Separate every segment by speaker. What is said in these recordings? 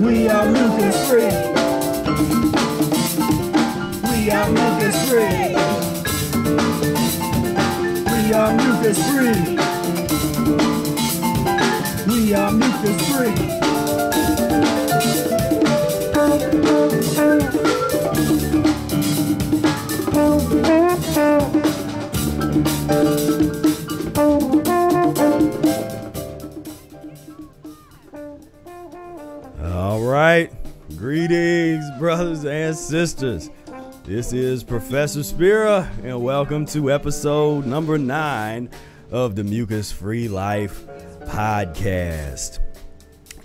Speaker 1: We are mucus free. We are mucus free. We are mucus free. We are mucus free.
Speaker 2: Sisters. This is Professor Spira, and welcome to episode number nine of the Mucus Free Life podcast.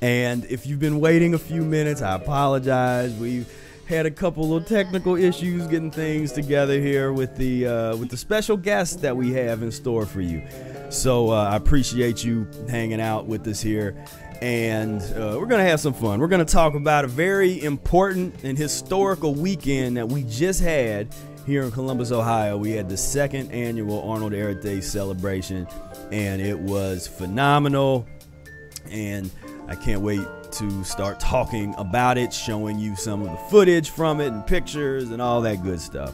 Speaker 2: And if you've been waiting a few minutes, I apologize. We've had a couple of technical issues getting things together here with the uh, with the special guests that we have in store for you. So uh, I appreciate you hanging out with us here, and uh, we're gonna have some fun. We're gonna talk about a very important and historical weekend that we just had here in Columbus, Ohio. We had the second annual Arnold Ehret Day celebration, and it was phenomenal. And I can't wait to start talking about it, showing you some of the footage from it and pictures and all that good stuff.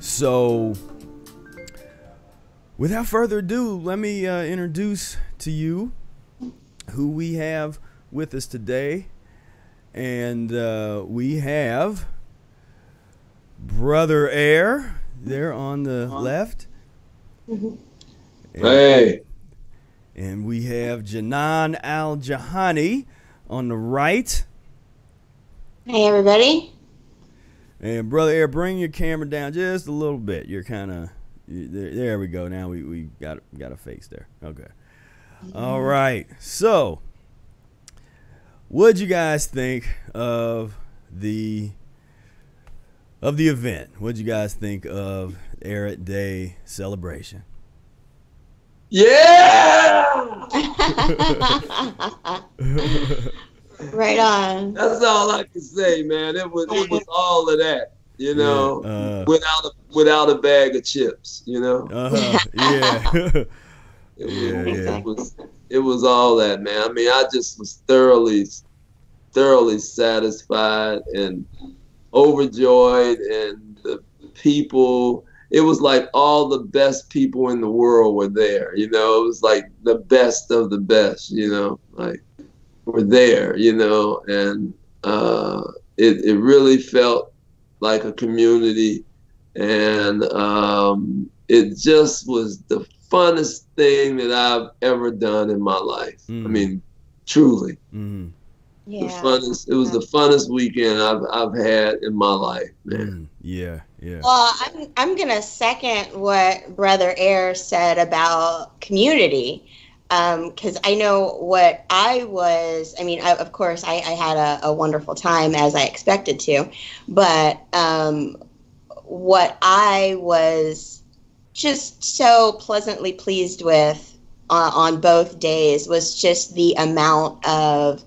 Speaker 2: So, without further ado, let me uh, introduce to you who we have with us today. And uh, we have Brother Air there on the left.
Speaker 3: Hey,
Speaker 2: And we have Janan Al Jahani on the right.
Speaker 4: Hey everybody.
Speaker 2: And brother Air, bring your camera down just a little bit. You're kind of there, there. we go. Now we, we got got a face there. Okay. All right. So, what'd you guys think of the of the event? What'd you guys think of Air Day celebration?
Speaker 3: yeah,
Speaker 4: right on.
Speaker 3: that's all I can say, man. It was it was all of that, you know,
Speaker 2: Yeah, uh,
Speaker 3: without a without a bag of chips, you know.
Speaker 2: Uh-huh. Yeah.
Speaker 3: It,
Speaker 2: Yeah,
Speaker 3: was,
Speaker 2: yeah.
Speaker 3: it was it was all that, man. I mean, I just was thoroughly thoroughly satisfied and overjoyed, and the people. It was like all the best people in the world were there. You know, it was like the best of the best. You know, like were there. You know, and uh, it it really felt like a community, and um, it just was the funnest thing that I've ever done in my life. I
Speaker 2: Mm.
Speaker 3: mean, truly,
Speaker 2: mm,
Speaker 3: the funnest. It was the funnest weekend I've I've had in my life, man.
Speaker 2: mm. Yeah. Yeah.
Speaker 4: Well, I'm I'm gonna second what Brother Air said about community, because I know what I was. I mean, I, of course, I, I had a, a wonderful time as I expected to, but um, what I was just so pleasantly pleased with uh, on both days was just the amount of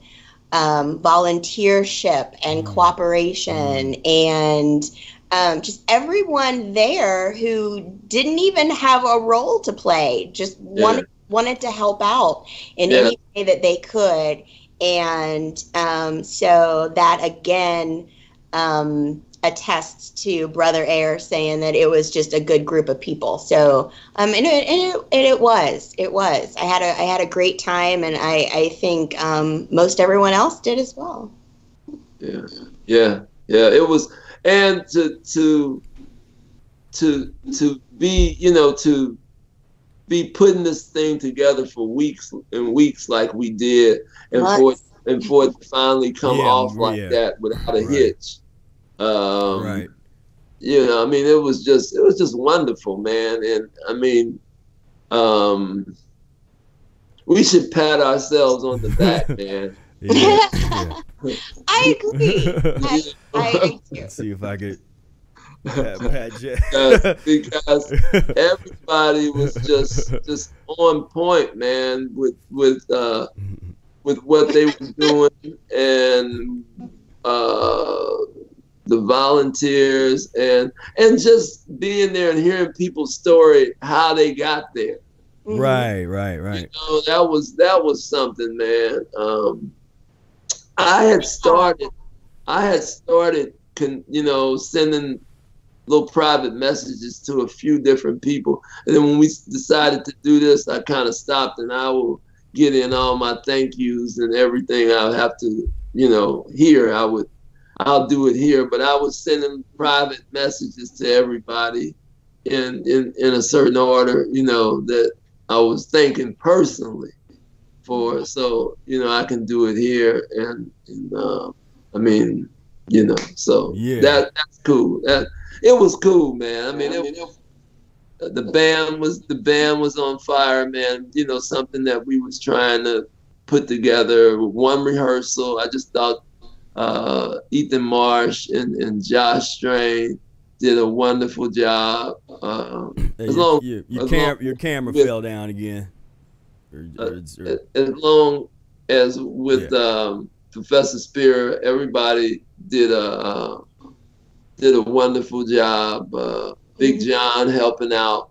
Speaker 4: um, volunteership and
Speaker 2: Mm.
Speaker 4: cooperation and um, just everyone there who didn't even have a role to play, just wanted wanted to help out in
Speaker 3: Yeah.
Speaker 4: any way that they could, and um, so that again um, attests to Brother Air saying that it was just a good group of people. So um, and, it, and, it, it was it was. I had a I had a great time, and I I think um, most everyone else did as well.
Speaker 3: Yeah, yeah, yeah. It was, and to to to to be, you know, to be putting this thing together for weeks and weeks like we did, and for and for it to finally come
Speaker 2: Yeah,
Speaker 3: off like
Speaker 2: yeah.
Speaker 3: that without a
Speaker 2: Right.
Speaker 3: hitch. Um,
Speaker 2: right.
Speaker 3: you know, I mean, it was just it was just wonderful, man. And I mean, um, we should pat ourselves on the back, man.
Speaker 2: Yeah. yeah.
Speaker 4: I agree. I, I agree.
Speaker 2: Let's see if I could. Pat, pat
Speaker 3: Because, because everybody was just just on point, man, with with uh, with what they were doing and uh, the volunteers and and just being there and hearing people's story, how they got there.
Speaker 4: Mhm.
Speaker 2: right, right, right.
Speaker 3: You know, that was that was something, man. Um, I had started, I had started, con, you know, sending little private messages to a few different people. And then when we decided to do this, I kind of stopped and I will get in all my thank yous and everything I have to, you know, hear. I would, I'll do it here, but I was sending private messages to everybody in, in, in a certain order, you know, that I was thanking personally for. So, you know, I can do it here. And, and uh, I mean, you know, so
Speaker 2: Yeah.
Speaker 3: that that's cool. That, it was cool, man. I mean, it, it, the band was the band was on fire, man. You know, something that we was trying to put together. One rehearsal. I just thought uh, Ethan Marsh and, and Josh Strain did a wonderful job. Um,
Speaker 2: Hey,
Speaker 3: As
Speaker 2: your,
Speaker 3: long-
Speaker 2: your, your,
Speaker 3: as
Speaker 2: cam-
Speaker 3: long-
Speaker 2: your camera
Speaker 3: Yeah.
Speaker 2: fell down again. Or-
Speaker 3: Uh,
Speaker 2: or- or-
Speaker 3: as long as with um, Professor Spira, everybody did a uh, did a wonderful job. Uh, Big John helping out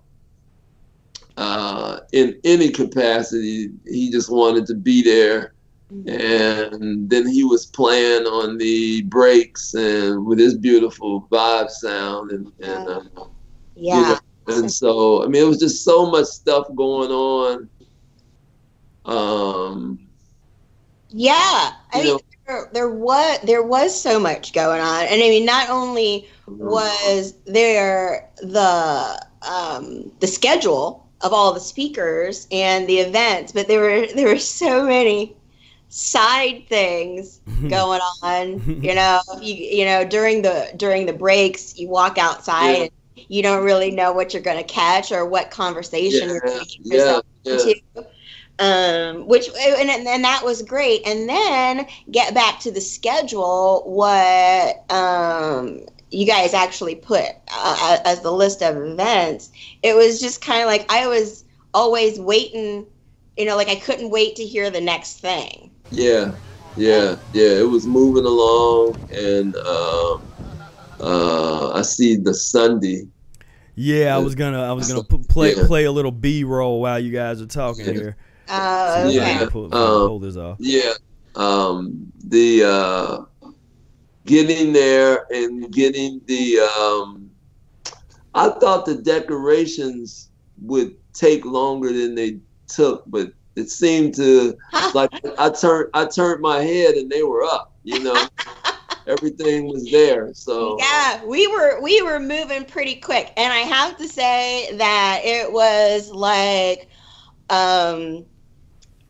Speaker 3: uh, in any capacity. He just wanted to be there, and then he was playing on the breaks and with his beautiful vibe sound and and. Uh,
Speaker 4: Yeah.
Speaker 3: and so I mean it was just so much stuff going on. Um,
Speaker 4: Yeah, I mean, there, there was there was so much going on, and I mean, not only was there the um, the schedule of all the speakers and the events, but there were there were so many side things going on. You know, you you know during the during the breaks, you walk outside.
Speaker 3: Yeah.
Speaker 4: and You don't really know what you're going to catch or what conversation you're
Speaker 3: yeah,
Speaker 4: going to get
Speaker 3: yeah,
Speaker 4: yourself
Speaker 3: yeah,
Speaker 4: into um which and, and that was great and then get back to the schedule what um you guys actually put uh, as the list of events it was just kind of like i was always waiting you know like i couldn't wait to hear the next thing
Speaker 3: yeah, yeah, yeah. It was moving along, and um, uh, I see the Sunday.
Speaker 2: yeah, I was gonna I was gonna p- play
Speaker 3: Yeah.
Speaker 2: play a little B roll while you guys are talking
Speaker 3: Yeah.
Speaker 2: here.
Speaker 4: uh okay.
Speaker 3: Yeah.
Speaker 2: Pull,
Speaker 3: um,
Speaker 2: pull this off.
Speaker 3: Yeah, um, the uh, getting there and getting the. Um, I thought the decorations would take longer than they took, but it seemed to like I turned I turned my head and they were up. You know, everything was there. So
Speaker 4: yeah we were we were moving pretty quick and i have to say that it was like um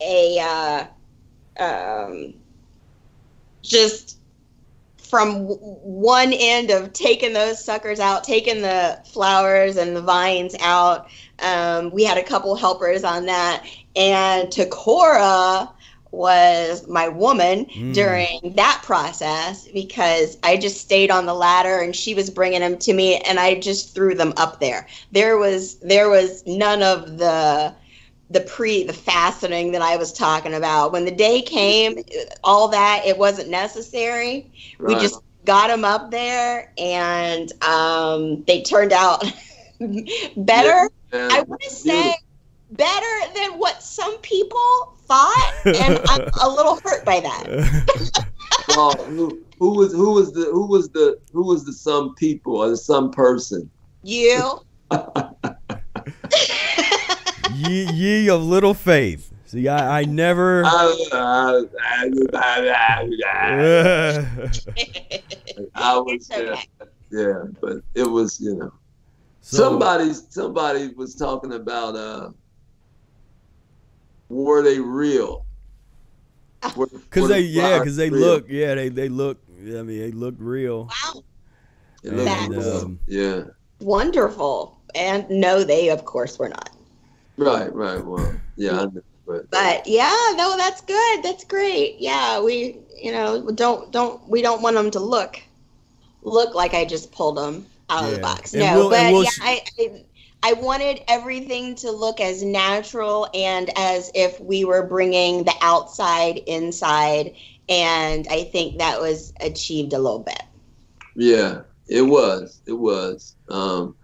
Speaker 4: a uh um just from w- one end of taking those suckers out taking the flowers and the vines out um, we had a couple helpers on that and takora was my woman
Speaker 2: Mm.
Speaker 4: during that process because I just stayed on the ladder and she was bringing them to me and I just threw them up there. There was there was none of the the pre the fastening that I was talking about. When the day came, all that it wasn't necessary. We just got them up there and um, they turned out better.
Speaker 3: And
Speaker 4: I want to say better than what some people thought, and I'm a little hurt by that.
Speaker 3: well, who, who was who was the who was the who was the some people or the some person?
Speaker 4: You.
Speaker 2: Ye, ye of little faith. See, I, I never.
Speaker 3: I, was
Speaker 4: okay.
Speaker 3: yeah, but it was you know
Speaker 2: So-
Speaker 3: somebody somebody was talking about uh were they real?
Speaker 2: Cause they
Speaker 3: the
Speaker 2: yeah, cause they
Speaker 3: real?
Speaker 2: look yeah they they look I mean they look real.
Speaker 4: Wow.
Speaker 2: Um,
Speaker 3: yeah.
Speaker 4: Wonderful. And no, they of course were not.
Speaker 3: Right, right. Well, yeah, but
Speaker 4: But yeah, no, that's good. That's great. Yeah, we, you know, don't don't we don't want them to look look like I just pulled them out of the box.
Speaker 2: And
Speaker 4: No,
Speaker 2: we'll-
Speaker 4: but
Speaker 2: we'll
Speaker 4: yeah,
Speaker 2: sh-
Speaker 4: I, I I wanted everything to look as natural and as if we were bringing the outside inside, and I think that was achieved a little bit.
Speaker 3: yeah, it was, it was. Um,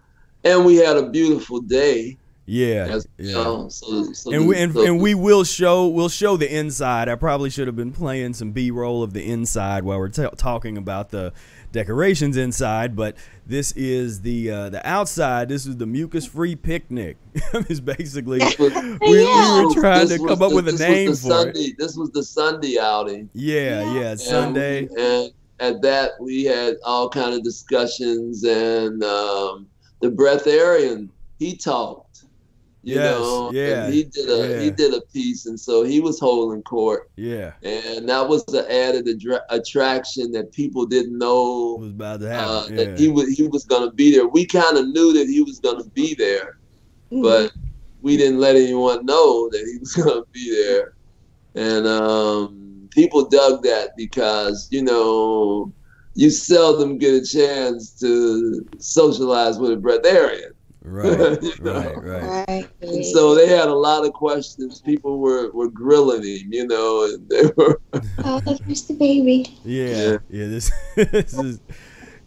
Speaker 3: and we had a beautiful day.
Speaker 2: Yeah, yeah.
Speaker 3: you know, so, so
Speaker 2: and
Speaker 3: the-
Speaker 2: we and,
Speaker 3: so-
Speaker 2: and we will show we'll show the inside. I probably should have been playing some B roll of the inside while we're ta talking about the decorations inside, but this is the uh, the outside. This is the mucus free picnic. it's basically we, we were trying
Speaker 3: This
Speaker 2: to
Speaker 3: was
Speaker 2: come up
Speaker 3: the-
Speaker 2: with a name
Speaker 3: the
Speaker 2: for it.
Speaker 3: This was the Sunday outing.
Speaker 2: Yeah,
Speaker 4: Yeah.
Speaker 2: yeah,
Speaker 3: And-
Speaker 2: Sunday.
Speaker 3: And, at that, we had all kind of discussions, and um, the breatharian he talked. You
Speaker 2: Yes,
Speaker 3: know,
Speaker 2: yeah,
Speaker 3: and he did a
Speaker 2: yeah.
Speaker 3: he did a piece, and so he was holding court,
Speaker 2: Yeah,
Speaker 3: and that was the added adra- attraction that people didn't know
Speaker 2: was about to
Speaker 3: uh,
Speaker 2: happen.
Speaker 3: that he was he was going to be there. We kind of knew that he was going to be there,
Speaker 4: Mm-hmm.
Speaker 3: but we didn't let anyone know that he was going to be there. And um, people dug that because, you know, you seldom get a chance to socialize with a breatharian.
Speaker 2: Right,
Speaker 3: you know?
Speaker 2: right, right.
Speaker 4: Right.
Speaker 3: And so they had a lot of questions. People were, were grilling him, you know, and they were,
Speaker 4: Oh, there's the baby.
Speaker 2: Yeah,
Speaker 3: Yeah.
Speaker 2: yeah. This this is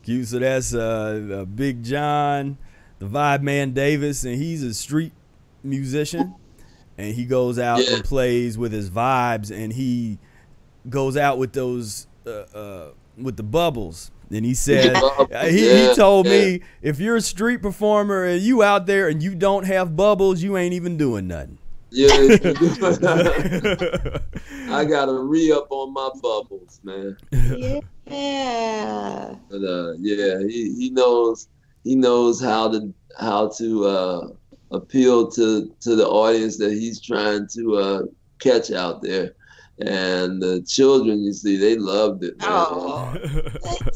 Speaker 2: cute. So that's uh, uh, Big John, the Vibe Man Davis, and he's a street musician, and he goes out
Speaker 3: Yeah.
Speaker 2: and plays with his vibes, and he goes out with those uh, uh, with the bubbles. And he said, uh, he, he told
Speaker 3: yeah.
Speaker 2: me, if you're a street performer and you out there and you don't have bubbles, you ain't even doing nothing.
Speaker 3: yeah. I got to re up on my bubbles, man.
Speaker 4: Yeah.
Speaker 3: But uh, yeah, he, he knows he knows how to how to uh, appeal to to the audience that he's trying to uh, catch out there, and the children, you see, they loved it. Man.
Speaker 4: Oh.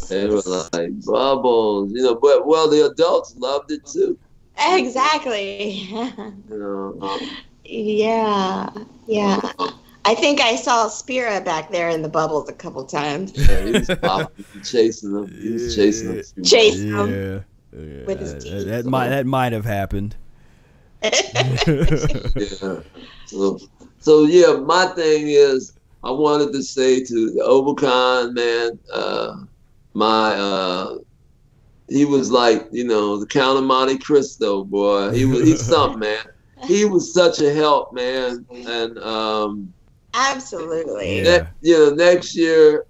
Speaker 3: They were like bubbles, you know. But well, the adults loved it too.
Speaker 4: exactly.
Speaker 3: You um,
Speaker 4: yeah. Yeah. Uh-huh. I think I saw Spira back there in the bubbles a couple times.
Speaker 3: yeah, he was popping, chasing them. He was chasing them.
Speaker 4: Chase
Speaker 2: yeah,
Speaker 4: them.
Speaker 2: yeah.
Speaker 4: With his
Speaker 2: that,
Speaker 4: teeth.
Speaker 2: that might that might have happened.
Speaker 3: Yeah. So, so yeah, my thing is, I wanted to say to the Obacon man, uh, my, uh, he was like, you know, the Count of Monte Cristo boy. He was, he's something, man. He was such a help, man. And um,
Speaker 4: Absolutely.
Speaker 2: Yeah.
Speaker 3: you know, next year,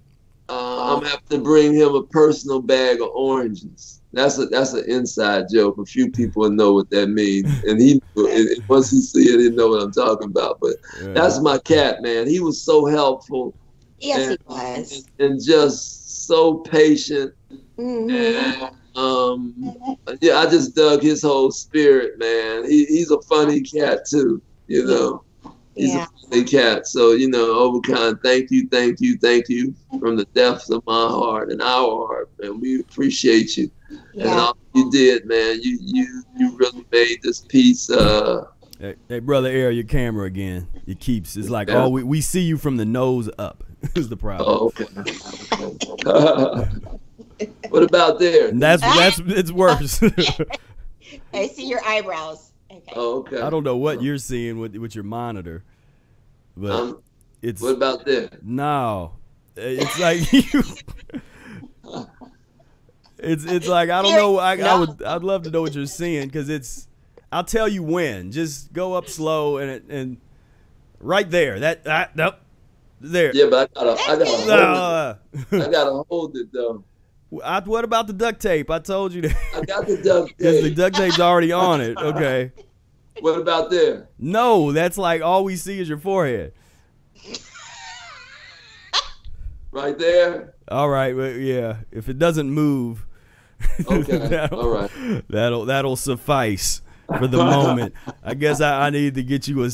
Speaker 3: uh, I'm gonna have to bring him a personal bag of oranges. That's a that's an inside joke. A few people know what that means, and he and- and once he see it, he know what I'm talking about. But
Speaker 2: Yeah.
Speaker 3: that's my cat, man. He was so helpful
Speaker 4: Yes, he
Speaker 3: and,
Speaker 4: was.
Speaker 3: and just so patient.
Speaker 4: Mhm.
Speaker 3: And, um, yeah, I just dug his whole spirit, man. He, he's a funny cat too, you know. He's
Speaker 4: Yeah.
Speaker 3: a funny cat. So you know, Overcon, thank you, thank you, thank you from the depths of my heart and our heart, man. We appreciate you and
Speaker 4: Yeah.
Speaker 3: all you did, man. You you you really made this piece. Uh,
Speaker 2: Hey, hey, brother, air your camera again. It keeps. It's like,
Speaker 3: Yeah.
Speaker 2: oh, we, we see you from the nose up. is the problem.
Speaker 3: oh, okay. what about there?
Speaker 2: That's that's it's worse.
Speaker 4: I see your eyebrows. Okay.
Speaker 3: Oh, okay.
Speaker 2: I don't know what you're seeing with with your monitor, but
Speaker 3: Um,
Speaker 2: it's
Speaker 3: what about this?
Speaker 2: no. It's like you. It's it's like I don't know. I, I would I'd love to know what you're seeing because it's. I'll tell you when. Just go up slow and and right there. That that nope. There.
Speaker 3: Yeah, but I gotta, I gotta hold
Speaker 2: Uh,
Speaker 3: it. I gotta hold it though.
Speaker 2: I, what about the duct tape? I told you that.
Speaker 3: I got the duct
Speaker 2: Because the duct tape's already on it. Okay.
Speaker 3: What about there?
Speaker 2: No, that's like all we see is your forehead.
Speaker 3: Right there.
Speaker 2: All right, well, yeah. If it doesn't move,
Speaker 3: Okay,
Speaker 2: that'll,
Speaker 3: all right.
Speaker 2: that'll that'll suffice for the moment. I guess I, I need to get you a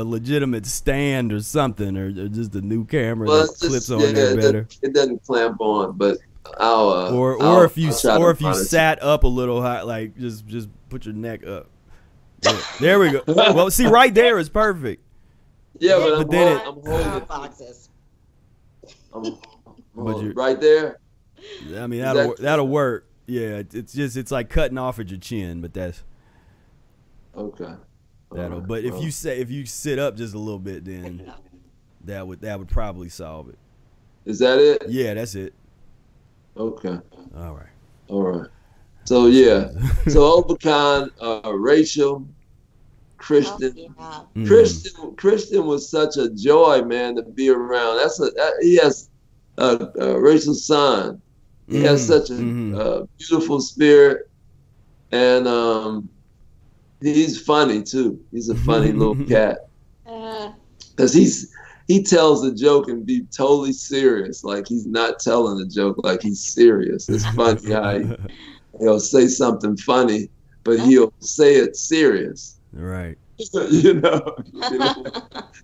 Speaker 2: a legitimate stand or something, or, or just a new camera
Speaker 3: Well,
Speaker 2: that
Speaker 3: it's just
Speaker 2: clips on
Speaker 3: yeah,
Speaker 2: there
Speaker 3: it,
Speaker 2: better.
Speaker 3: doesn't, it doesn't clamp on, but I'll. Uh,
Speaker 2: Or
Speaker 3: I'll-
Speaker 2: or if you or if you
Speaker 3: find it.
Speaker 2: sat up a little high, like just just put your neck up. There, there we go. Well, see, right there is perfect.
Speaker 3: Yeah, but,
Speaker 2: but
Speaker 3: I'm,
Speaker 2: then it-
Speaker 3: I'm holding.
Speaker 4: boxes.
Speaker 3: I'm, I'm
Speaker 2: But
Speaker 3: holding.
Speaker 2: you-
Speaker 3: right there.
Speaker 2: I mean, that'll
Speaker 3: that,
Speaker 2: that'll work. Yeah, it's just it's like cutting off at your chin, but that's
Speaker 3: Okay.
Speaker 2: that'll.
Speaker 3: Alright,
Speaker 2: But if you say if you sit up just a little bit, then that would that would probably solve it.
Speaker 3: is that it?
Speaker 2: Yeah, that's it.
Speaker 3: Okay.
Speaker 2: All right.
Speaker 3: All right. So yeah. So Obacon, uh, Rachel, Christian.
Speaker 4: yeah.
Speaker 3: Christian Christian was such a joy, man, to be around. That's a that, he has a, uh, Rachel's son. He has
Speaker 2: Mhm.
Speaker 3: such a
Speaker 2: Mhm.
Speaker 3: uh, beautiful spirit, and um, he's funny too. He's a funny little cat
Speaker 4: Uh,
Speaker 3: because he's he tells a joke and be totally serious, like he's not telling a joke, like he's serious. It's funny how he, he'll say something funny, but he'll say it serious.
Speaker 2: Right.
Speaker 3: you know, you know,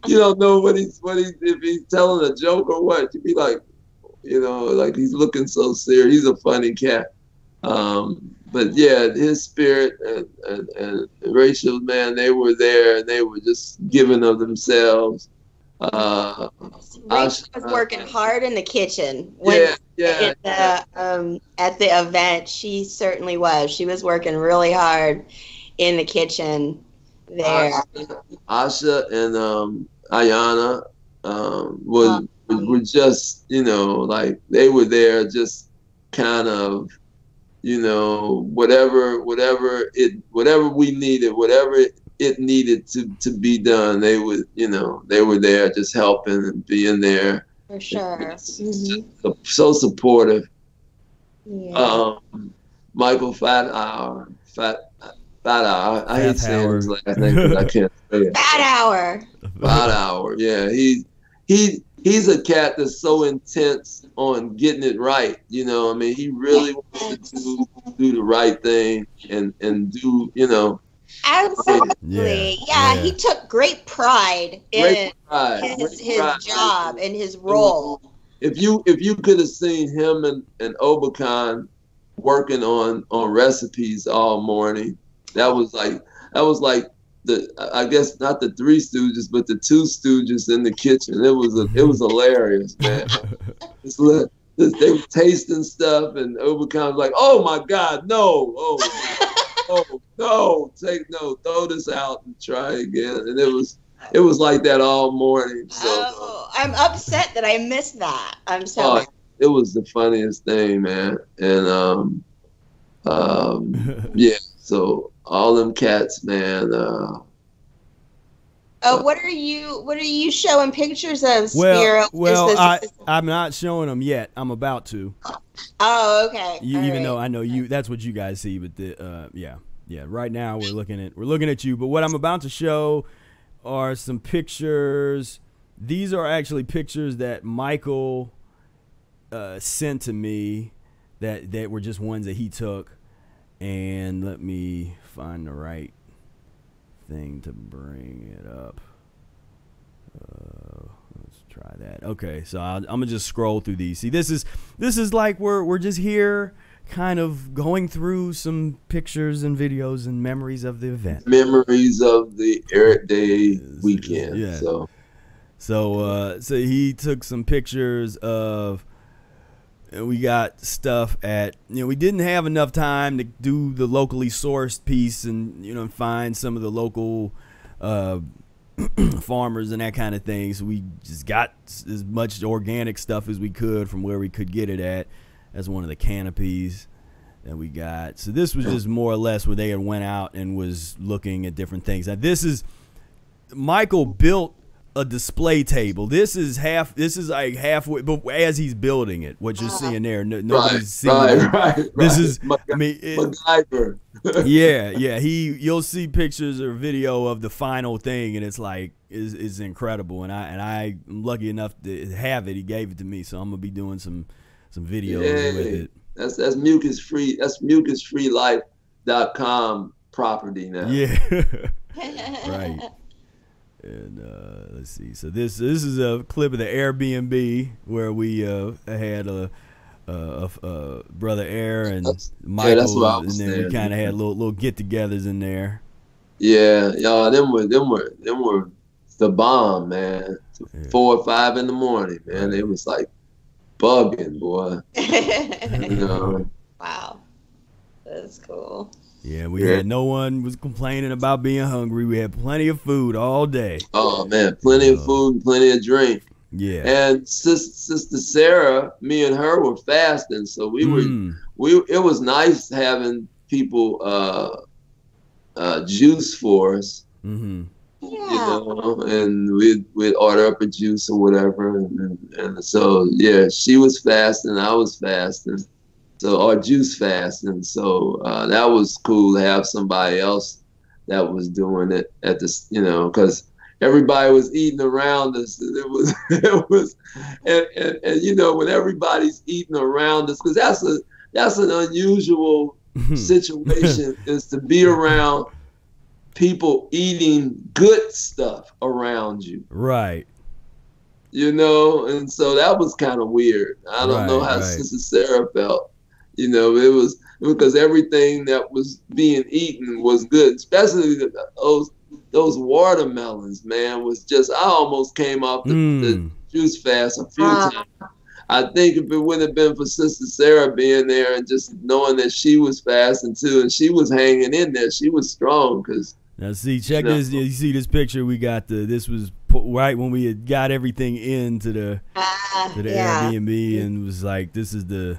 Speaker 3: you don't know what he's what he's if he's telling a joke or what. You'd be like, you know, like he's looking so serious. He's a funny cat. Um, but yeah, his spirit and, and, and Rachel, man, they were there and they were just giving of themselves. Uh,
Speaker 4: Rachel was working hard in the kitchen. When
Speaker 3: yeah, yeah,
Speaker 4: at the um, at the event, she certainly was. She was working really hard in the kitchen there.
Speaker 3: Asha, and um, Ayana um, was were just you know like they were there just kind of you know whatever whatever it whatever we needed whatever it, needed to to be done they would you know they were there just helping and being there
Speaker 4: For sure. Mhm.
Speaker 3: so, supportive
Speaker 4: Yeah.
Speaker 3: um, Michael Fathour Fat Fathour I, I hate saying his last name 'cause I can't say it
Speaker 4: Bad hour.
Speaker 3: Bad hour, yeah. He he he's a cat that's so intense on getting it right. You know, I mean, he really wants to do do the right thing and and do you know
Speaker 4: Absolutely.
Speaker 2: Yeah,
Speaker 4: Yeah,
Speaker 2: yeah.
Speaker 4: he took great pride in
Speaker 3: great pride.
Speaker 4: his,
Speaker 3: great
Speaker 4: his
Speaker 3: pride.
Speaker 4: job and his role.
Speaker 3: If you if you could have seen him and and Obakan working on on recipes all morning, that was like that was like the I guess not the three stooges, but the two stooges in the kitchen. It was a, it was hilarious, man. It's li- they were tasting stuff, and Obakan was like, "Oh my God, no! Oh, oh no! Take no, throw this out and try again." And it was it was like that all morning. So
Speaker 4: Oh, I'm upset that I missed that. I'm
Speaker 3: oh,
Speaker 4: sorry.
Speaker 3: it was the funniest thing, man. And um, um, yeah. So all them cats, man. Uh,
Speaker 4: Oh, what are you? What are you showing pictures of?
Speaker 2: well,
Speaker 4: Spira? Is
Speaker 2: well,
Speaker 4: this-
Speaker 2: I I'm not showing them yet. I'm about to.
Speaker 4: oh, okay.
Speaker 2: You, even
Speaker 4: right.
Speaker 2: though I know you, that's what you guys see. But the uh, yeah, yeah. Right now we're looking at we're looking at you. But what I'm about to show are some pictures. These are actually pictures that Michael uh, sent to me. That that were just ones that he took. And let me find the right thing to bring it up. Uh, let's try that. Okay, so I'll, I'm gonna just scroll through these. See, this is this is like we're we're just here, kind of going through some pictures and videos and memories of the event.
Speaker 3: memories of the Ehret Day weekend.
Speaker 2: Yeah.
Speaker 3: So
Speaker 2: So uh, so he took some pictures of. And we got stuff at you know we didn't have enough time to do the locally sourced piece and you know find some of the local uh, farmers and that kind of thing. So we just got as much organic stuff as we could from where we could get it at. As one of the canopies that we got. So this was just more or less where they had went out and was looking at different things. Now this is Michael built a display table. This is half. This is like halfway, but as he's building it, what you're seeing there, no,
Speaker 3: right,
Speaker 2: nobody's seeing.
Speaker 3: right,
Speaker 2: it.
Speaker 3: right,
Speaker 2: This is.
Speaker 3: Mac-
Speaker 2: I mean, it-
Speaker 3: MacGyver.
Speaker 2: yeah, yeah. He, you'll see pictures or video of the final thing, and it's like is is incredible. And I and I'm lucky enough to have it. He gave it to me, so I'm gonna be doing some some videos with it.
Speaker 3: That's that's mucus free. That's mucusfreelife.com property now.
Speaker 2: Yeah. right. And uh, let's see. So this this is a clip of the Airbnb where we uh, had a, a, a, a brother Air and
Speaker 3: That's-
Speaker 2: Michael,
Speaker 3: that's
Speaker 2: and
Speaker 3: was
Speaker 2: then we kind of had little little get-togethers in there.
Speaker 3: Yeah, y'all, them were them were them were the bomb, man.
Speaker 2: Yeah.
Speaker 3: Four or five in the morning, man. It was like bugging, boy. You know.
Speaker 4: wow, that's cool.
Speaker 2: Yeah, we
Speaker 3: Yeah.
Speaker 2: had no one was complaining about being hungry. We had plenty of food all day.
Speaker 3: Oh man, plenty of
Speaker 2: Uh,
Speaker 3: food, plenty of drink.
Speaker 2: Yeah.
Speaker 3: And sis, sister Sarah, me and her were fasting, so we were
Speaker 2: Mm.
Speaker 3: we it was nice having people uh, uh, juice for us
Speaker 2: Mm-hmm.
Speaker 3: you know, and we'd we'd order up a juice or whatever, and, and, and so yeah, she was fasting, I was fasting, so or juice fasting, so uh, that was cool to have somebody else that was doing it at this, you know, because everybody was eating around us, and it was it was, and, and and you know when everybody's eating around us, because that's a that's an unusual
Speaker 2: Hmm.
Speaker 3: situation is to be around people eating good stuff around you,
Speaker 2: right.
Speaker 3: you know, and so that was kind of weird. I don't know how
Speaker 2: right.
Speaker 3: Sister Sarah felt. You know, it was because everything that was being eaten was good, especially the, those those watermelons. Man, was just I almost came off the, the
Speaker 2: Mm.
Speaker 3: juice fast a few
Speaker 4: Ah.
Speaker 3: times. I think if it wouldn't have been for Sister Sarah being there and just knowing that she was fasting too, and she was hanging in there, she was strong because
Speaker 2: Now see, check
Speaker 3: know.
Speaker 2: this. You see this picture? We got the. This was right when we had got everything into the
Speaker 4: Ah,
Speaker 2: to the
Speaker 4: yeah.
Speaker 2: Airbnb and was like, this is the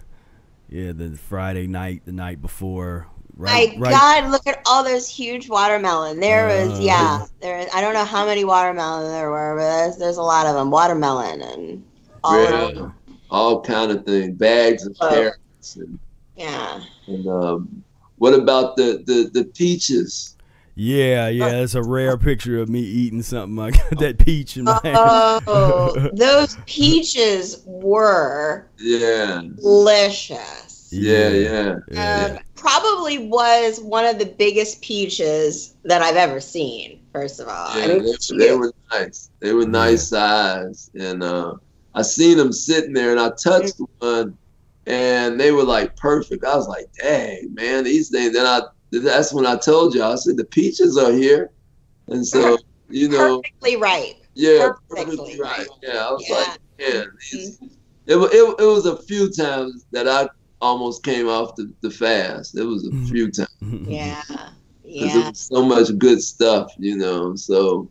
Speaker 2: yeah the Friday night, the night before.
Speaker 4: My
Speaker 2: Right, right.
Speaker 4: God, look at all those huge watermelon. There was,
Speaker 2: Uh,
Speaker 4: yeah, there. I don't know how many watermelon there were, but there's, there's a lot of them. Watermelon and all of them.
Speaker 3: all kind of things, bags of
Speaker 4: Oh.
Speaker 3: carrots, and,
Speaker 4: Yeah.
Speaker 3: and um, what about the, the the peaches?
Speaker 2: Yeah, yeah, that's a rare picture of me eating something. I got that peach in my hand.
Speaker 4: Oh, those peaches were
Speaker 3: Yeah,
Speaker 4: delicious.
Speaker 3: yeah, yeah.
Speaker 2: yeah.
Speaker 4: Um, probably was one of the biggest peaches that I've ever seen. First of all,
Speaker 3: Yeah,
Speaker 4: I mean,
Speaker 3: they, they were nice. They were nice size, and uh, I seen them sitting there, and I touched one, and they were like perfect. I was like, "Dang, man, these things." Then I, that's when I told you, I said, "The peaches are here," and so you know,
Speaker 4: perfectly right.
Speaker 3: yeah,
Speaker 4: perfectly
Speaker 3: perfectly right.
Speaker 4: right.
Speaker 3: Yeah, I was
Speaker 4: Yeah.
Speaker 3: like, "Man, these." It, wa- it, it was a few times that I almost came off the, the fast. It was a
Speaker 2: Mhm.
Speaker 3: few times.
Speaker 4: Yeah,
Speaker 3: 'cause
Speaker 4: yeah,
Speaker 3: There was so much good stuff, you know. So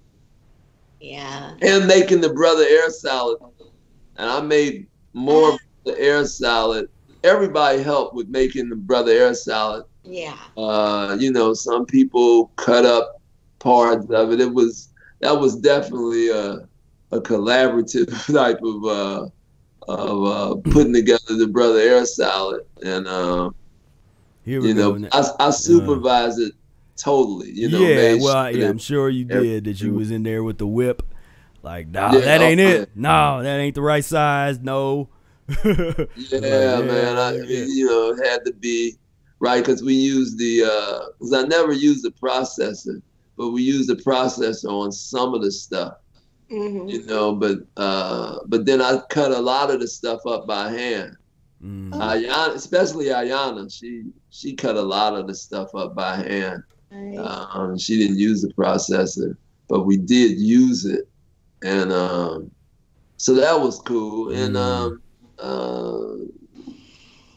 Speaker 4: yeah.
Speaker 3: and making the brother air salad. And I made more of the air salad. Everybody helped with making the brother air salad.
Speaker 4: Yeah.
Speaker 3: Uh, you know, some people cut up parts of it. It was that was definitely a a collaborative type of uh, of uh, putting together the brother air salad. And uh,
Speaker 2: Here
Speaker 3: you know, I, I supervised it totally. You know,
Speaker 2: yeah,
Speaker 3: made
Speaker 2: well,
Speaker 3: sure
Speaker 2: yeah, I'm sure you did. That you was in there with the whip, like, nah,
Speaker 3: Yeah,
Speaker 2: that ain't
Speaker 3: oh,
Speaker 2: it. No, that ain't the right size. No.
Speaker 3: Yeah,
Speaker 2: Like,
Speaker 3: man. I,
Speaker 2: yeah, yeah.
Speaker 3: You know, it had to be right because we use the because I never use the processor, but we use the processor on some of the stuff.
Speaker 4: hmm
Speaker 3: You know, but uh, but then I cut a lot of the stuff up by hand.
Speaker 2: Mm.
Speaker 3: Ayana, especially Ayana, she she cut a lot of the stuff up by hand.
Speaker 4: Right.
Speaker 3: Um, she didn't use the processor, but we did use it, and um, so that was cool. And
Speaker 2: Mm.
Speaker 3: um, uh,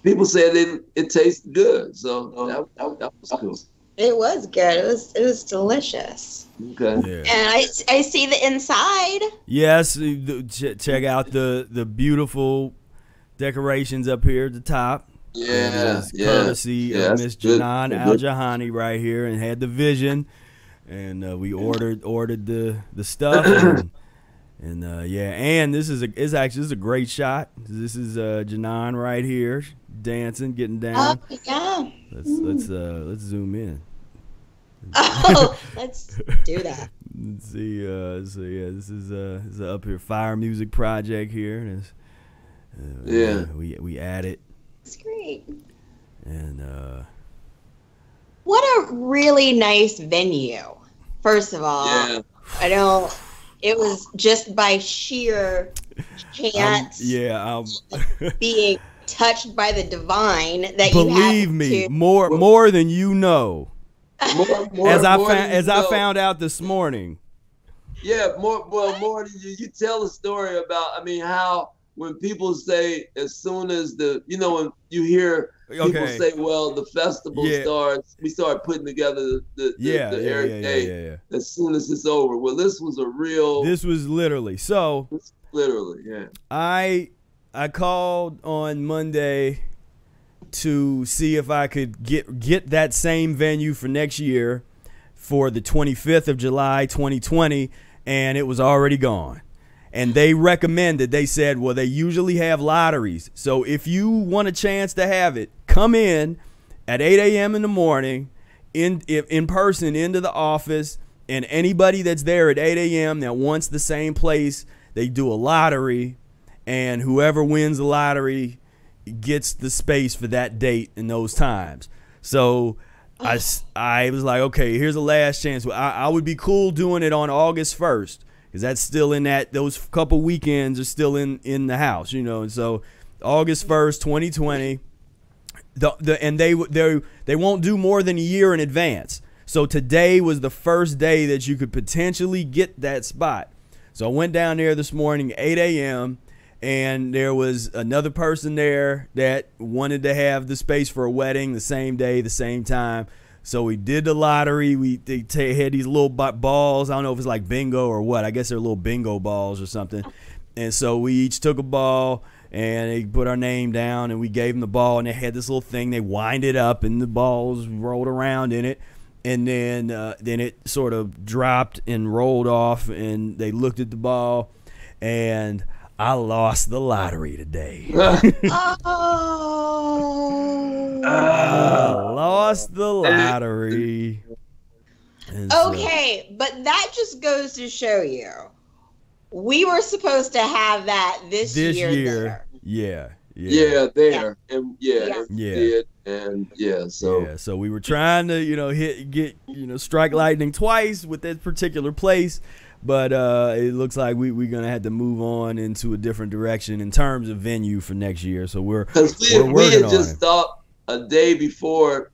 Speaker 3: people said it it tasted good, so that, that, that was cool.
Speaker 4: It was good. It was it was delicious.
Speaker 3: Okay.
Speaker 2: Yeah.
Speaker 4: And I, I see the inside.
Speaker 2: Yes, the- ch- check out the the beautiful decorations up here at the top.
Speaker 3: Yeah,
Speaker 2: It's
Speaker 3: yeah.
Speaker 2: courtesy
Speaker 3: Yeah,
Speaker 2: of
Speaker 3: that's
Speaker 2: Miss. Janan
Speaker 3: Good.
Speaker 2: Al Jahani right here, and had the vision, and uh, we ordered ordered the the stuff, and, and uh, yeah, and this is a it's actually this is a great shot. This is uh, Janan right here dancing, getting down.
Speaker 4: Oh yeah.
Speaker 2: Let's let's uh let's zoom in.
Speaker 4: Oh, let's do that.
Speaker 2: Let's see, uh, so yeah, this is uh, this is a up here fire music project here. and it's, uh,
Speaker 3: Yeah.
Speaker 2: we we added
Speaker 4: It's great.
Speaker 2: and uh,
Speaker 4: What a really nice venue. First of all,
Speaker 3: Yeah.
Speaker 4: I don't. It was just by sheer
Speaker 2: um,
Speaker 4: chance
Speaker 2: yeah, um,
Speaker 4: being touched by the divine that you
Speaker 2: believe me,
Speaker 4: to.
Speaker 2: more more than you know.
Speaker 3: More, more,
Speaker 2: as I found
Speaker 3: than you
Speaker 2: as I
Speaker 3: know.
Speaker 2: found out this morning.
Speaker 3: Yeah, more well more than you. You tell a story about. I mean, how when people say as soon as the you know when you hear people
Speaker 2: Okay.
Speaker 3: say, well, the festival
Speaker 2: Yeah.
Speaker 3: starts, we start putting together the the,
Speaker 2: Yeah,
Speaker 3: the, the
Speaker 2: yeah,
Speaker 3: every
Speaker 2: yeah, yeah,
Speaker 3: day
Speaker 2: yeah, yeah.
Speaker 3: as soon as it's over. Well, this was a real,
Speaker 2: This was literally so.
Speaker 3: literally, yeah.
Speaker 2: I I called on Monday to see if I could get get that same venue for next year. for the 25th of July 2020 and it was already gone. And they recommended, they said, well, they usually have lotteries. So if you want a chance to have it, come in at 8 a.m. in the morning in in person into the office and anybody that's there at 8 a.m. that wants the same place, they do a lottery, and whoever wins the lottery gets the space for that date and those times. So I, I was like, okay, here's the last chance. I, I would be cool doing it on August 1st because that's still in that, those couple weekends are still in, in the house, you know. And so August 1st, 2020. The, the, and they they they won't do more than a year in advance. So today was the first day that you could potentially get that spot. So I went down there this morning, 8 a.m., and there was another person there that wanted to have the space for a wedding the same day, the same time. So we did the lottery. We they t- had these little balls. I don't know if it's like bingo or what. I guess they're little bingo balls or something. And so we each took a ball and they put our name down and we gave them the ball and they had this little thing. They wind it up and the balls rolled around in it and then uh, then it sort of dropped and rolled off, and they looked at the ball, and I lost the lottery today.
Speaker 4: oh.
Speaker 2: I lost the lottery. And so-
Speaker 4: Okay, but that just goes to show you. We were supposed to have that this,
Speaker 2: this
Speaker 4: year.
Speaker 2: year, yeah, yeah,
Speaker 3: Yeah, there and yeah,
Speaker 4: Yeah.
Speaker 3: and we did, and yeah. So
Speaker 2: yeah. So we were trying to, you know, hit get, you know, strike lightning twice with that particular place, but uh, it looks like we we're gonna have to move on into a different direction in terms of venue for next year. So we're
Speaker 3: Because we,
Speaker 2: We're
Speaker 3: we had just
Speaker 2: it.
Speaker 3: thought a day before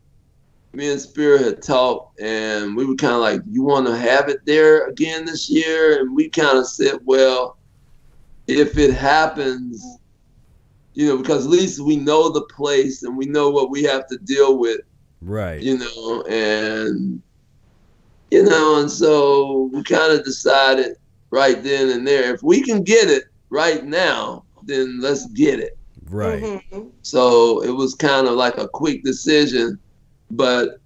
Speaker 3: me and Spira had talked, and we were kind of like, "You want to have it there again this year?" And we kind of said, "Well, if it happens, you know, because at least we know the place and we know what we have to deal with,
Speaker 2: right.
Speaker 3: you know, and you know, and so we kind of decided right then and there, if we can get it right now, then let's get it."
Speaker 2: Right.
Speaker 4: Mhm.
Speaker 3: So it was kind of like a quick decision, but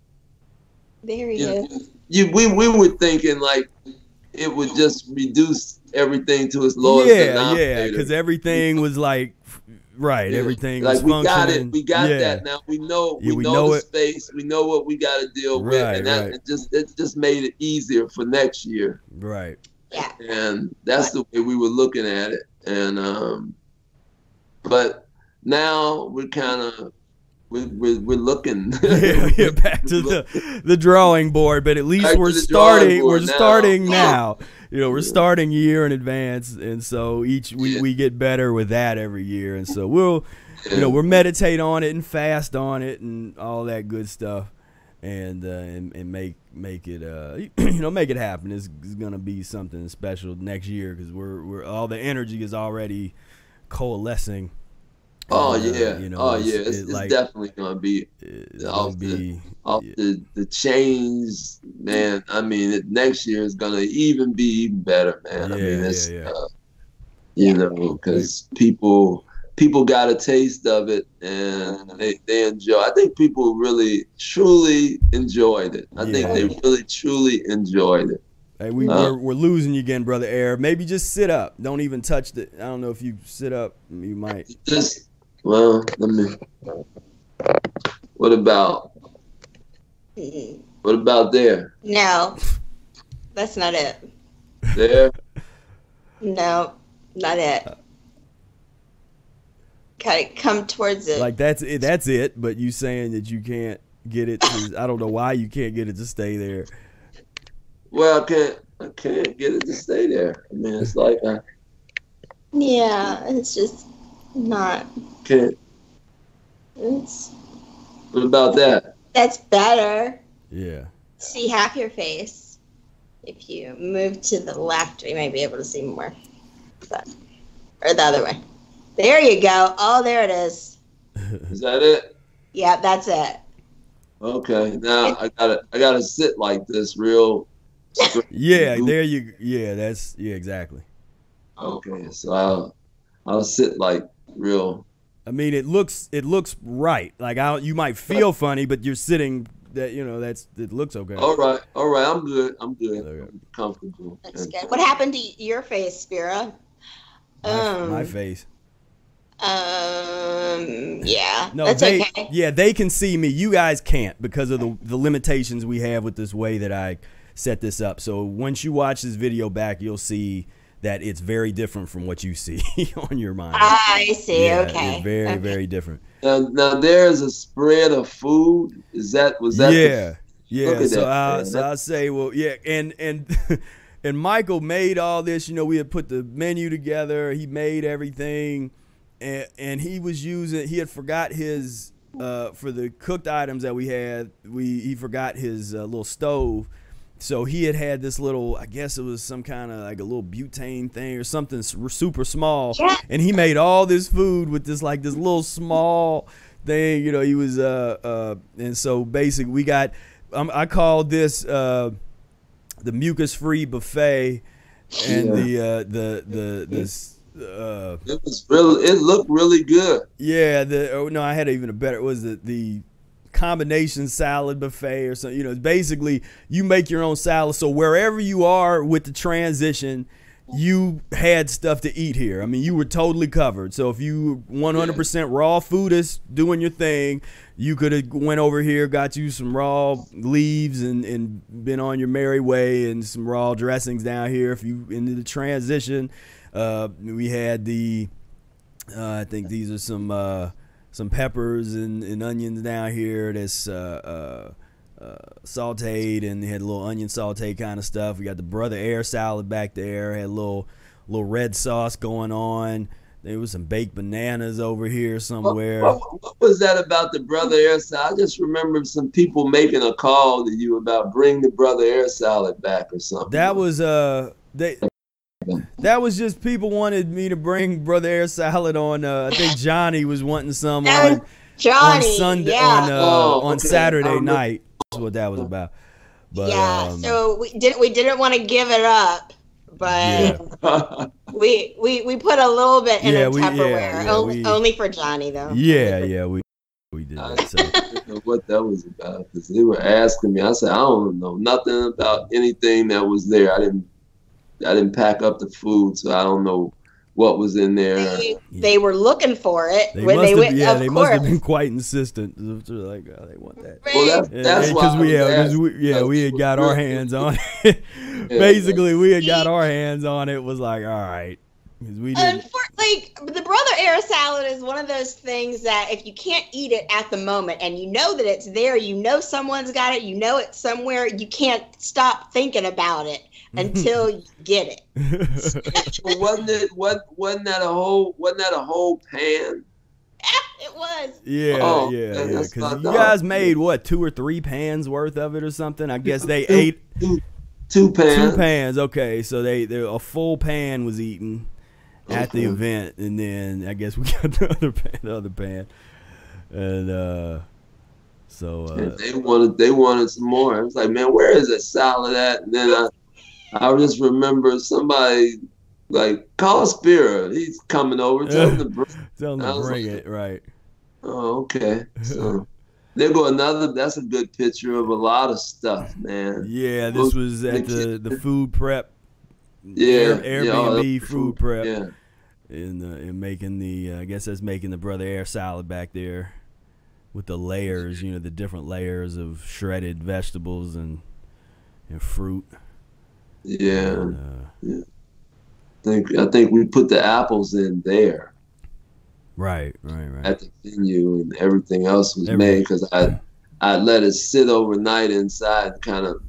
Speaker 4: There he
Speaker 3: you, know,
Speaker 4: is.
Speaker 3: you we we were thinking like it would just reduce everything to its lowest
Speaker 2: yeah, yeah, because everything was like, right,
Speaker 3: Yeah.
Speaker 2: everything
Speaker 3: like
Speaker 2: was
Speaker 3: we got it, we got
Speaker 2: yeah.
Speaker 3: that now. We know
Speaker 2: Yeah,
Speaker 3: we,
Speaker 2: we
Speaker 3: know,
Speaker 2: know
Speaker 3: the
Speaker 2: it.
Speaker 3: space, we know what we got to deal with, and that
Speaker 2: right.
Speaker 3: it just it just made it easier for next year.
Speaker 2: Right.
Speaker 4: Yeah.
Speaker 3: and that's the way we were looking at it. And um, but now we're kind of we're, we're, we're looking.
Speaker 2: yeah, yeah, back to the the drawing board, but at least
Speaker 3: Back
Speaker 2: we're starting. We're
Speaker 3: now.
Speaker 2: starting now. You know, we're
Speaker 3: Yeah.
Speaker 2: starting year in advance, and so each we,
Speaker 3: Yeah.
Speaker 2: we get better with that every year, and so we'll you know we'll meditate on it and fast on it and all that good stuff, and uh, and, and make make it uh you know make it happen. It's, it's gonna be something special next year because we're we're all the energy is already coalescing.
Speaker 3: Oh
Speaker 2: uh,
Speaker 3: yeah,
Speaker 2: you know,
Speaker 3: oh
Speaker 2: it's-
Speaker 3: yeah, it's,
Speaker 2: it,
Speaker 3: it's
Speaker 2: like,
Speaker 3: definitely gonna be off
Speaker 2: gonna be
Speaker 3: off
Speaker 2: Yeah.
Speaker 3: the the change, man. I mean, it, next year is gonna even be even better, man. I
Speaker 2: Yeah,
Speaker 3: mean, it's
Speaker 2: yeah, yeah.
Speaker 3: Uh, you know because people people got a taste of it and they, they enjoy. I think people really truly enjoyed it. I think they really truly enjoyed it.
Speaker 2: Hey, we,
Speaker 3: Uh,
Speaker 2: we're, we're losing you again, brother Air. Maybe just sit up. Don't even touch the. I don't know if you sit up, you might.
Speaker 3: Just well, let me. What about what about there?
Speaker 4: No, that's not it.
Speaker 3: There.
Speaker 4: No, not it. Gotta come towards it.
Speaker 2: Like that's it. That's it. But you saying that you can't get it. To, I don't know why you can't get it to stay there.
Speaker 3: Well, I can't. I can't get it to stay there. I mean, it's like I
Speaker 4: yeah, it's just not.
Speaker 3: Can't.
Speaker 4: It's,
Speaker 3: What about that?
Speaker 4: that's better.
Speaker 2: Yeah.
Speaker 4: See half your face. If you move to the left, you might be able to see more. But, or the other way. There you go. Oh, there it is.
Speaker 3: Is that it?
Speaker 4: Yeah, that's it.
Speaker 3: Okay. Now I gotta. I gotta sit like this, real.
Speaker 2: Yeah. There you. Yeah. That's. Yeah. Exactly.
Speaker 3: Okay. So I'll. I'll sit like real.
Speaker 2: I mean, it looks. It looks right. Like I. You might feel funny, but you're sitting that you know that's it looks okay.
Speaker 3: All right, all right. I'm good. I'm good.
Speaker 2: Okay.
Speaker 3: I'm comfortable.
Speaker 4: That's good. What happened to your face, Spira?
Speaker 2: my,
Speaker 4: Um,
Speaker 2: my face.
Speaker 4: Um, yeah,
Speaker 2: No,
Speaker 4: that's
Speaker 2: they
Speaker 4: okay.
Speaker 2: yeah they can see me. You guys can't because of the the limitations we have with this way that I set this up. So once you watch this video back, you'll see that it's very different from what you see on your mind.
Speaker 4: I see.
Speaker 2: Yeah,
Speaker 4: okay.
Speaker 2: it's very
Speaker 4: okay.
Speaker 2: very different.
Speaker 3: Now, now there's a spread of food. Is that was that? the-
Speaker 2: yeah, yeah. So I so I say, well, yeah, and and and Michael made all this. You know, we had put the menu together. He made everything, and and he was using. He had forgot his uh for the cooked items that we had. We he forgot his uh, little stove. So he had had this little, I guess it was some kind of like a little butane thing or something super small,
Speaker 4: Yeah.
Speaker 2: and he made all this food with this like this little small thing. You know, he was uh uh, and so basically we got. Um, I called this uh the mucus free buffet, and
Speaker 3: Yeah.
Speaker 2: the uh the the this uh
Speaker 3: It was really. It looked really good.
Speaker 2: yeah, the oh no, I had even a better. It was it the combination salad buffet or something? You know, basically you make your own salad. So wherever you are with the transition, you had stuff to eat here. I mean, you were totally covered. So if you 100% raw foodist doing your thing, you could have went over here, got you some raw leaves, and and been on your merry way, and some raw dressings down here. If you into the transition, uh, we had the. Uh, I think these are some uh, some peppers and, and onions down here. That's uh, uh, uh, sautéed, and they had a little onion saute kind of stuff. We got the brother air salad back there. Had a little little red sauce going on. There was some baked bananas over here
Speaker 3: What,
Speaker 2: somewhere.
Speaker 3: what- what was that about the brother air salad? I just remember some people making a call to you about bring the brother air salad back or something.
Speaker 2: That was uh they that was just people wanted me to bring brother air salad on. Uh, I think Johnny was wanting some on.
Speaker 4: Johnny.
Speaker 2: on Sunday
Speaker 4: yeah.
Speaker 2: on uh,
Speaker 3: Oh,
Speaker 2: on. Saturday
Speaker 3: I remember.
Speaker 2: night. That's what that was about. But
Speaker 4: yeah.
Speaker 2: um,
Speaker 4: so we didn't we didn't want to give it up, but
Speaker 2: Yeah.
Speaker 4: we, we we put a little bit in
Speaker 2: Yeah,
Speaker 4: a
Speaker 2: we- yeah,
Speaker 4: Tupperware.
Speaker 2: yeah,
Speaker 4: only,
Speaker 2: we-
Speaker 4: only for Johnny though.
Speaker 2: yeah, yeah, we we did that. So
Speaker 3: didn't know what that was about because they were asking me. I said I don't know nothing about anything that was there. I didn't. I didn't pack up the food, so I don't know what was in there.
Speaker 4: They, they were looking for it
Speaker 2: they
Speaker 4: when
Speaker 2: must
Speaker 4: they
Speaker 2: have,
Speaker 4: went.
Speaker 2: yeah,
Speaker 4: of
Speaker 2: they
Speaker 4: course.
Speaker 2: must have been quite insistent. They're like, oh, they want that.
Speaker 3: Well, that's that's
Speaker 2: and-
Speaker 3: why.
Speaker 2: We,
Speaker 3: was
Speaker 2: yeah, 'cause
Speaker 3: asking,
Speaker 2: we, yeah, we had got our hands on it. Basically, we had got our hands on it. Was like, all right, because we didn't.
Speaker 4: Like the brother air salad is one of those things that if you can't eat it at the moment and you know that it's there, you know someone's got it, you know it's somewhere, you can't stop thinking about it until you get it.
Speaker 3: Well, wasn't it? What wasn't that a whole? Wasn't that a whole pan?
Speaker 4: It was.
Speaker 2: Yeah,
Speaker 3: Oh,
Speaker 2: yeah,
Speaker 3: okay,
Speaker 2: yeah. Because you
Speaker 3: thought.
Speaker 2: guys made what two or three pans worth of it or something. I guess they ate
Speaker 3: Two pans.
Speaker 2: two pans. Okay, so they, they a full pan was eaten at the event, and then I guess we got the other pan, the other pan, and uh, so uh,
Speaker 3: they wanted they wanted some more. I was like, man, where is that salad at? And then I I just remember somebody like call Spira. He's coming over. Tell him to bring.
Speaker 2: tell
Speaker 3: I
Speaker 2: to bring
Speaker 3: like-
Speaker 2: it right.
Speaker 3: Oh, okay. So there go another. That's a good picture of a lot of stuff, man.
Speaker 2: Yeah, this was at
Speaker 3: the
Speaker 2: the food prep.
Speaker 3: Yeah,
Speaker 2: Air, Airbnb
Speaker 3: that's
Speaker 2: food prep.
Speaker 3: Yeah,
Speaker 2: and, uh, and making the uh, I guess that's making the brother air salad back there with the layers, you know, the different layers of shredded vegetables and and fruit.
Speaker 3: Yeah.
Speaker 2: And, uh,
Speaker 3: I think I think we put the apples in there
Speaker 2: right, right, right.
Speaker 3: at the venue, and everything else was
Speaker 2: Every-
Speaker 3: made because I I let it sit overnight inside, to kind of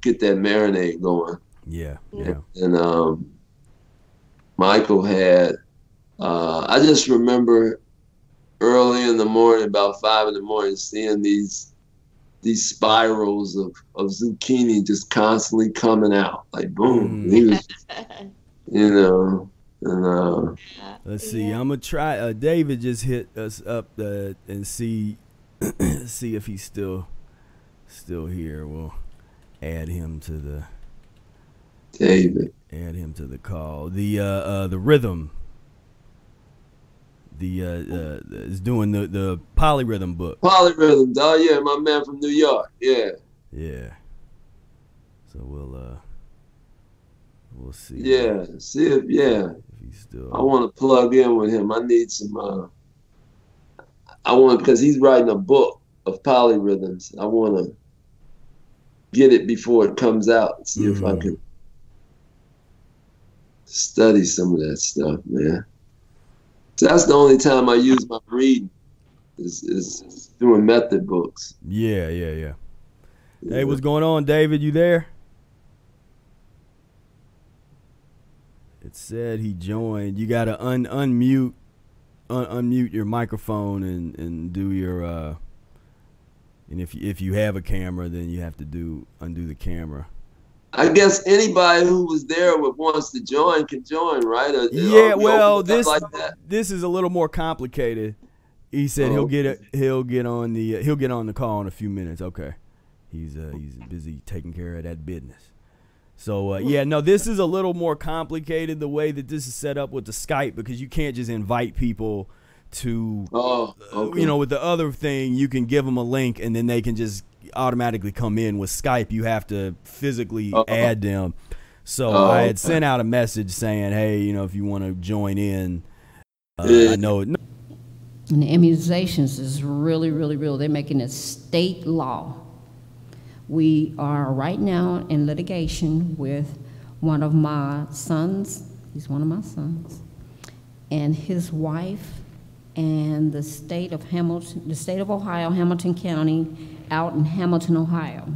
Speaker 3: get that marinade going.
Speaker 2: yeah, yeah.
Speaker 3: and um, Michael had. Uh, I just remember early in the morning, about five in the morning, seeing these these spirals of, of zucchini just constantly coming out, like boom.
Speaker 2: Mm.
Speaker 3: He was, you know, and uh,
Speaker 2: Let's see.
Speaker 4: Yeah.
Speaker 2: I'm gonna try. Uh, David just hit us up uh, and see see if he's still still here. We'll add him to the
Speaker 3: David.
Speaker 2: add him to the call. The uh, uh the rhythm. The uh, uh, is doing the the polyrhythm book.
Speaker 3: Polyrhythms. Oh yeah, my man from New York. Yeah.
Speaker 2: Yeah. So we'll uh we'll see.
Speaker 3: Yeah. See if yeah.
Speaker 2: If he's still.
Speaker 3: I want to plug in with him. I need some. Uh, I want because he's writing a book of polyrhythms. I want to get it before it comes out. See if I
Speaker 2: Mhm.
Speaker 3: can study some of that stuff, man. So that's the only time I use my reading is, is doing method books.
Speaker 2: Yeah, yeah, yeah. Hey, what's going on, David? You there? It said he joined. You gotta un unmute, un- unmute your microphone and and do your. uh And if you, if you have a camera, then you have to do undo the camera.
Speaker 3: I guess anybody who was there but wants to join can join, right? Or-
Speaker 2: Yeah,
Speaker 3: we
Speaker 2: well,
Speaker 3: open it up
Speaker 2: this
Speaker 3: like
Speaker 2: this is a little more complicated. He said
Speaker 3: Oh,
Speaker 2: he'll get it. He'll get on the he'll get on the call in a few minutes. Okay, he's uh, he's busy taking care of that business. So uh, yeah, no, this is a little more complicated the way that this is set up with the Skype because you can't just invite people to
Speaker 3: Oh,
Speaker 2: uh,
Speaker 3: okay.
Speaker 2: you know with the other thing you can give them a link and then they can just automatically come in with Skype you have to physically
Speaker 3: Uh-oh.
Speaker 2: add them. So
Speaker 3: Oh,
Speaker 2: I had
Speaker 3: okay.
Speaker 2: sent out a message saying, "Hey, you know, if you want to join in, uh,
Speaker 3: Yeah.
Speaker 2: I know no,
Speaker 5: And the immunizations is really, really real. They're making it state law. We are right now in litigation with one of my sons. He's one of my sons, and his wife, and the state of Hamilton, the state of Ohio, Hamilton County, out in Hamilton, Ohio.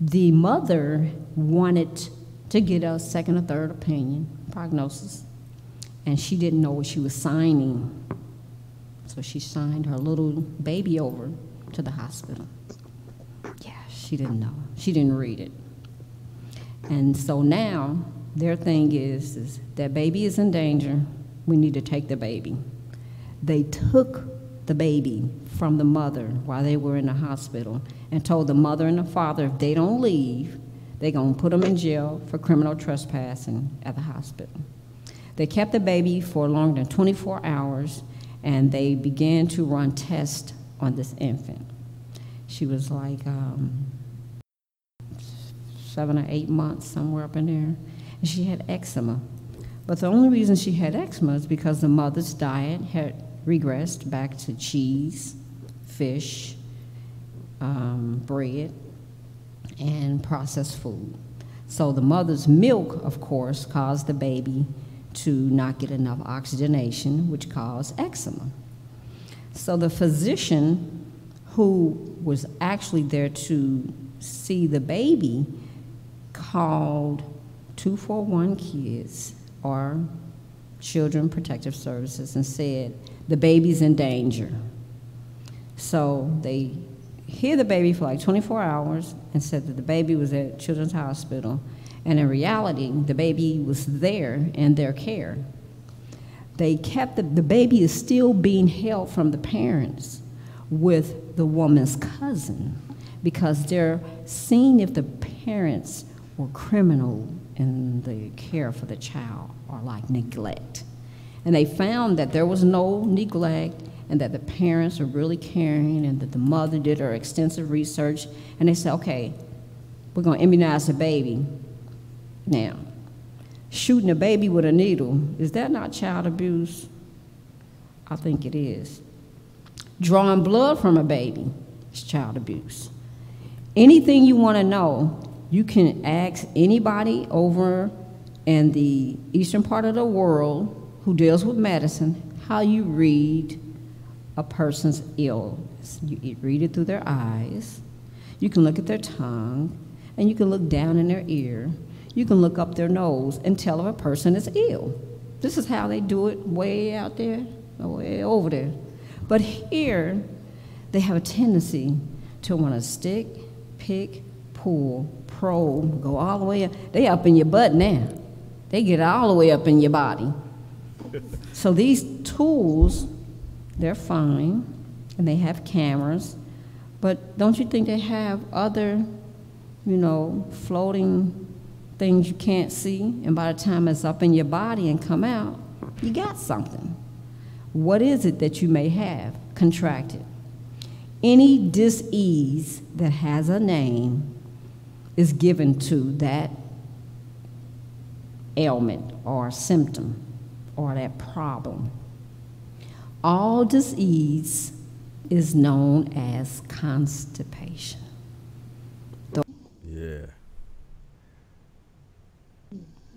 Speaker 5: The mother wanted to get a second or third opinion, prognosis, and she didn't know what she was signing. So she signed her little baby over to the hospital. Yeah, she didn't know. She didn't read it. And so now their thing is, is that baby is in danger. We need to take the baby. They took the baby from the mother while they were in the hospital and told the mother and the father if they don't leave, they're going to put them in jail for criminal trespassing at the hospital. They kept the baby for longer than 24 hours and they began to run tests on this infant. She was like um, seven or eight months, somewhere up in there, and she had eczema. But the only reason she had eczema is because the mother's diet had regressed back to cheese, fish, um, bread, and processed food. So the mother's milk, of course, caused the baby to not get enough oxygenation, which caused eczema. So the physician who was actually there to see the baby called 241 Kids or Children Protective Services and said, the baby's in danger. So they hid the baby for like 24 hours and said that the baby was at Children's Hospital. And in reality, the baby was there in their care. They kept the, the baby is still being held from the parents with the woman's cousin because they're seeing if the parents were criminal in the care for the child or like neglect. And they found that there was no neglect and that the parents were really caring and that the mother did her extensive research. And they said, okay, we're going to immunize the baby. Now, shooting a baby with a needle, is that not child abuse? I think it is. Drawing blood from a baby is child abuse. Anything you want to know, you can ask anybody over in the eastern part of the world who deals with medicine how you read a person's illness. You read it through their eyes, you can look at their tongue, and you can look down in their ear. You can look up their nose and tell if a person is ill. This is how they do it way out there, way over there. But here, they have a tendency to want to stick, pick, pull, probe, go all the way up. They up in your butt now. They get all the way up in your body. So these tools, they're fine, and they have cameras, but don't you think they have other, you know, floating things you can't see, and by the time it's up in your body and come out, you got something. What is it that you may have contracted? Any disease that has a name is given to that ailment or symptom or that problem. All disease is known as constipation.
Speaker 2: Yeah.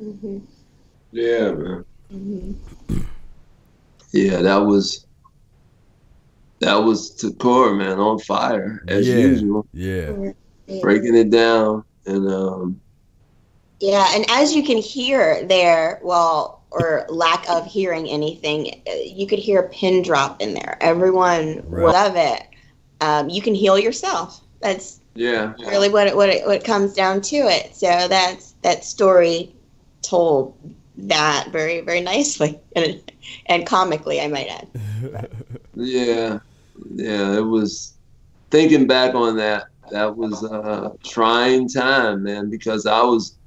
Speaker 2: Mhm.
Speaker 3: Yeah, man. Mhm. Yeah, that was that was Takora, man, on fire as
Speaker 2: yeah.
Speaker 3: usual,
Speaker 2: Yeah.
Speaker 3: breaking it down and um
Speaker 4: Yeah, and as you can hear there, well, or lack of hearing anything, uh, you could hear a pin drop in there. Everyone
Speaker 2: Right.
Speaker 4: would love it. Um, you can heal yourself. That's
Speaker 3: yeah,
Speaker 4: really what it, what it, what it comes down to it. So that's that story told that very very nicely and and comically, I might add.
Speaker 3: yeah, yeah. It was thinking back on that. That was a trying time, man, because I was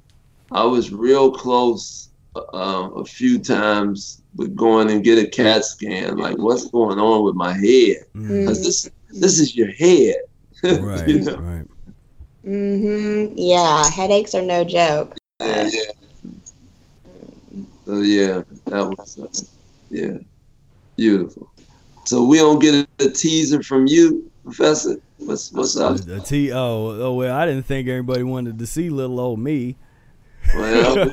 Speaker 3: I was real close uh, a few times with going and get a CAT scan. Like, what's going on with my head?
Speaker 2: Mm.
Speaker 3: 'Cause this this is your head.
Speaker 2: Right.
Speaker 3: You know?
Speaker 2: Right.
Speaker 4: Mm-hmm. Yeah, headaches are no joke.
Speaker 3: Yeah. So yeah, that was uh, yeah, beautiful. So we don't get a, a teaser from you, Professor. What's what's up?
Speaker 2: The T oh oh well I didn't think everybody wanted to see little old me.
Speaker 3: Well,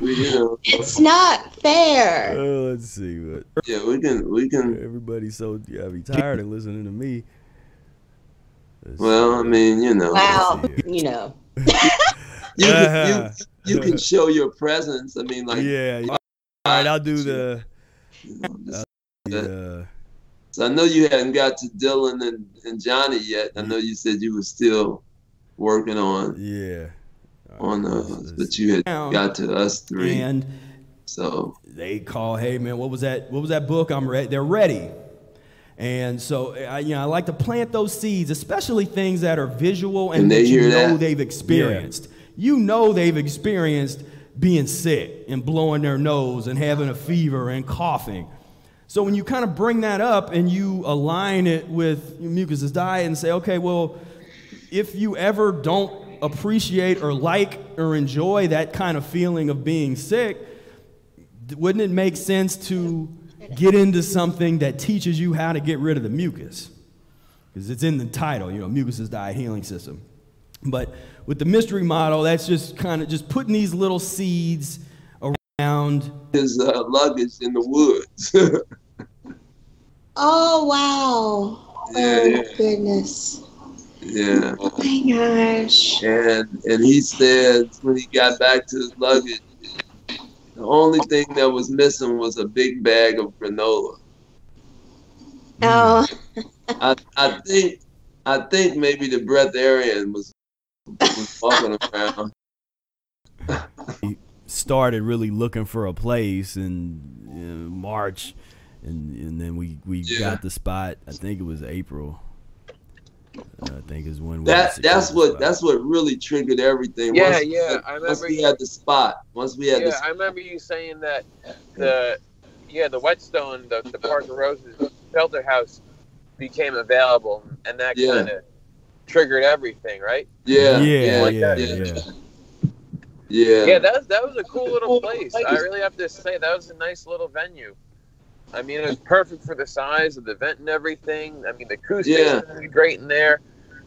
Speaker 3: you know,
Speaker 4: it's not fair.
Speaker 2: Oh, let's see what
Speaker 3: yeah, we can we can.
Speaker 2: everybody's so yeah, be tired of listening to me. Let's
Speaker 3: Well, I mean, you know,
Speaker 4: Wow, you know.
Speaker 3: you can, you, you can show your presence. I mean, like,
Speaker 2: yeah. yeah. Uh, All right, I'll do the.
Speaker 3: you know, this-
Speaker 2: the
Speaker 3: so I know you hadn't got to Dylan and, and Johnny yet. I mm-hmm. know you said you were still working on
Speaker 2: yeah.
Speaker 3: On
Speaker 2: Let's-
Speaker 3: uh,
Speaker 2: let's
Speaker 3: but you had got to us three.
Speaker 2: And
Speaker 3: So
Speaker 2: they call, hey man, what was that? What was that book? I'm ready. They're ready. And so, I, you know, I like to plant those seeds, especially things that are visual and
Speaker 3: And they
Speaker 2: that you know
Speaker 3: that?
Speaker 2: they've experienced. You know they've experienced being sick and blowing their nose and having a fever and coughing. So when you kind of bring that up and you align it with mucusless diet and say, okay, well, if you ever don't appreciate or like or enjoy that kind of feeling of being sick, wouldn't it make sense to get into something that teaches you how to get rid of the mucus? Because it's in the title, you know, mucusless diet healing system. But with the mystery model, that's just kind of just putting these little seeds around.
Speaker 3: his uh, luggage in the woods.
Speaker 4: Oh wow.
Speaker 3: Yeah,
Speaker 4: oh
Speaker 3: yeah.
Speaker 4: goodness.
Speaker 3: Yeah.
Speaker 4: Oh my gosh.
Speaker 3: And and he said when he got back to his luggage, the only thing that was missing was a big bag of granola.
Speaker 4: Oh.
Speaker 3: I I think I think maybe the breatharian was was walking around.
Speaker 2: He started really looking for a place in, in March, and and then we we
Speaker 3: Yeah.
Speaker 2: got the spot. I think it was April. I think is when
Speaker 3: That that's what
Speaker 2: spot.
Speaker 3: that's what really triggered everything.
Speaker 6: Yeah,
Speaker 3: Once
Speaker 6: yeah,
Speaker 3: had-
Speaker 6: I
Speaker 3: Once
Speaker 6: remember
Speaker 3: we
Speaker 6: you-
Speaker 3: had the spot, once we had
Speaker 6: Yeah,
Speaker 3: the
Speaker 6: I remember you saying that the yeah the Whetstone, the the Park of Roses shelter house became available, and that
Speaker 3: Yeah.
Speaker 6: kind of triggered everything, right?
Speaker 3: yeah
Speaker 2: yeah,
Speaker 3: yeah
Speaker 6: like
Speaker 2: yeah,
Speaker 6: that.
Speaker 2: yeah,
Speaker 3: yeah.
Speaker 6: Yeah, that was that was a cool little place. I really have to say that was a nice little venue. I mean, it was perfect for the size of the event and everything. I mean, the acoustics
Speaker 3: Yeah.
Speaker 6: were great in there.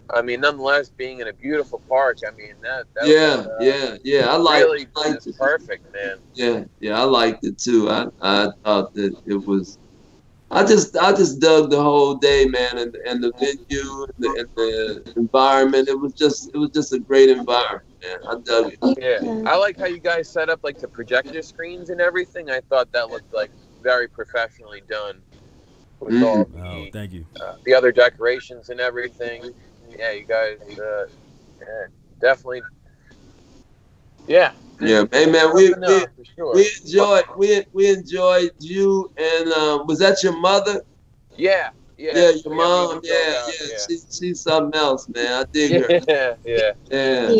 Speaker 6: I mean, nonetheless, being in a beautiful park, I mean that. that
Speaker 3: yeah,
Speaker 6: was, uh,
Speaker 3: yeah, yeah. I like
Speaker 6: really
Speaker 3: liked it.
Speaker 6: perfect, man.
Speaker 3: Yeah, yeah, I liked it too. I, I thought that it was. I just I just dug the whole day, man, and and the venue and the, and the environment. It was just it was just a great environment, man. I dug it.
Speaker 6: Yeah, I like how you guys set up like the projector screens and everything. I thought that looked like very professionally done with
Speaker 3: Mm.
Speaker 6: all
Speaker 2: Oh, thank you.
Speaker 6: uh, the other decorations and everything. Yeah, you guys, uh, yeah, definitely. Yeah,
Speaker 3: Yeah, hey man, we
Speaker 6: No,
Speaker 3: we,
Speaker 6: for sure.
Speaker 3: we enjoyed we we enjoyed you and um, was that your mother?
Speaker 6: yeah, yeah,
Speaker 3: Yeah, your
Speaker 6: haven't
Speaker 3: mom.
Speaker 6: even
Speaker 3: Yeah,
Speaker 6: filled
Speaker 3: yeah, She, she's something else, man. I dig her.
Speaker 6: yeah, yeah.
Speaker 3: Yeah,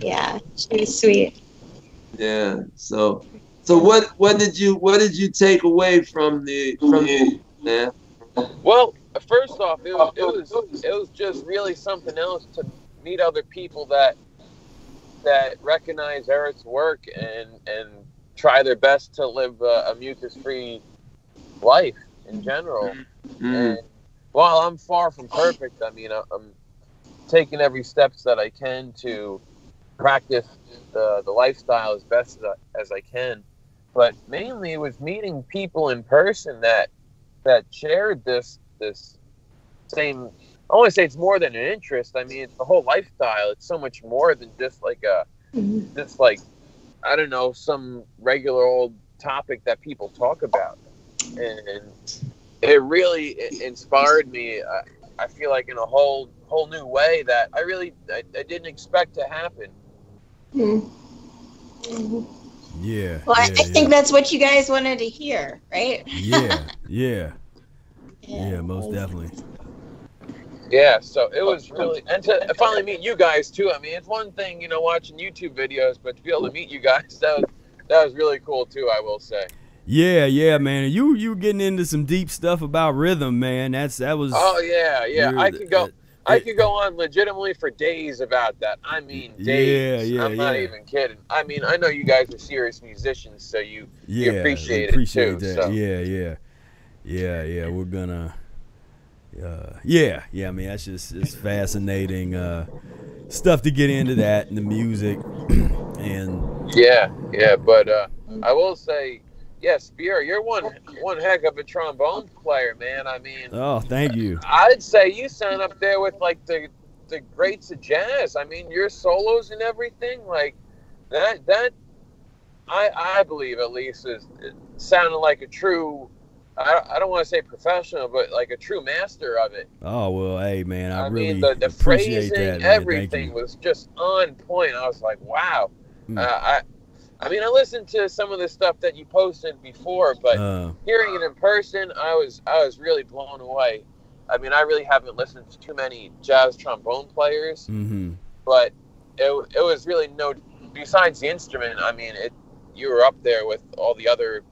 Speaker 4: Yeah, she was sweet.
Speaker 3: yeah. So So what what did you what did you take away from the from the man?
Speaker 6: Well, first off, it was, it was it was just really something else to meet other people that that recognize Ehret's work and and try their best to live a, a mucus-free life in general.
Speaker 3: Mm.
Speaker 6: And while I'm far from perfect, I mean, I- I'm taking every steps that I can to practice the, the lifestyle as best as I, as I can. But mainly, it was meeting people in person that that shared this this same. I want to say it's more than an interest. I mean, it's the whole lifestyle. It's so much more than just like a mm-hmm. just like I don't know some regular old topic that people talk about, and it really i- inspired me. I, I feel like in a whole whole new way that I really I, I didn't expect to happen. Mm-hmm. Mm-hmm.
Speaker 2: Yeah.
Speaker 4: Well, I,
Speaker 2: yeah,
Speaker 4: think that's what you guys wanted to hear, right?
Speaker 2: yeah, yeah, yeah, most definitely.
Speaker 6: Yeah, so it was really, and to finally meet you guys too. I mean, it's one thing, you know, watching YouTube videos, but to be able to meet you guys, that was that was really cool too. I will say.
Speaker 2: Yeah, yeah, man. You you getting into some deep stuff about rhythm, man. That's that was.
Speaker 6: Oh yeah, yeah. I
Speaker 2: the-
Speaker 6: could go.
Speaker 2: uh,
Speaker 6: I could go on legitimately for days about that. I mean,
Speaker 2: Yeah,
Speaker 6: days.
Speaker 2: yeah,
Speaker 6: I'm not
Speaker 2: yeah.
Speaker 6: even kidding. I mean, I know you guys are serious musicians, so you
Speaker 2: yeah,
Speaker 6: you appreciate,
Speaker 2: appreciate
Speaker 6: it too.
Speaker 2: that.
Speaker 6: So.
Speaker 2: Yeah, yeah, yeah, yeah. We're gonna. Uh, yeah, yeah. I mean, that's just it's fascinating uh, stuff to get into that and the music, and
Speaker 6: Yeah, yeah, but uh, I will say, yeah, Spira, you're one one heck of a trombone player, man. I mean,
Speaker 2: oh, thank you.
Speaker 6: I'd say you sound up there with like the the greats of jazz. I mean, your solos and everything, like that. That I I believe at least is it sounded like a true. I, I don't want to say professional, but like a true master of it.
Speaker 2: Oh well, hey man, I,
Speaker 6: I,
Speaker 2: really
Speaker 6: mean, the, the
Speaker 2: appreciate
Speaker 6: phrasing,
Speaker 2: that. Man. Thank
Speaker 6: everything
Speaker 2: you.
Speaker 6: was just on point. I was like, wow.
Speaker 2: Mm.
Speaker 6: Uh, I, I mean, I listened to some of the stuff that you posted before, but
Speaker 2: Uh,
Speaker 6: hearing it in person, I was I was really blown away. I mean, I really haven't listened to too many jazz trombone players,
Speaker 2: mm-hmm.
Speaker 6: but it, it was really no. Besides the instrument, I mean, it you were up there with all the other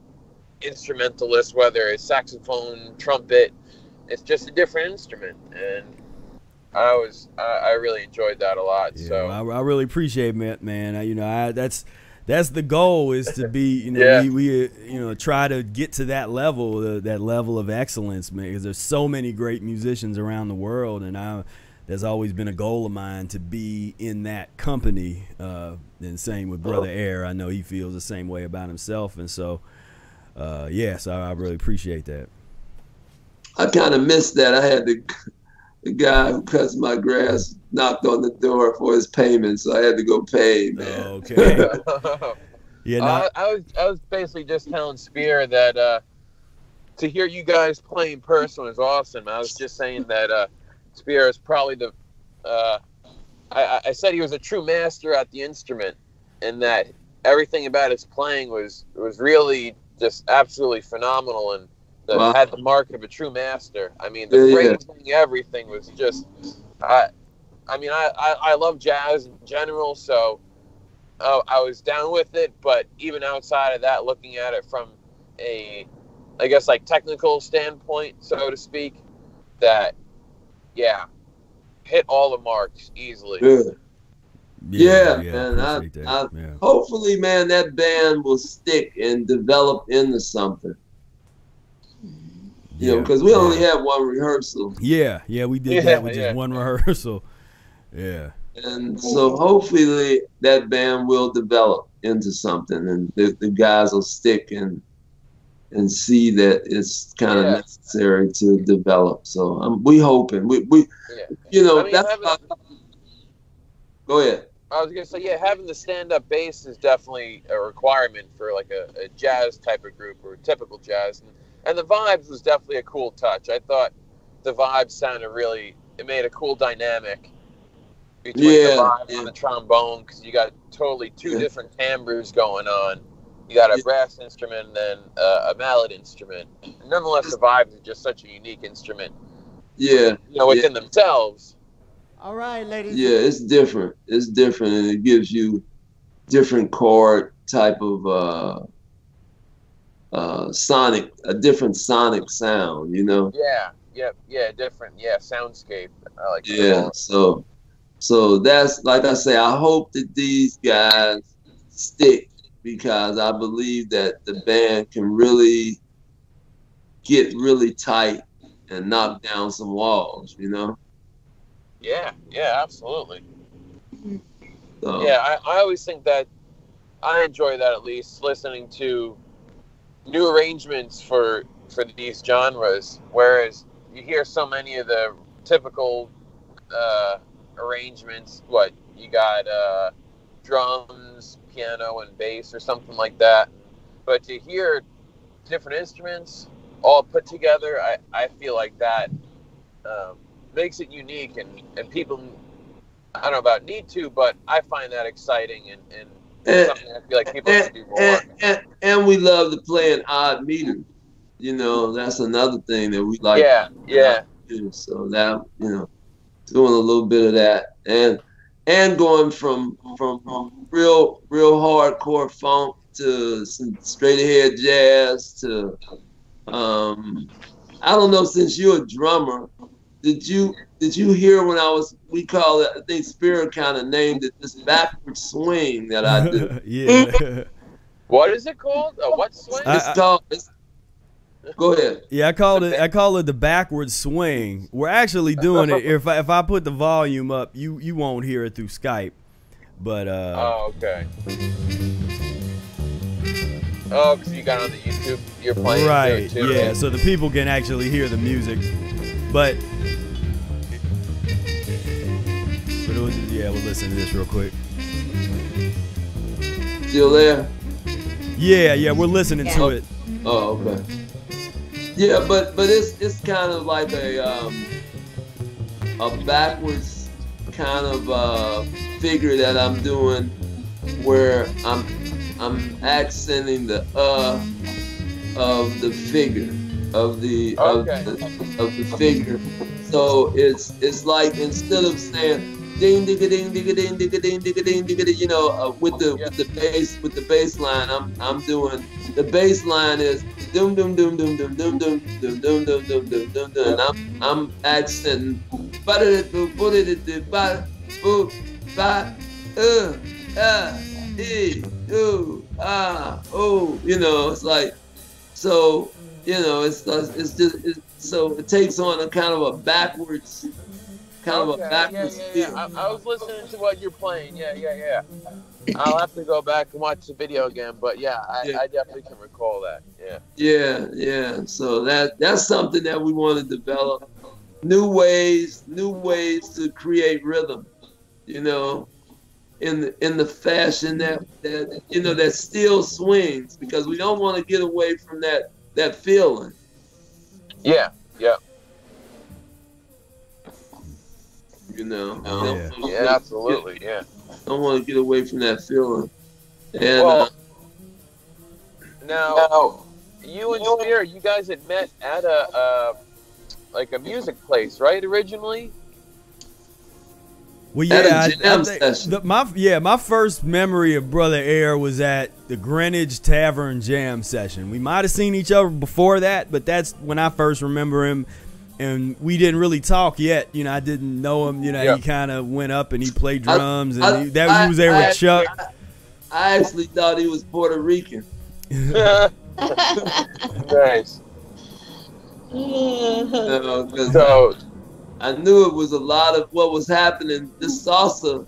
Speaker 6: instrumentalists, whether it's saxophone, trumpet. It's just a different instrument, and I was I, I really enjoyed that a lot.
Speaker 2: Yeah,
Speaker 6: so
Speaker 2: I, I really appreciate it, man. I, you know, I, that's that's the goal is to be, you know,
Speaker 6: Yeah.
Speaker 2: we, we uh, you know try to get to that level, uh, that level of excellence, man. Because there's so many great musicians around the world, and I there's always been a goal of mine to be in that company. Uh, and same with Brother Air. I know he feels the same way about himself, and so uh, yes, I, I really appreciate that.
Speaker 3: I kind of missed that. I had the guy who cuts my grass knocked on the door for his payment, so I had to go pay, man.
Speaker 2: Okay. Yeah, no,
Speaker 6: Uh, I was I was basically just telling Spira that uh, to hear you guys play in person was awesome. I was just saying that uh, Spira is probably the. Uh, I, I- I said he was a true master at the instrument, and that everything about his playing was was really just absolutely phenomenal and that
Speaker 3: Wow.
Speaker 6: had the mark of a true master. I mean, the
Speaker 3: Yeah, yeah.
Speaker 6: everything was just. I, I mean, I, I, I love jazz in general, so uh, I was down with it. But even outside of that, looking at it from a, I guess like technical standpoint, so to speak, that, yeah, hit all the marks easily.
Speaker 3: Good. Yeah,
Speaker 2: yeah,
Speaker 3: man, I- I-
Speaker 2: yeah.
Speaker 3: Hopefully, man, that band will stick and develop into something. You know,
Speaker 2: Yeah,
Speaker 3: because we
Speaker 2: yeah.
Speaker 3: only had one rehearsal,
Speaker 2: Yeah, yeah, we did
Speaker 6: Yeah,
Speaker 2: that with
Speaker 6: yeah.
Speaker 2: just one rehearsal. Yeah,
Speaker 3: and so hopefully that band will develop into something, and the, the guys will stick and and see that it's kind of
Speaker 6: Yeah.
Speaker 3: necessary to develop. So um, we hoping we we
Speaker 6: Yeah.
Speaker 3: you know
Speaker 6: I mean,
Speaker 3: that's
Speaker 6: having-
Speaker 3: why- go ahead.
Speaker 6: I was gonna say, yeah, having the stand-up bass is definitely a requirement for like a, a jazz type of group or typical jazz, and, and the vibes was definitely a cool touch. I thought the vibes sounded really, it made a cool dynamic between
Speaker 3: Yeah,
Speaker 6: the vibe
Speaker 3: yeah.
Speaker 6: and the trombone because you got totally two
Speaker 3: Yeah.
Speaker 6: different timbres going on. You got a
Speaker 3: Yeah.
Speaker 6: brass instrument and then uh, a mallet instrument. And nonetheless, the vibes are just such a unique instrument,
Speaker 3: Yeah,
Speaker 6: you know, within themselves.
Speaker 1: All right, ladies.
Speaker 3: yeah, it's different. It's different, and it gives you different chord type of uh uh, sonic, a different sonic sound, you know.
Speaker 6: Yeah, yeah, yeah, different. Yeah, soundscape. I like that.
Speaker 3: Yeah, so so that's like I say, I hope that these guys stick because I believe that the band can really get really tight and knock down some walls, you know.
Speaker 6: Yeah, yeah, absolutely.
Speaker 3: So,
Speaker 6: Yeah, I, I always think that I enjoy that at least listening to new arrangements for for these genres, whereas you hear so many of the typical uh, arrangements. What you got, uh, drums, piano, and bass, or something like that. But to hear different instruments all put together, I, I feel like that um, makes it unique, and, and people, I don't know about need to, but I find that exciting and, and
Speaker 3: And-
Speaker 6: something I feel like people
Speaker 3: and,
Speaker 6: do more.
Speaker 3: and, and, and we love to play in odd meters. You know, that's another thing that we like.
Speaker 6: yeah, yeah,
Speaker 3: to do. So that you know, doing a little bit of that, and and going from from, from real real hardcore funk to some straight ahead jazz to um, I don't know. Since you're a drummer, did you did you hear when I was we call it? I think Spira kind of named it this backward swing that I do.
Speaker 2: yeah.
Speaker 6: What is it called? A what swing?
Speaker 2: I-
Speaker 3: It's called. It's, go ahead.
Speaker 2: Yeah, I called it. I call it the backward swing. We're actually doing it. If I, if I put the volume up, you you won't hear it through Skype. But uh,
Speaker 6: oh, okay. Oh, because you got on the YouTube. You're playing
Speaker 2: right,
Speaker 6: too, too.
Speaker 2: yeah. So the people can actually hear the music. But but it was, yeah, we'll listen to this real quick.
Speaker 3: Still there?
Speaker 2: Yeah, yeah, we're listening to
Speaker 3: Yeah.
Speaker 2: it.
Speaker 3: Oh, okay. Yeah, but but it's it's kind of like a um, a backwards kind of uh, figure that I'm doing, where I'm I'm accenting the uh of the figure of the of the of the figure. So it's it's like instead of saying ding ding ding ding ding ding ding ding ding ding, you know, uh, with the with the bass with the bass line, I'm I'm doing the bass line is dum dum dum dum dum dum dum dum dum dum dum dum dum dum and I'm I'm accenting da ba da da ba boo ba uh uh e ooh ah oh you know it's like so you know it's it's just it's, so it takes on a kind of a backwards kind of
Speaker 6: Okay,
Speaker 3: a
Speaker 6: yeah,
Speaker 3: backwards
Speaker 6: yeah, yeah. I, I was listening to what you're playing. Yeah, yeah, yeah. I'll have to go back and watch the video again, but yeah, I,
Speaker 3: Yeah.
Speaker 6: I definitely can recall that. Yeah.
Speaker 3: Yeah, yeah. So that that's something that we want to develop. New ways, new ways to create rhythm. You know, in the, in the fashion that that you know that still swings because we don't want to get away from that that feeling.
Speaker 6: Yeah, yeah,
Speaker 3: You know,
Speaker 2: Yeah.
Speaker 3: Don't-
Speaker 6: yeah, absolutely. Yeah.
Speaker 3: Don't want to get away from that feeling. And
Speaker 6: Well,
Speaker 3: uh,
Speaker 6: Now, you and Spira, you guys had met at a uh, like a music place, right? Originally.
Speaker 2: Well, yeah, I- I think the- my yeah, my first memory of Brother Air was at the Greenwich Tavern Jam session. We might have seen each other before that, but that's when I first remember him. And we didn't really talk yet. You know, I didn't know him. You know,
Speaker 6: Yeah.
Speaker 2: he kind of went up and he played
Speaker 3: I-
Speaker 2: drums, and
Speaker 3: I-
Speaker 2: he, that
Speaker 3: I-
Speaker 2: he was there
Speaker 3: I-
Speaker 2: with Chuck.
Speaker 3: I actually thought he was Puerto Rican.
Speaker 6: nice.
Speaker 3: You know, 'cause
Speaker 6: So,
Speaker 3: I knew it was a lot of what was happening. This salsa,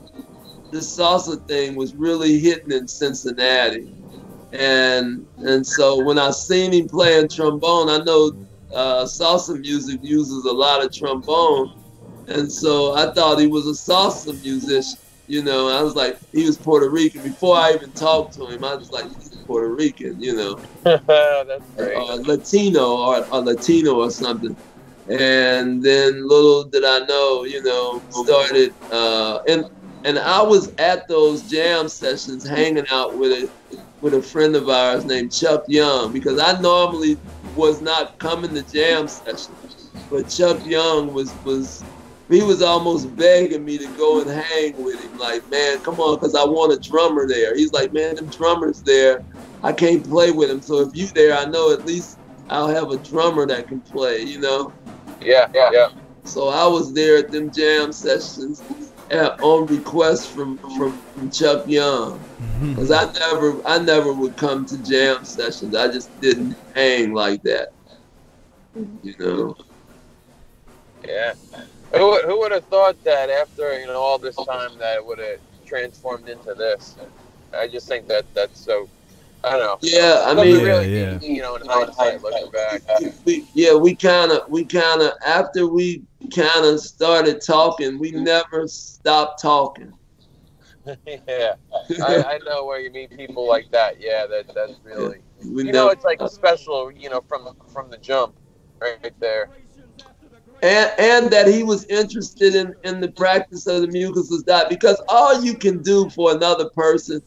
Speaker 3: this salsa thing was really hitting in Cincinnati, and and so when I seen him playing trombone, I know uh, salsa music uses a lot of trombone, and so I thought he was a salsa musician. You know, I was like, he was Puerto Rican. Before I even talked to him, I was like, he's Puerto Rican. You know
Speaker 6: that's great.
Speaker 3: uh, Latino or, or Latino or something. And then little did I know, you know, started uh, and and I was at those jam sessions hanging out with a with a friend of ours named Chuck Young because I normally was not coming to jam sessions, but Chuck Young was was he was almost begging me to go and hang with him. Like, man, come on, because I want a drummer there. He's like, man, them drummers there, I can't play with him. So if you there, I know at least I'll have a drummer that can play. You know.
Speaker 6: Yeah, yeah, yeah.
Speaker 3: So I was there at them jam sessions at, on request from, from from Chuck Young. Cause I never I never would come to jam sessions. I just didn't hang like that. You know.
Speaker 6: Yeah. Who, would- who would have thought that after you know all this time that it would have transformed into this? I just think that that's so. I don't know.
Speaker 3: Yeah, I
Speaker 6: Something
Speaker 3: mean,
Speaker 6: really
Speaker 2: Yeah,
Speaker 6: neat, you know, in hindsight, looking back.
Speaker 3: we, yeah, we kind of, we kind of, after we kind of started talking, we never stopped talking.
Speaker 6: yeah, I, I know where you meet people like that. Yeah, that that's really.
Speaker 3: We
Speaker 6: You know,
Speaker 3: never,
Speaker 6: it's like special. You know, from from the jump, right there.
Speaker 3: and and that he was interested in in the practice of the mucusless diet because all you can do for another person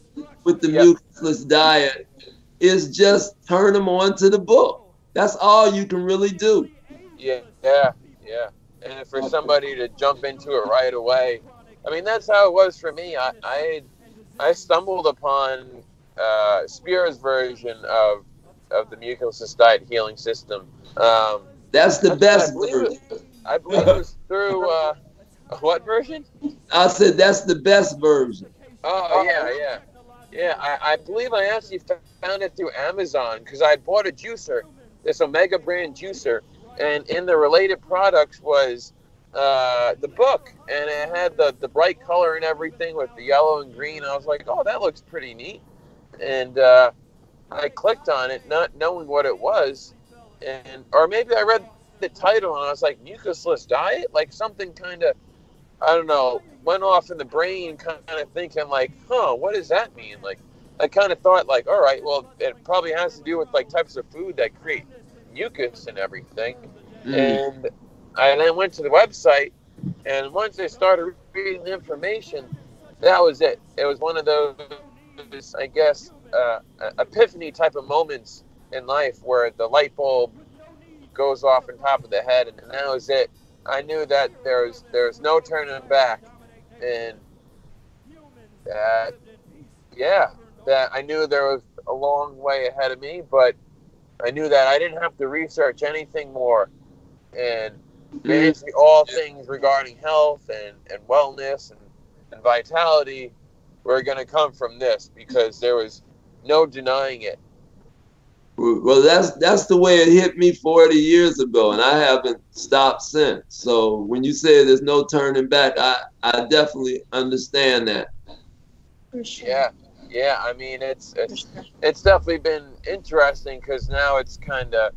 Speaker 3: with the
Speaker 6: Yep.
Speaker 3: mucusless diet is just turn them on to the book. That's all you can really do.
Speaker 6: Yeah, yeah, yeah. And for somebody to jump into it right away, I mean, that's how it was for me. I I, I stumbled upon uh, Spira's version of of the mucusless diet healing system. Um,
Speaker 3: That's the
Speaker 6: I
Speaker 3: best
Speaker 6: believe it- I believe it was through uh, what version?
Speaker 3: I said that's the best version.
Speaker 6: Oh yeah, yeah, yeah. I, I believe I actually found it through Amazon because I bought a juicer, this Omega brand juicer, and in the related products was uh, the book, and it had the the bright color and everything with the yellow and green. I was like, oh, that looks pretty neat, and uh, I clicked on it, not knowing what it was, and or maybe I read the title and I was like, mucusless diet, like something kind of. I don't know, went off in the brain, kind of thinking like, huh, what does that mean? Like, I kind of thought like, all right, well, it probably has to do with like types of food that create mucus and everything.
Speaker 3: Mm.
Speaker 6: And I then went to the website, and once I started reading the information, that was it. It was one of those, I guess, uh, epiphany type of moments in life where the light bulb goes off on top of the head, and that was it. I knew that there was there was no turning back, and that yeah, that I knew there was a long way ahead of me, but I knew that I didn't have to research anything more, and basically mm-hmm. all things regarding health and, and wellness and, and vitality were going to come from this because there was no denying it.
Speaker 3: Well, that's that's the way it hit me 40 years ago, and I haven't stopped since. So when you say there's no turning back, I I definitely understand that.
Speaker 4: Sure.
Speaker 6: Yeah, yeah. I mean, it's it's it's definitely been interesting because now it's kind of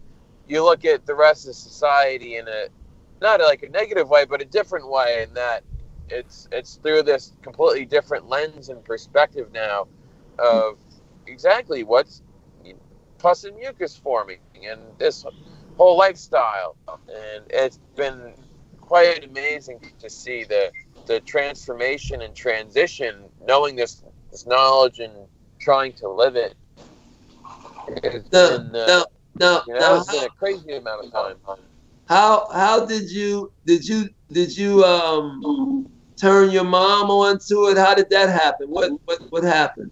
Speaker 6: you look at the rest of society in a not like a negative way, but a different way in that it's it's through this completely different lens and perspective now of exactly what's pus and mucus forming and this whole lifestyle, and it's been quite amazing to see the the transformation and transition, knowing this this knowledge and trying to live it. It's
Speaker 3: Now,
Speaker 6: been, uh,
Speaker 3: now, now,
Speaker 6: you know,
Speaker 3: now
Speaker 6: it's been a crazy amount of time.
Speaker 3: How how did you did you did you um turn your mom onto it? How did that happen? What what what happened?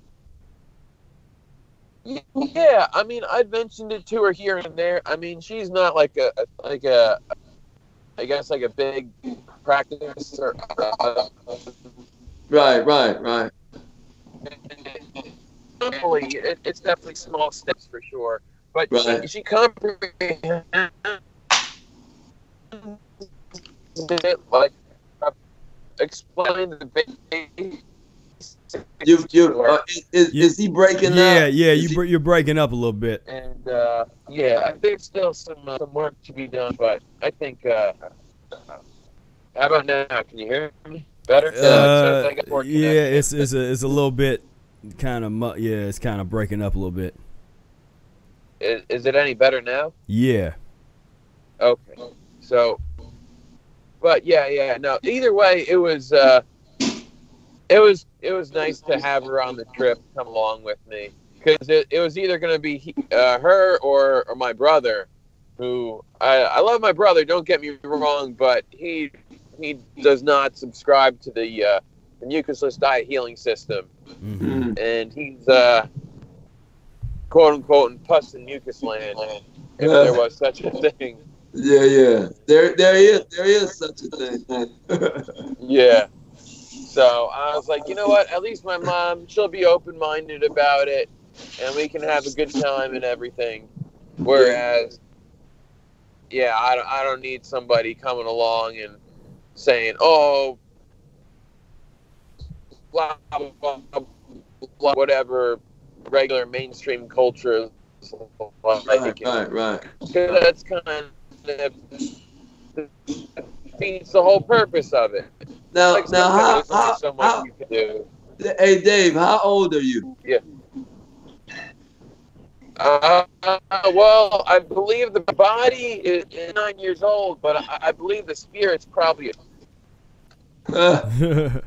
Speaker 6: Yeah, I mean, I'd mentioned it to her here and there. I mean, she's not like a like a, I guess like a big practicer. Uh,
Speaker 3: Right, right, right.
Speaker 6: Definitely, it, it's definitely small steps for sure. But
Speaker 3: Right.
Speaker 6: she, she comprehends it like explain the basics.
Speaker 3: You you uh, is, is he breaking
Speaker 2: Yeah,
Speaker 3: up?
Speaker 2: yeah,
Speaker 3: Is
Speaker 2: you,
Speaker 3: he...
Speaker 2: you're breaking up a little bit.
Speaker 6: and uh, yeah, I think still some uh, some work to be done, but I think. Uh, how about now? Can you hear me better? it
Speaker 2: Uh,
Speaker 6: like
Speaker 2: yeah, it's it's a it's a little bit kind of mu- yeah, it's kind of breaking up a little bit.
Speaker 6: Is, is it any better now?
Speaker 2: Yeah.
Speaker 6: Okay. So, but yeah, yeah. No, either way, it was uh, it was it was nice to have her on the trip, come along with me, because it, it was either going to be he, uh, her or or my brother, who I I love my brother. Don't get me wrong, but he he does not subscribe to the uh, the mucusless diet healing system
Speaker 2: hmm
Speaker 3: Mm.
Speaker 6: and he's uh quote unquote in pus and mucus land, if there was such a thing.
Speaker 3: Yeah, yeah. There, there is, there is such a thing.
Speaker 6: Yeah. So I was like, you know what? At least my mom, she'll be open minded about it, and we can have a good time and everything. Whereas, yeah, I don't, I don't need somebody coming along and saying, oh, blah, blah, blah, blah, whatever regular mainstream culture is like.
Speaker 3: right, right, right.
Speaker 6: Because that's kind of defeats the whole purpose of it.
Speaker 3: Now,
Speaker 6: Like,
Speaker 3: now, how,
Speaker 6: sometimes there's only
Speaker 3: how,
Speaker 6: so much
Speaker 3: how,
Speaker 6: you can do.
Speaker 3: hey, Dave, how old are you? Yeah.
Speaker 6: Uh, well, I believe the body is is nine years old, but I, I believe the spirit's probably
Speaker 3: Uh,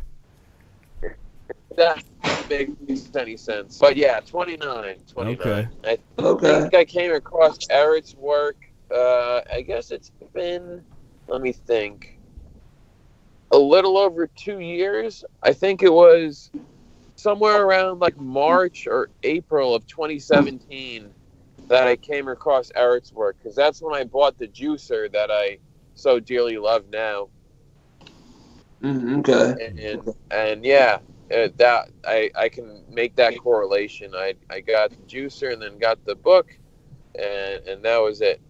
Speaker 6: that makes any sense. But yeah, 29. 29.
Speaker 2: Okay.
Speaker 6: I
Speaker 3: okay.
Speaker 6: think I came across Ehret's work. Uh, I guess it's been, let me think, a little over two years. I think it was somewhere around like March or April of 2017 that I came across Ehret's work because that's when I bought the juicer that I so dearly love now.
Speaker 3: Mm, okay.
Speaker 6: And and, and yeah, uh, that I I can make that correlation. I I got the juicer and then got the book, and and that was it.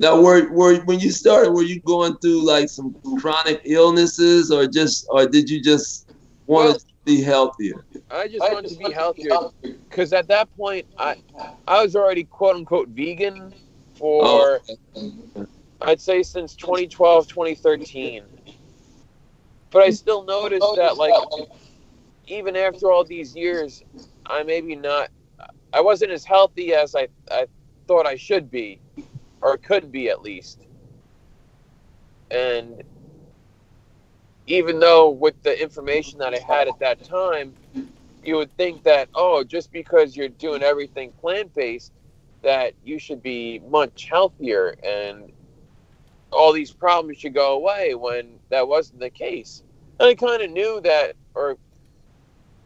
Speaker 3: Now, were, were when you started, were you going through like some chronic illnesses, or just, or did you just want
Speaker 6: Well-
Speaker 3: to be healthier?
Speaker 6: I just wanted to be healthier because at that point I I was already quote unquote vegan for oh, I'd say since 2012 2013. But I still noticed that like even after all these years I maybe not I wasn't as healthy as I I thought I should be or could be at least. And even though with the information that I had at that time, you would think that oh, just because you're doing everything plant based, that you should be much healthier and all these problems should go away when that wasn't the case. And I kind of knew that, or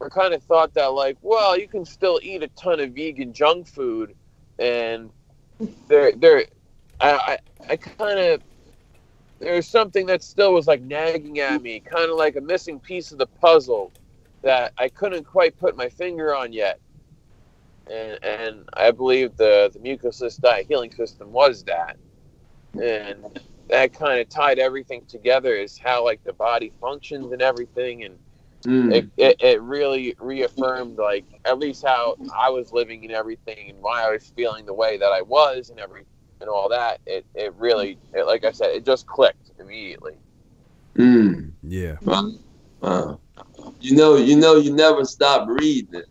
Speaker 6: or kind of thought that like, well, you can still eat a ton of vegan junk food, and there there, I I, I kind of there's something that still was like nagging at me, kind of like a missing piece of the puzzle that I couldn't quite put my finger on yet. And and I believe the the mucusless diet healing system was that, and that kind of tied everything together is how like the body functions and everything, and
Speaker 3: Mm.
Speaker 6: it, it, it really reaffirmed like at least how I was living and everything and why I was feeling the way that I was and every and all that. It it really it, like I said, it just clicked immediately.
Speaker 3: Mm.
Speaker 2: yeah.
Speaker 3: Wow. Wow. You know, you know, you never stop reading it.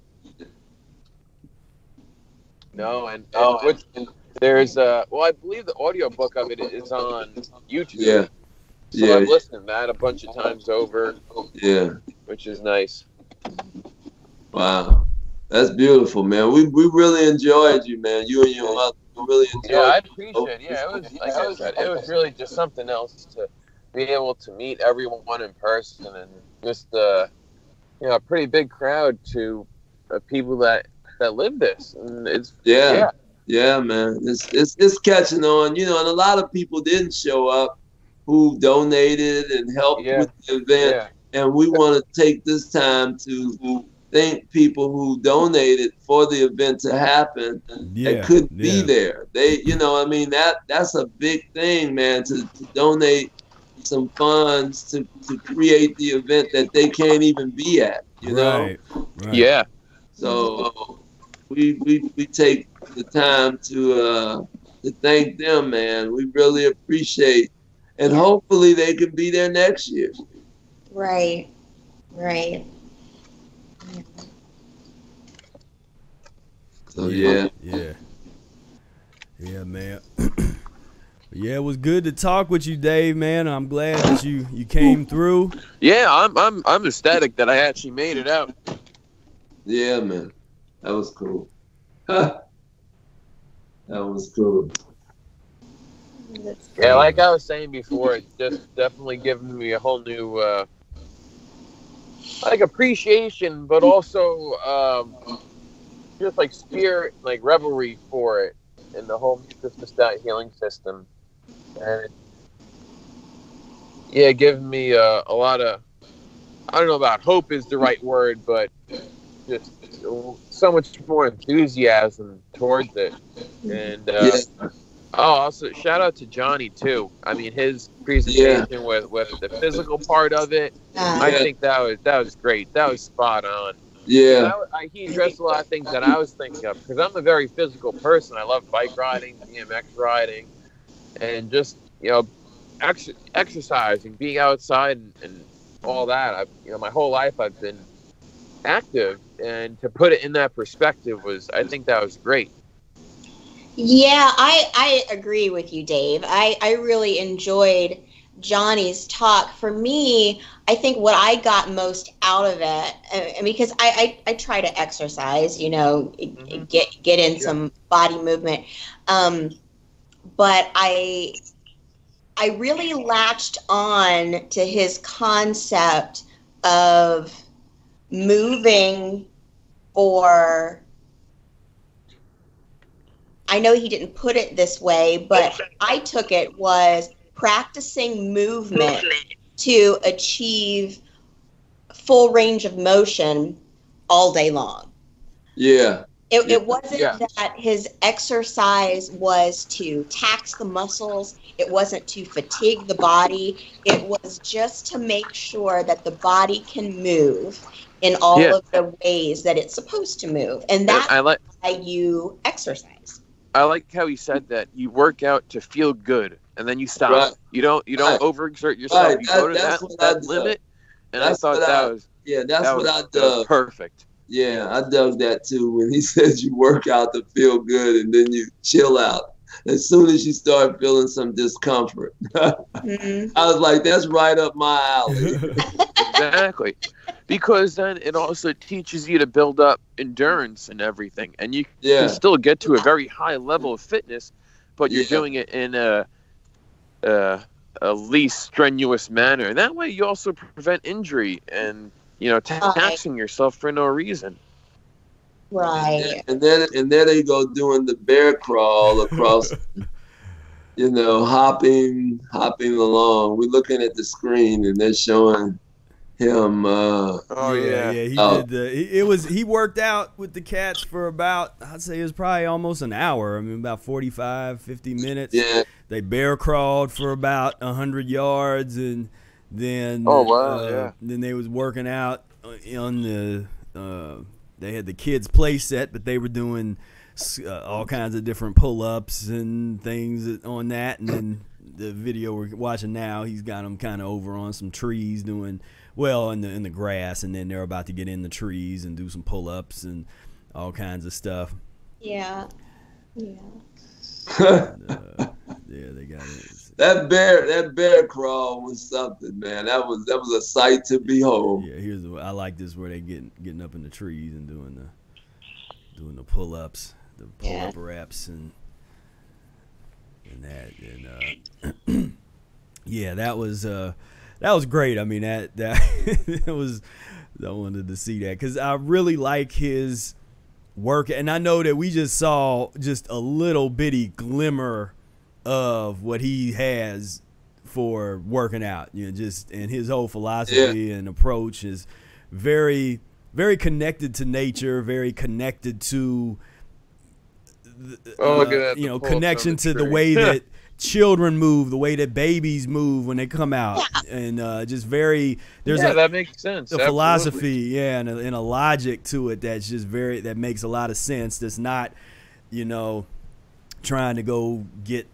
Speaker 6: No, and, and oh, which, there's a well I believe the audio book of it is on YouTube.
Speaker 3: Yeah.
Speaker 6: So
Speaker 3: Yeah.
Speaker 6: I've listened to that a bunch of times over,
Speaker 3: Yeah.
Speaker 6: which is nice.
Speaker 3: Wow. That's beautiful, man. We we really enjoyed you, man. You and your mother we really enjoyed.
Speaker 6: Yeah, I appreciate it. Yeah, it was like I said, it was really just something else to be able to meet everyone in person and just uh you know, a pretty big crowd to uh, people that that live this. And it's
Speaker 3: Yeah.
Speaker 6: Yeah.
Speaker 3: Yeah, man. It's, it's it's catching on, you know, and a lot of people didn't show up who donated and helped
Speaker 6: Yeah.
Speaker 3: with the event.
Speaker 6: yeah.
Speaker 3: And we want to take this time to thank people who donated for the event to happen
Speaker 2: Yeah.
Speaker 3: that couldn't be there. They, you know, I mean that that's a big thing, man. To, to donate some funds to, to create the event that they can't even be at. You know,
Speaker 2: Right. right.
Speaker 6: Yeah.
Speaker 3: so we we we take the time to uh to thank them, man. We really appreciate, and hopefully they can be there next year.
Speaker 4: Right. Right.
Speaker 3: So yeah,
Speaker 2: Yeah. Yeah, man. yeah, it was good to talk with you, Dave, man. I'm glad that you you came through.
Speaker 6: Yeah, I'm I'm I'm ecstatic that I actually made it out.
Speaker 3: yeah, man. That was cool. that was cool.
Speaker 6: Yeah, like I was saying before, it's just definitely given me a whole new uh like appreciation, but also um just like spirit, like revelry for it, and the whole mucus Mustat healing system, and it, yeah, giving me uh, a lot of I don't know about hope is the right word, but just so much more enthusiasm towards it, and uh,
Speaker 3: Yeah.
Speaker 6: Oh, also shout out to Johnny too. I mean, his presentation with with the physical part of it,
Speaker 4: Uh,
Speaker 6: I think that was that was great. That was spot on.
Speaker 3: Yeah.
Speaker 6: I, I, he addressed a lot of things that I was thinking of because I'm a very physical person. I love bike riding, BMX riding, and just you know, ex- exercising, being outside, and, and all that. I've you know, my whole life I've been active, and to put it in that perspective was, I think that was great.
Speaker 4: Yeah, I, I agree with you, Dave. I, I really enjoyed Johnny's talk. For me, I think what I got most out of it, uh, because I, I, I try to exercise, you know,
Speaker 6: Mhm.
Speaker 4: get get in
Speaker 6: Yeah.
Speaker 4: some body movement, um, but I I really latched on to his concept of moving for I know he didn't put it this way, but I took it was practicing movement to achieve full range of motion all day long.
Speaker 3: Yeah.
Speaker 4: It,
Speaker 6: Yeah.
Speaker 4: it wasn't
Speaker 6: Yeah.
Speaker 4: that his exercise was to tax the muscles. It wasn't to fatigue the body. It was just to make sure that the body can move in all
Speaker 6: Yeah.
Speaker 4: of the ways that it's supposed to move. And that's
Speaker 6: I like
Speaker 4: why you exercise.
Speaker 6: I like how he said that you work out to feel good, and then you stop.
Speaker 3: Right.
Speaker 6: You don't you don't
Speaker 3: Right.
Speaker 6: overexert yourself.
Speaker 3: Right.
Speaker 6: You
Speaker 3: That-
Speaker 6: go to that, that limit, and
Speaker 3: That's
Speaker 6: I thought that
Speaker 3: I-
Speaker 6: was
Speaker 3: Yeah. That's
Speaker 6: that
Speaker 3: what
Speaker 6: was,
Speaker 3: I dug.
Speaker 6: perfect.
Speaker 3: Yeah, I dug that too when he says you work out to feel good and then you chill out. As soon as you start feeling some discomfort,
Speaker 4: Mhm.
Speaker 3: I was like, "That's right up my alley."
Speaker 6: exactly because then it also teaches you to build up endurance and everything and you
Speaker 3: Yeah,
Speaker 6: can still get to a very high level of fitness but you're
Speaker 3: Yeah.
Speaker 6: doing it in a, a a least strenuous manner and that way you also prevent injury and you know ta- taxing yourself for no reason
Speaker 4: Right.
Speaker 3: and then and then they go doing the bear crawl across, you know, hopping hopping along. We're looking at the screen and they're showing him. Uh,
Speaker 6: oh
Speaker 2: yeah, yeah. He
Speaker 3: Oh.
Speaker 2: did the. It, it was he worked out with the cats for about I'd say it was probably almost an hour. I mean, about 45, 50 minutes.
Speaker 3: yeah,
Speaker 2: They bear crawled for about hundred yards, and then
Speaker 6: Oh, wow,
Speaker 2: uh,
Speaker 6: yeah.
Speaker 2: then they was working out on the. Uh, they had the kids play set, but they were doing uh, all kinds of different pull ups and things on that, and then the video we're watching now, he's got them kind of over on some trees doing well in the in the grass, and then they're about to get in the trees and do some pull ups and all kinds of stuff.
Speaker 4: Yeah. Yeah.
Speaker 2: And, uh, yeah, they got it.
Speaker 3: That bear that bear crawl was something, man. That was that was a sight to behold.
Speaker 2: Yeah, here's the, I like this where they getting getting up in the trees and doing the doing the pull ups, the pull
Speaker 4: Yeah.
Speaker 2: up reps and and that and uh, yeah, that was uh, that was great. I mean that that it was I wanted to see that because I really like his work, and I know that we just saw just a little bitty glimmer of what he has for working out. You know, just and his whole philosophy and approach is very, very connected to nature, very connected to. the-
Speaker 6: Oh, look at
Speaker 2: uh,
Speaker 6: that,
Speaker 2: You know, connection to the
Speaker 6: tree.
Speaker 2: way that children move, the way that babies move when they come out, and uh, just very. There's
Speaker 6: yeah
Speaker 2: a,
Speaker 6: that makes sense
Speaker 2: a
Speaker 6: absolutely.
Speaker 2: philosophy, yeah, and a, and a logic to it that's just very that makes a lot of sense. That's not, you know, trying to go get,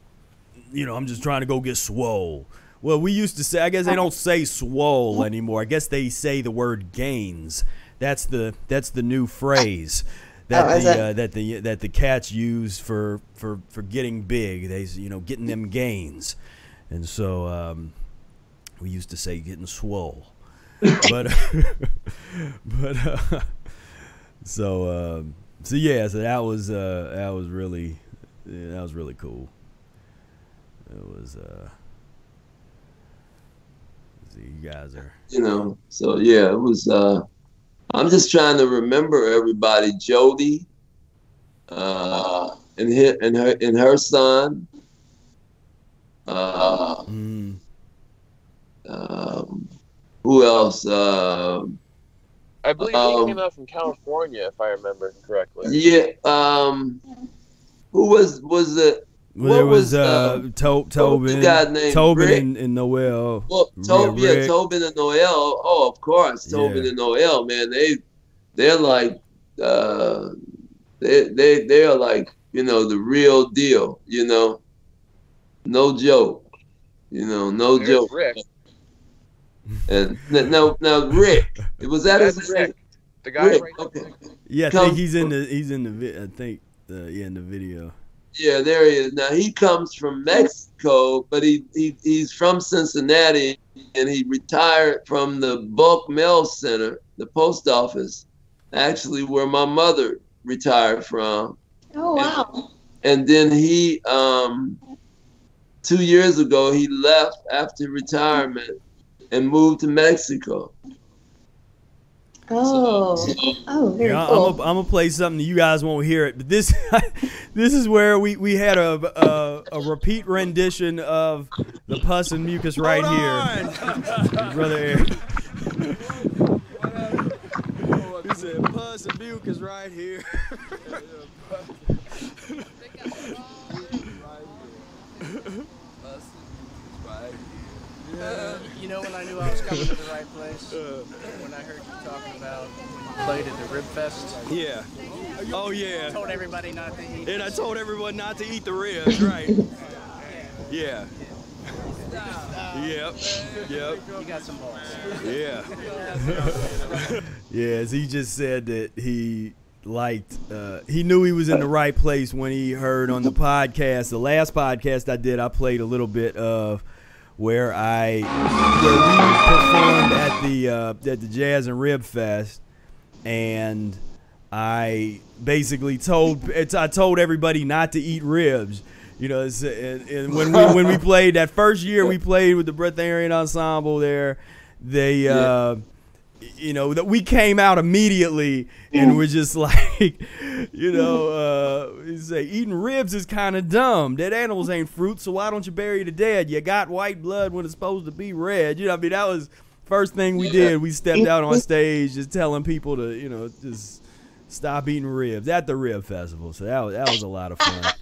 Speaker 2: you know, I'm just trying to go get swole. Well, we used to say, I guess they don't say swole anymore. I guess they say the word gains. That's the that's the new phrase that
Speaker 4: Oh,
Speaker 2: the uh, that the that the cats use for for for getting big. They you know getting them gains, and so um, we used to say getting swole but but uh, so um, so yeah, so that was uh, that was really yeah, that was really cool. It was uh, see, you guys are
Speaker 3: you know. So yeah, it was. uh I'm just trying to remember everybody. Jody, uh, and her and her and her son. Uh,
Speaker 2: Mm.
Speaker 3: um, who else? Uh,
Speaker 6: I believe
Speaker 3: Um,
Speaker 6: he came out from California, if I remember correctly.
Speaker 3: yeah. Um, who was was it?
Speaker 2: Well, there
Speaker 3: What
Speaker 2: was
Speaker 3: was,
Speaker 2: uh,
Speaker 3: uh,
Speaker 2: to- Tobin,
Speaker 3: the
Speaker 2: Tobin and, and Noel.
Speaker 3: Well,
Speaker 2: Yeah,
Speaker 3: yeah, Tobin and Noel. Oh, of course, Tobin
Speaker 2: Yeah.
Speaker 3: and Noel. Man, they they're like uh, they they they are like you know the real deal. You know, no joke. You know, no
Speaker 6: There's
Speaker 3: joke.
Speaker 6: Rick.
Speaker 3: And now now Rick, was that his
Speaker 6: That's
Speaker 3: name?
Speaker 6: Rick. The guy
Speaker 3: Rick,
Speaker 6: right
Speaker 3: okay.
Speaker 2: Yeah, I
Speaker 3: Come-
Speaker 2: think he's in the he's in the I think uh, yeah in the video.
Speaker 3: Yeah, there he is. Now he comes from Mexico, but he, he he's from Cincinnati, and he retired from the bulk mail center, the post office, actually where my mother retired from.
Speaker 4: Oh wow.
Speaker 3: And then he, um, two years ago, he left after retirement and moved to Mexico.
Speaker 4: Oh. Oh, very
Speaker 2: Yeah,
Speaker 4: cool.
Speaker 2: I'm gonna I'm gonna play something that you guys won't hear it, but this this is where we we had a a, a repeat rendition of the pus and mucus right here, brother. Eric. He said pus and mucus right here.
Speaker 7: You know when I knew I was coming to the right place? when I heard you talking about when you played at the Rib Fest.
Speaker 2: Yeah. Oh yeah.
Speaker 7: I Told everybody not to eat.
Speaker 2: And I told everyone not to eat the ribs, right? Yeah. Yep. Yep.
Speaker 7: You got some balls.
Speaker 2: Yeah. yes, he just said that he liked, uh, he knew he was in the right place when he heard on the podcast. The last podcast I did, I played a little bit of where I, where we performed at the uh, at the Jazz and Rib Fest, and I basically told it's, I told everybody not to eat ribs. You know, it's, and, and when we when we played that first year, we played with the Breatharian Ensemble there. They, uh, you know, that we came out immediately and we're just like, you know, uh, say eating ribs is kind of dumb. Dead animals ain't fruit, so why don't you bury the dead? You got white blood when it's supposed to be red. You know, I mean, that was first thing we did. We stepped out on stage just telling people to, you know, just stop eating ribs at the rib festival. So that was that was a lot of fun.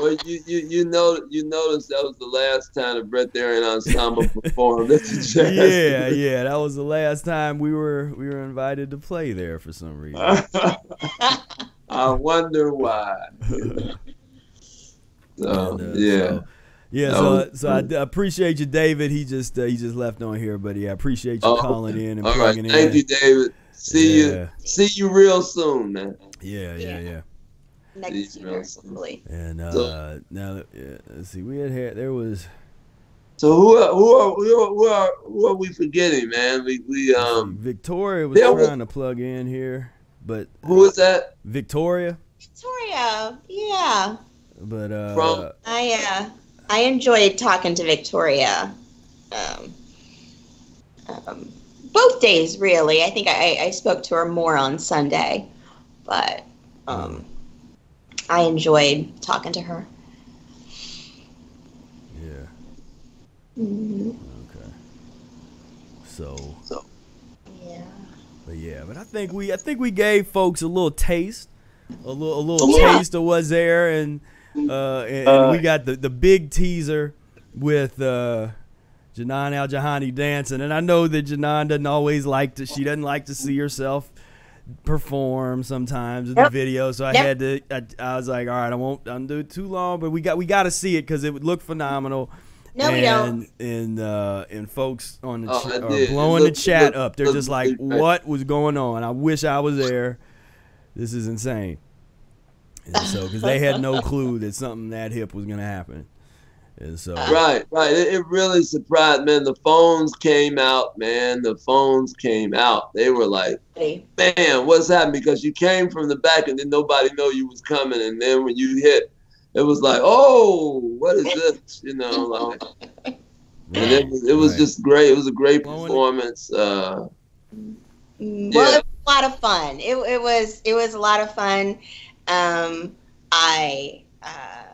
Speaker 3: Well, you, you you know you noticed that was the last time the Breatharian Ensemble performed at the Jazz.
Speaker 2: yeah, yeah, that was the last time we were we were invited to play there for some reason.
Speaker 3: I wonder why. So,
Speaker 2: And, uh,
Speaker 3: yeah.
Speaker 2: so- yeah,
Speaker 3: That
Speaker 2: so,
Speaker 3: was-
Speaker 2: so I d- appreciate you, David. He just uh, he just left on here, but yeah, I appreciate you
Speaker 3: Oh,
Speaker 2: calling in and
Speaker 3: All right.
Speaker 2: plugging in.
Speaker 3: Thank you, David. See
Speaker 2: Yeah.
Speaker 3: you. See you real soon, man.
Speaker 2: Yeah, yeah, yeah.
Speaker 4: Next year,
Speaker 3: girls.
Speaker 4: hopefully.
Speaker 2: And uh,
Speaker 3: So-
Speaker 2: now, yeah, let's see, we had had there was
Speaker 3: So who are who are who are who are, who are we forgetting, man? We we um
Speaker 2: Victoria was
Speaker 3: there was-
Speaker 2: trying to plug in here, but
Speaker 3: who was that?
Speaker 2: Victoria,
Speaker 4: Victoria, yeah.
Speaker 2: but uh,
Speaker 3: From-
Speaker 4: I uh, I enjoyed talking to Victoria. Um, um, both days, really. I think I, I spoke to her more on Sunday, but um, I enjoyed talking to her.
Speaker 2: yeah,
Speaker 4: Mhm.
Speaker 2: okay. So, So.
Speaker 4: Yeah.
Speaker 2: but yeah, but I think we I think we gave folks a little taste, a little a little
Speaker 4: Yeah.
Speaker 2: taste of what's there, and uh, and, and we got the the big teaser with uh. Janan Al Jahani dancing, and I know that Janan doesn't always like to. She doesn't like to see herself perform sometimes in the video. So I
Speaker 4: Yep.
Speaker 2: had to. I, I was like, all right, I won't undo it too long, but we got we got to see it because it would look phenomenal.
Speaker 4: No, we
Speaker 2: and,
Speaker 4: don't.
Speaker 2: And uh, and folks on the
Speaker 3: Oh,
Speaker 2: ch- are blowing
Speaker 3: looked-
Speaker 2: the chat
Speaker 3: looked-
Speaker 2: up. They're
Speaker 3: looked
Speaker 2: just like,
Speaker 3: great.
Speaker 2: what was going on? I wish I was there. This is insane. And so because they had no clue that something that hip was gonna happen, and so
Speaker 3: Right, right. It, it really surprised man. The phones came out, man. The phones came out. They were like, man, what's happening? Because you came from the back and then nobody know you was coming, and then when you hit, it was like, oh, what is this? You know, like, and it was, it was
Speaker 2: Right.
Speaker 3: just great. It was a great performance. Uh, Yeah.
Speaker 4: Well, it was a lot of fun. It, it was it was a lot of fun. um, I uh,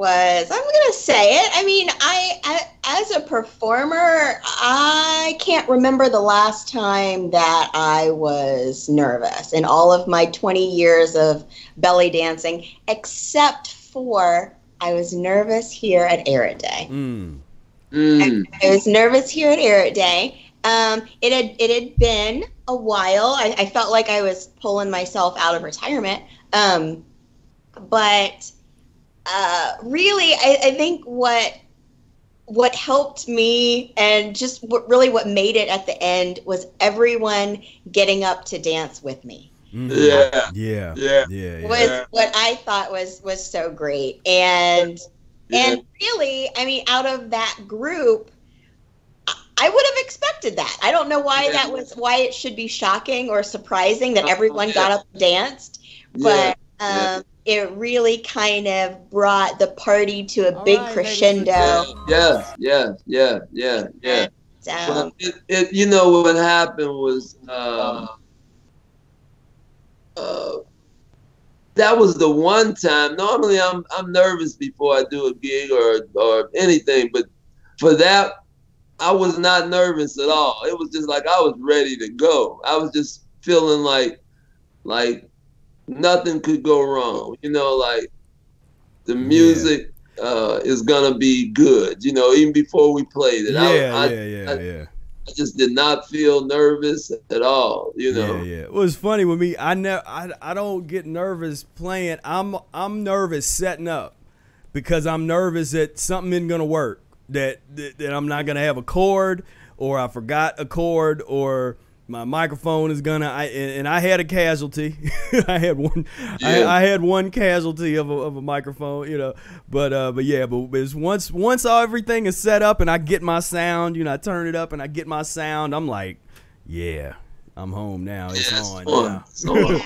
Speaker 4: was, I'm going to say it. I mean, I, I, as a performer, I can't remember the last time that I was nervous in all of my 20 years of belly dancing, except for I was nervous here at Ehret Day.
Speaker 2: Mm.
Speaker 3: Mm.
Speaker 4: I was nervous here at Ehret Day. Um, it had it had been a while. I, I felt like I was pulling myself out of retirement. Um, but uh, really, I, I think what what helped me and just what, really what made it at the end was everyone getting up to dance with me
Speaker 2: Mhm.
Speaker 3: Yeah.
Speaker 2: Yeah.
Speaker 3: Yeah.
Speaker 2: Yeah. yeah.
Speaker 4: was what I thought was was so great and
Speaker 3: Yeah.
Speaker 4: and really I mean out of that group I- I would have expected that. I don't know why
Speaker 3: Yeah.
Speaker 4: that was why it should be shocking or surprising that
Speaker 3: Oh,
Speaker 4: everyone
Speaker 3: yeah.
Speaker 4: got up and danced, but
Speaker 3: yeah.
Speaker 4: um, it really kind of brought the party to a
Speaker 8: All
Speaker 4: big
Speaker 8: right,
Speaker 4: crescendo.
Speaker 3: Yeah, yeah, yeah, yeah,
Speaker 4: yeah.
Speaker 3: Well, it, it, you know what happened was uh, uh, that was the one time. Normally, I'm I'm nervous before I do a gig or or anything, but for that, I was not nervous at all. It was just like I was ready to go. I was just feeling like like nothing could go wrong. You know, like the music uh, is gonna be good. You know, even before we played it. I-
Speaker 2: Yeah,
Speaker 3: I,
Speaker 2: yeah, yeah,
Speaker 3: I-
Speaker 2: yeah.
Speaker 3: I just did not feel nervous at all. You know.
Speaker 2: Yeah, yeah. It was funny with me. I never, I, I don't get nervous playing. I'm, I'm nervous setting up because I'm nervous that something isn't gonna work. That, that, that I'm not gonna have a chord, or I forgot a chord, or my microphone is gonna. I and, and I had a casualty. I had one.
Speaker 3: Yeah.
Speaker 2: I, I had one casualty of a, of a microphone. You know, but uh, but yeah, but it's once once all everything is set up and I get my sound, you know, I turn it up and I get my sound. I'm like, yeah, I'm home now. It's
Speaker 3: Yeah, it's
Speaker 2: on now.
Speaker 3: It's on.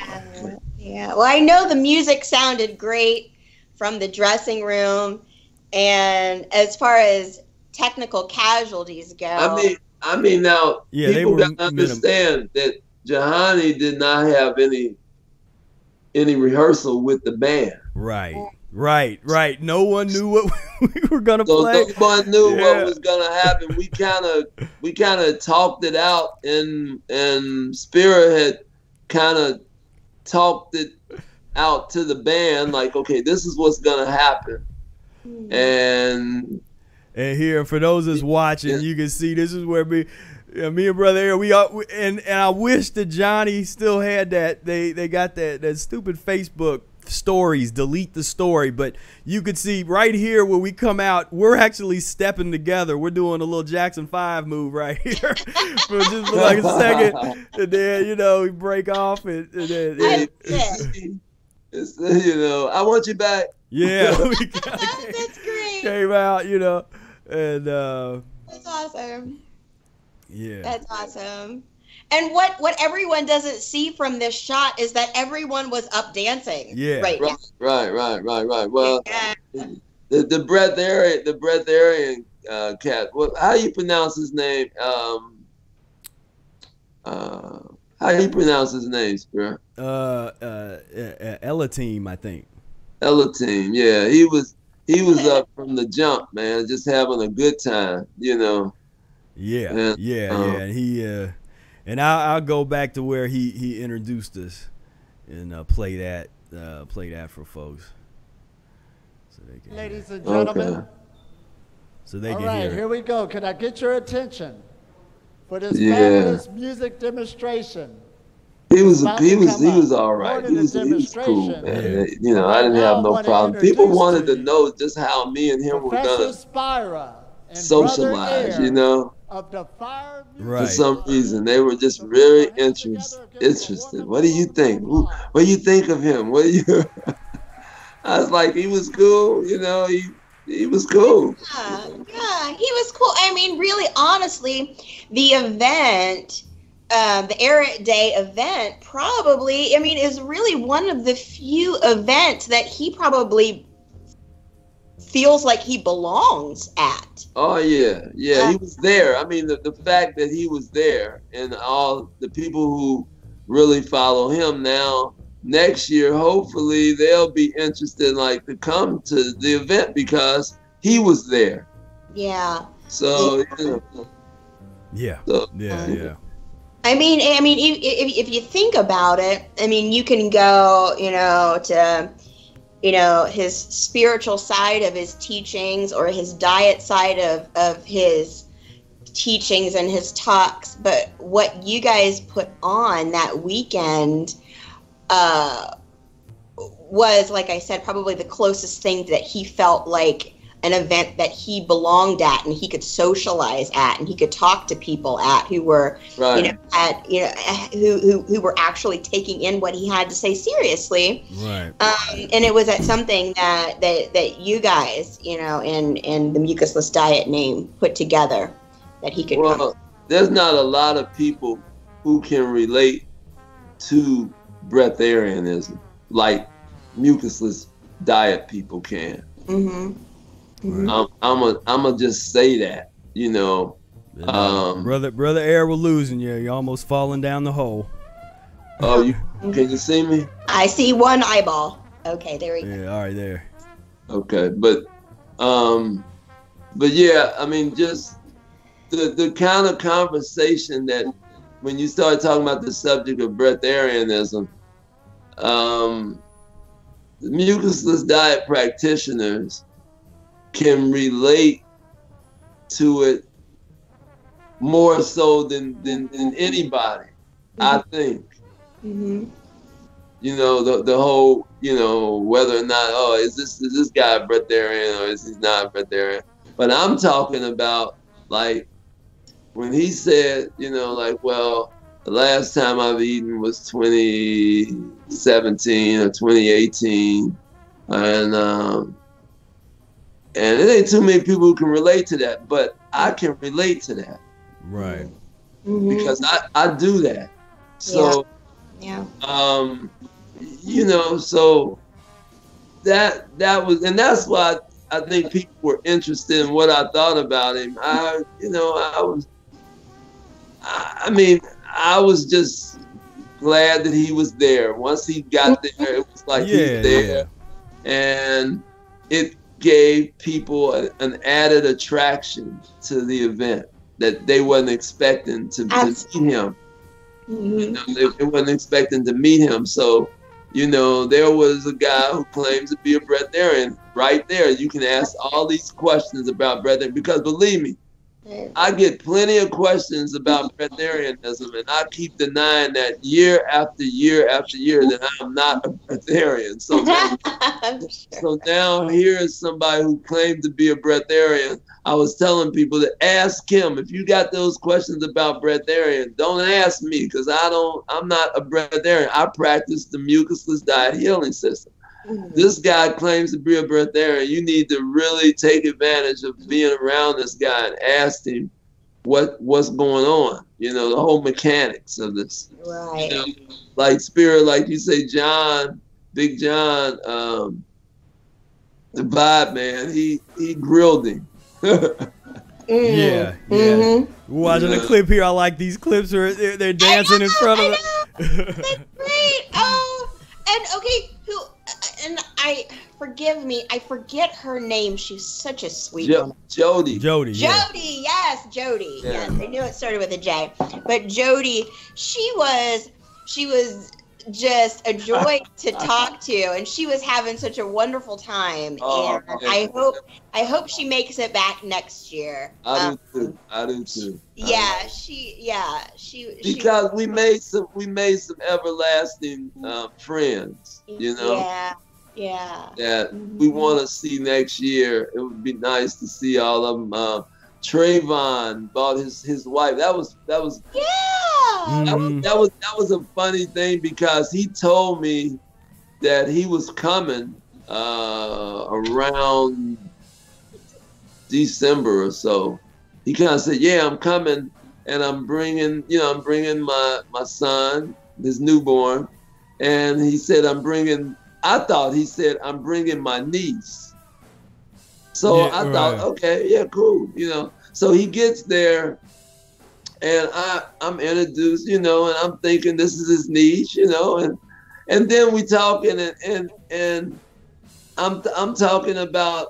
Speaker 4: Yeah, yeah. Well, I know the music sounded great from the dressing room, and as far as technical casualties go,
Speaker 3: I mean, I mean now
Speaker 2: Yeah,
Speaker 3: people got to
Speaker 2: minim-
Speaker 3: understand that Jahani did not have any any rehearsal with the band.
Speaker 2: Right, right, right. No one knew what we were gonna
Speaker 3: So
Speaker 2: play.
Speaker 3: no one knew
Speaker 2: Yeah.
Speaker 3: what was gonna happen. We kind of we kind of talked it out, and and Spirit had kind of talked it out to the band, like, okay, this is what's gonna happen, hmm. and
Speaker 2: And here, for those that's watching,
Speaker 3: Yeah.
Speaker 2: you can see this is where me, me and brother Aaron, we are, we- and and I wish that Johnny still had that. They they got that that stupid Facebook stories. Delete the story, but you could see right here where we come out, we're actually stepping together. We're doing a little Jackson Five move right here for just for like a second, and then you know we break off and, and then
Speaker 4: I-
Speaker 3: it's, it's, you know, I want you back.
Speaker 2: yeah, we got, oh,
Speaker 4: that's great.
Speaker 2: came out, you know, and uh,
Speaker 4: That's awesome.
Speaker 2: yeah.
Speaker 4: That's awesome. And what what everyone doesn't see from this shot is that everyone was up dancing.
Speaker 2: Yeah.
Speaker 4: Right.
Speaker 3: Right, right, right, right, right. Well,
Speaker 4: Yeah.
Speaker 3: the the breatharian, the breatharian uh, cat. What? How you pronounce his name? Um, uh, how do you pronounce his name, bro?
Speaker 2: uh, uh, uh, Ella team, I think.
Speaker 3: Ella Team, Yeah, he was he was up from the jump, man, just having a good time. You know.
Speaker 2: Yeah,
Speaker 3: Yeah,
Speaker 2: yeah,
Speaker 3: um,
Speaker 2: yeah. And he, uh, and I'll, I'll go back to where he he introduced us and uh, play that uh, play that for folks, so they can,
Speaker 8: Ladies and gentlemen,
Speaker 3: Okay.
Speaker 2: so they
Speaker 8: all
Speaker 2: can
Speaker 8: right,
Speaker 2: hear.
Speaker 8: here we go. Can I get your attention for this
Speaker 3: Yeah.
Speaker 8: fabulous music demonstration?
Speaker 3: He was
Speaker 8: About
Speaker 3: he was he was all
Speaker 8: More
Speaker 3: right.
Speaker 8: than
Speaker 3: He was, he was cool, man.
Speaker 8: demonstration.
Speaker 3: You know, I didn't have no problem. People wanted
Speaker 8: to
Speaker 3: to know just how me and him were
Speaker 8: Professor
Speaker 3: gonna
Speaker 8: Spira and
Speaker 3: socialize. You know.
Speaker 8: of the Fire
Speaker 2: Right.
Speaker 3: for some reason they were just very interest, interested what do you think Who, what do you think of him what do you i was like he was cool you know he he was cool
Speaker 4: Yeah, yeah, he was cool. I mean, really, honestly, the event, um, the Ehret Day event, probably, I mean, is really one of the few events that he probably feels like he belongs at.
Speaker 3: oh yeah yeah he was there i mean the, the fact that he was there and all the people who really follow him now next year, hopefully they'll be interested, like to come to the event because he was there.
Speaker 4: Yeah.
Speaker 3: So you know,
Speaker 2: Yeah.
Speaker 3: so
Speaker 2: Yeah. Yeah.
Speaker 4: I mean, I mean, if, if, you think about it, I mean, you can go, you know, to, you know, his spiritual side of his teachings or his diet side of, of his teachings and his talks. But what you guys put on that weekend uh, was, like I said, probably the closest thing that he felt like an event that he belonged at and he could socialize at and he could talk to people at who were
Speaker 3: right.
Speaker 4: you know, at you know, who, who who were actually taking in what he had to say seriously.
Speaker 2: Right.
Speaker 4: Um, and it was at something that, that that you guys, you know, in in the mucusless diet name put together that he could. come.
Speaker 3: Well, there's not a lot of people who can relate to breatharianism like mucusless diet people can.
Speaker 4: Mhm.
Speaker 2: Right.
Speaker 3: I'm I'm a, I'm gonna just say that, you know. Um,
Speaker 2: brother, brother, Air, we're losing you. You're almost falling down the hole.
Speaker 3: Oh, you can you see me?
Speaker 4: I see one eyeball. Okay, there we go.
Speaker 2: Yeah. All right, there.
Speaker 3: Okay, but um, but yeah, I mean, just the the kind of conversation that when you start talking about the subject of breatharianism, um, the mucusless diet practitioners can relate to it more so than than, than anybody. I think.
Speaker 4: Hmm
Speaker 3: you know the the whole you know whether or not oh is this is this guy a breatharian or is he not a breatharian but i'm talking about like when he said you know like well the last time i've eaten was 2017 or 2018 and um and it ain't too many people who can relate to that but i can relate to that
Speaker 2: Right.
Speaker 4: hmm
Speaker 3: because i i do that so
Speaker 4: yeah.
Speaker 3: um you know so that that was and that's why I, think people were interested in what i thought about him i you know i was i, I mean i was just glad that he was there once he got there it was like
Speaker 2: yeah.
Speaker 3: he's there
Speaker 2: Yeah.
Speaker 3: and it gave people a, an added attraction to the event that they wasn't expecting to, to meet him
Speaker 4: hmm
Speaker 3: you know, they, they wasn't expecting to meet him. So, you know, there was a guy who claims to be a breatharian right there. You can ask all these questions about breatharian because believe me, I get plenty of questions about breatharianism, and I keep denying that year after year after year that I'm not a breatharian. So now,
Speaker 4: sure.
Speaker 3: so now here is somebody who claimed to be a breatharian. I was telling people to ask him if you got those questions about breatharian. Don't ask me because I don't. I'm not a breatharian. I practice the mucusless diet healing system. This guy claims to be a breatharian. You need to really take advantage of being around this guy and ask him what what's going on. You know the whole mechanics of this
Speaker 4: Right.
Speaker 3: you know, like spirit, like you say, John, Big John, um, the vibe man, he he grilled him.
Speaker 4: Mm.
Speaker 2: Yeah, yeah.
Speaker 4: Mhm.
Speaker 2: Watching a
Speaker 3: Yeah.
Speaker 2: clip here. I like these clips where they're, they're dancing in front of
Speaker 4: I
Speaker 2: it.
Speaker 4: That's great. Oh, and okay, who? And I forgive me. I forget her name. She's such a sweet
Speaker 3: jo-
Speaker 4: woman.
Speaker 3: Jody.
Speaker 2: Jody. Yeah.
Speaker 4: Jody, yes, Jody.
Speaker 3: Yeah.
Speaker 4: Yes, I knew it started with a J. But Jody, she was she was just a joy to talk to and she was having such a wonderful time
Speaker 3: Oh,
Speaker 4: and
Speaker 3: yeah.
Speaker 4: I hope I hope she makes it back next year.
Speaker 3: I
Speaker 4: Um,
Speaker 3: do too. I do too.
Speaker 4: yeah, she yeah, she she
Speaker 3: Because we made some we made some everlasting uh, friends, you know,
Speaker 4: Yeah. Yeah.
Speaker 3: that we want to see next year. It would be nice to see all of them. Uh, Trayvon bought his his wife. That was that was
Speaker 4: Yeah.
Speaker 3: That was,
Speaker 2: Mhm.
Speaker 3: that was that was a funny thing because he told me that he was coming uh, around December or so. He kind of said, "Yeah, I'm coming, and I'm bringing, you know, I'm bringing my my son, his newborn." And he said, "I'm bringing." I thought he said, "I'm bringing my niece." So
Speaker 2: Yeah,
Speaker 3: I thought,
Speaker 2: right.
Speaker 3: okay, yeah, cool, you know. So he gets there, and I I'm introduced, you know, and I'm thinking this is his niece, you know, and and then we talking and and and I'm I'm talking about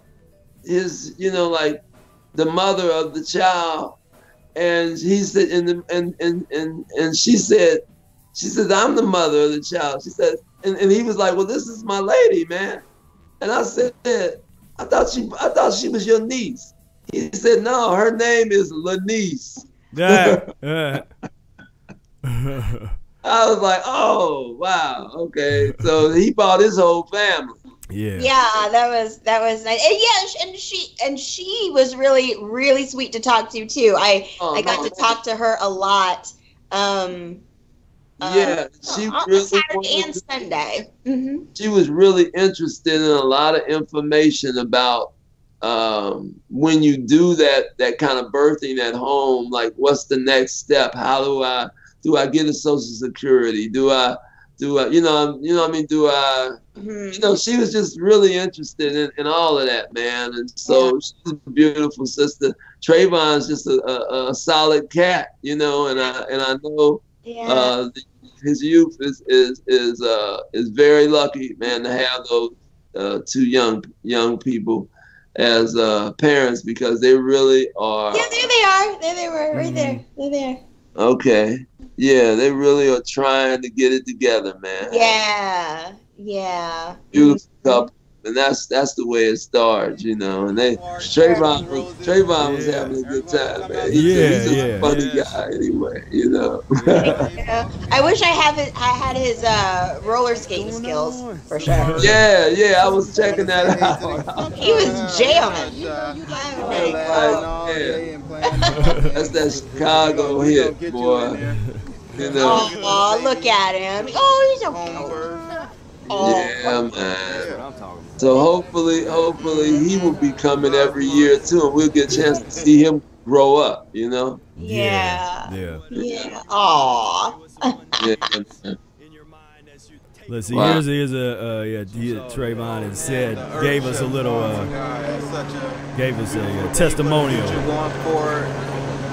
Speaker 3: his, you know, like the mother of the child, and he said, and and and and and she said, she says, I'm the mother of the child. She said, and, and he was like, well, this is my lady, man. And I said, I thought she, I thought she was your niece. He said, no, her name is Lanice.
Speaker 2: Yeah, yeah.
Speaker 3: I was like, oh wow, okay. So he bought his whole family.
Speaker 2: yeah.
Speaker 4: Yeah, that was that was nice. And yeah, and she and she was really really sweet to talk to too. I
Speaker 3: Oh,
Speaker 4: I got
Speaker 3: no.
Speaker 4: to talk to her a lot. Um,
Speaker 3: Yeah, she
Speaker 4: on
Speaker 3: really
Speaker 4: Saturday and
Speaker 3: to-
Speaker 4: Sunday. hmm
Speaker 3: she was really interested in a lot of information about um, when you do that that kind of birthing at home like what's the next step? How do i do i get a social security? Do i do i you know you know i mean? Do i
Speaker 4: hmm
Speaker 3: you know she was just really interested in, in all of that man. And so she's a beautiful sister. Trayvon's just a, a, a solid cat you know and i and i know
Speaker 4: Yeah.
Speaker 3: uh, his youth is is is uh, is very lucky, man, to have those uh, two young young people as uh, parents because they really are
Speaker 4: yeah, there they are. There they were, right
Speaker 2: Mhm.
Speaker 4: there. They're there.
Speaker 3: okay. Yeah, they really are trying to get it together, man.
Speaker 4: Yeah, yeah.
Speaker 3: beautiful couple, and that's that's the way it starts, you know. And they Trayvon was Trayvon was having a good time, man. He's,
Speaker 2: Yeah,
Speaker 3: he's just
Speaker 2: yeah.
Speaker 3: a funny guy anyway, you know.
Speaker 4: Yeah. I wish I have it. I had his uh, roller skating skills for sure.
Speaker 3: yeah, yeah, I was checking that out.
Speaker 4: He was jamming.
Speaker 3: That's that Chicago hit, boy. You know.
Speaker 4: Oh, look at him. Oh, he's a. cute. Oh,
Speaker 3: Yeah, man. So hopefully, hopefully he will be coming every year too, and we'll get a chance to see him grow up. You know.
Speaker 4: yeah.
Speaker 2: Yeah.
Speaker 4: Yeah. Aw.
Speaker 3: Yeah.
Speaker 2: Let's see.
Speaker 3: Wow.
Speaker 2: Here's here's a uh, yeah. He, Trayvon and said gave us a little uh, gave us a, uh testimonial.
Speaker 9: future going forward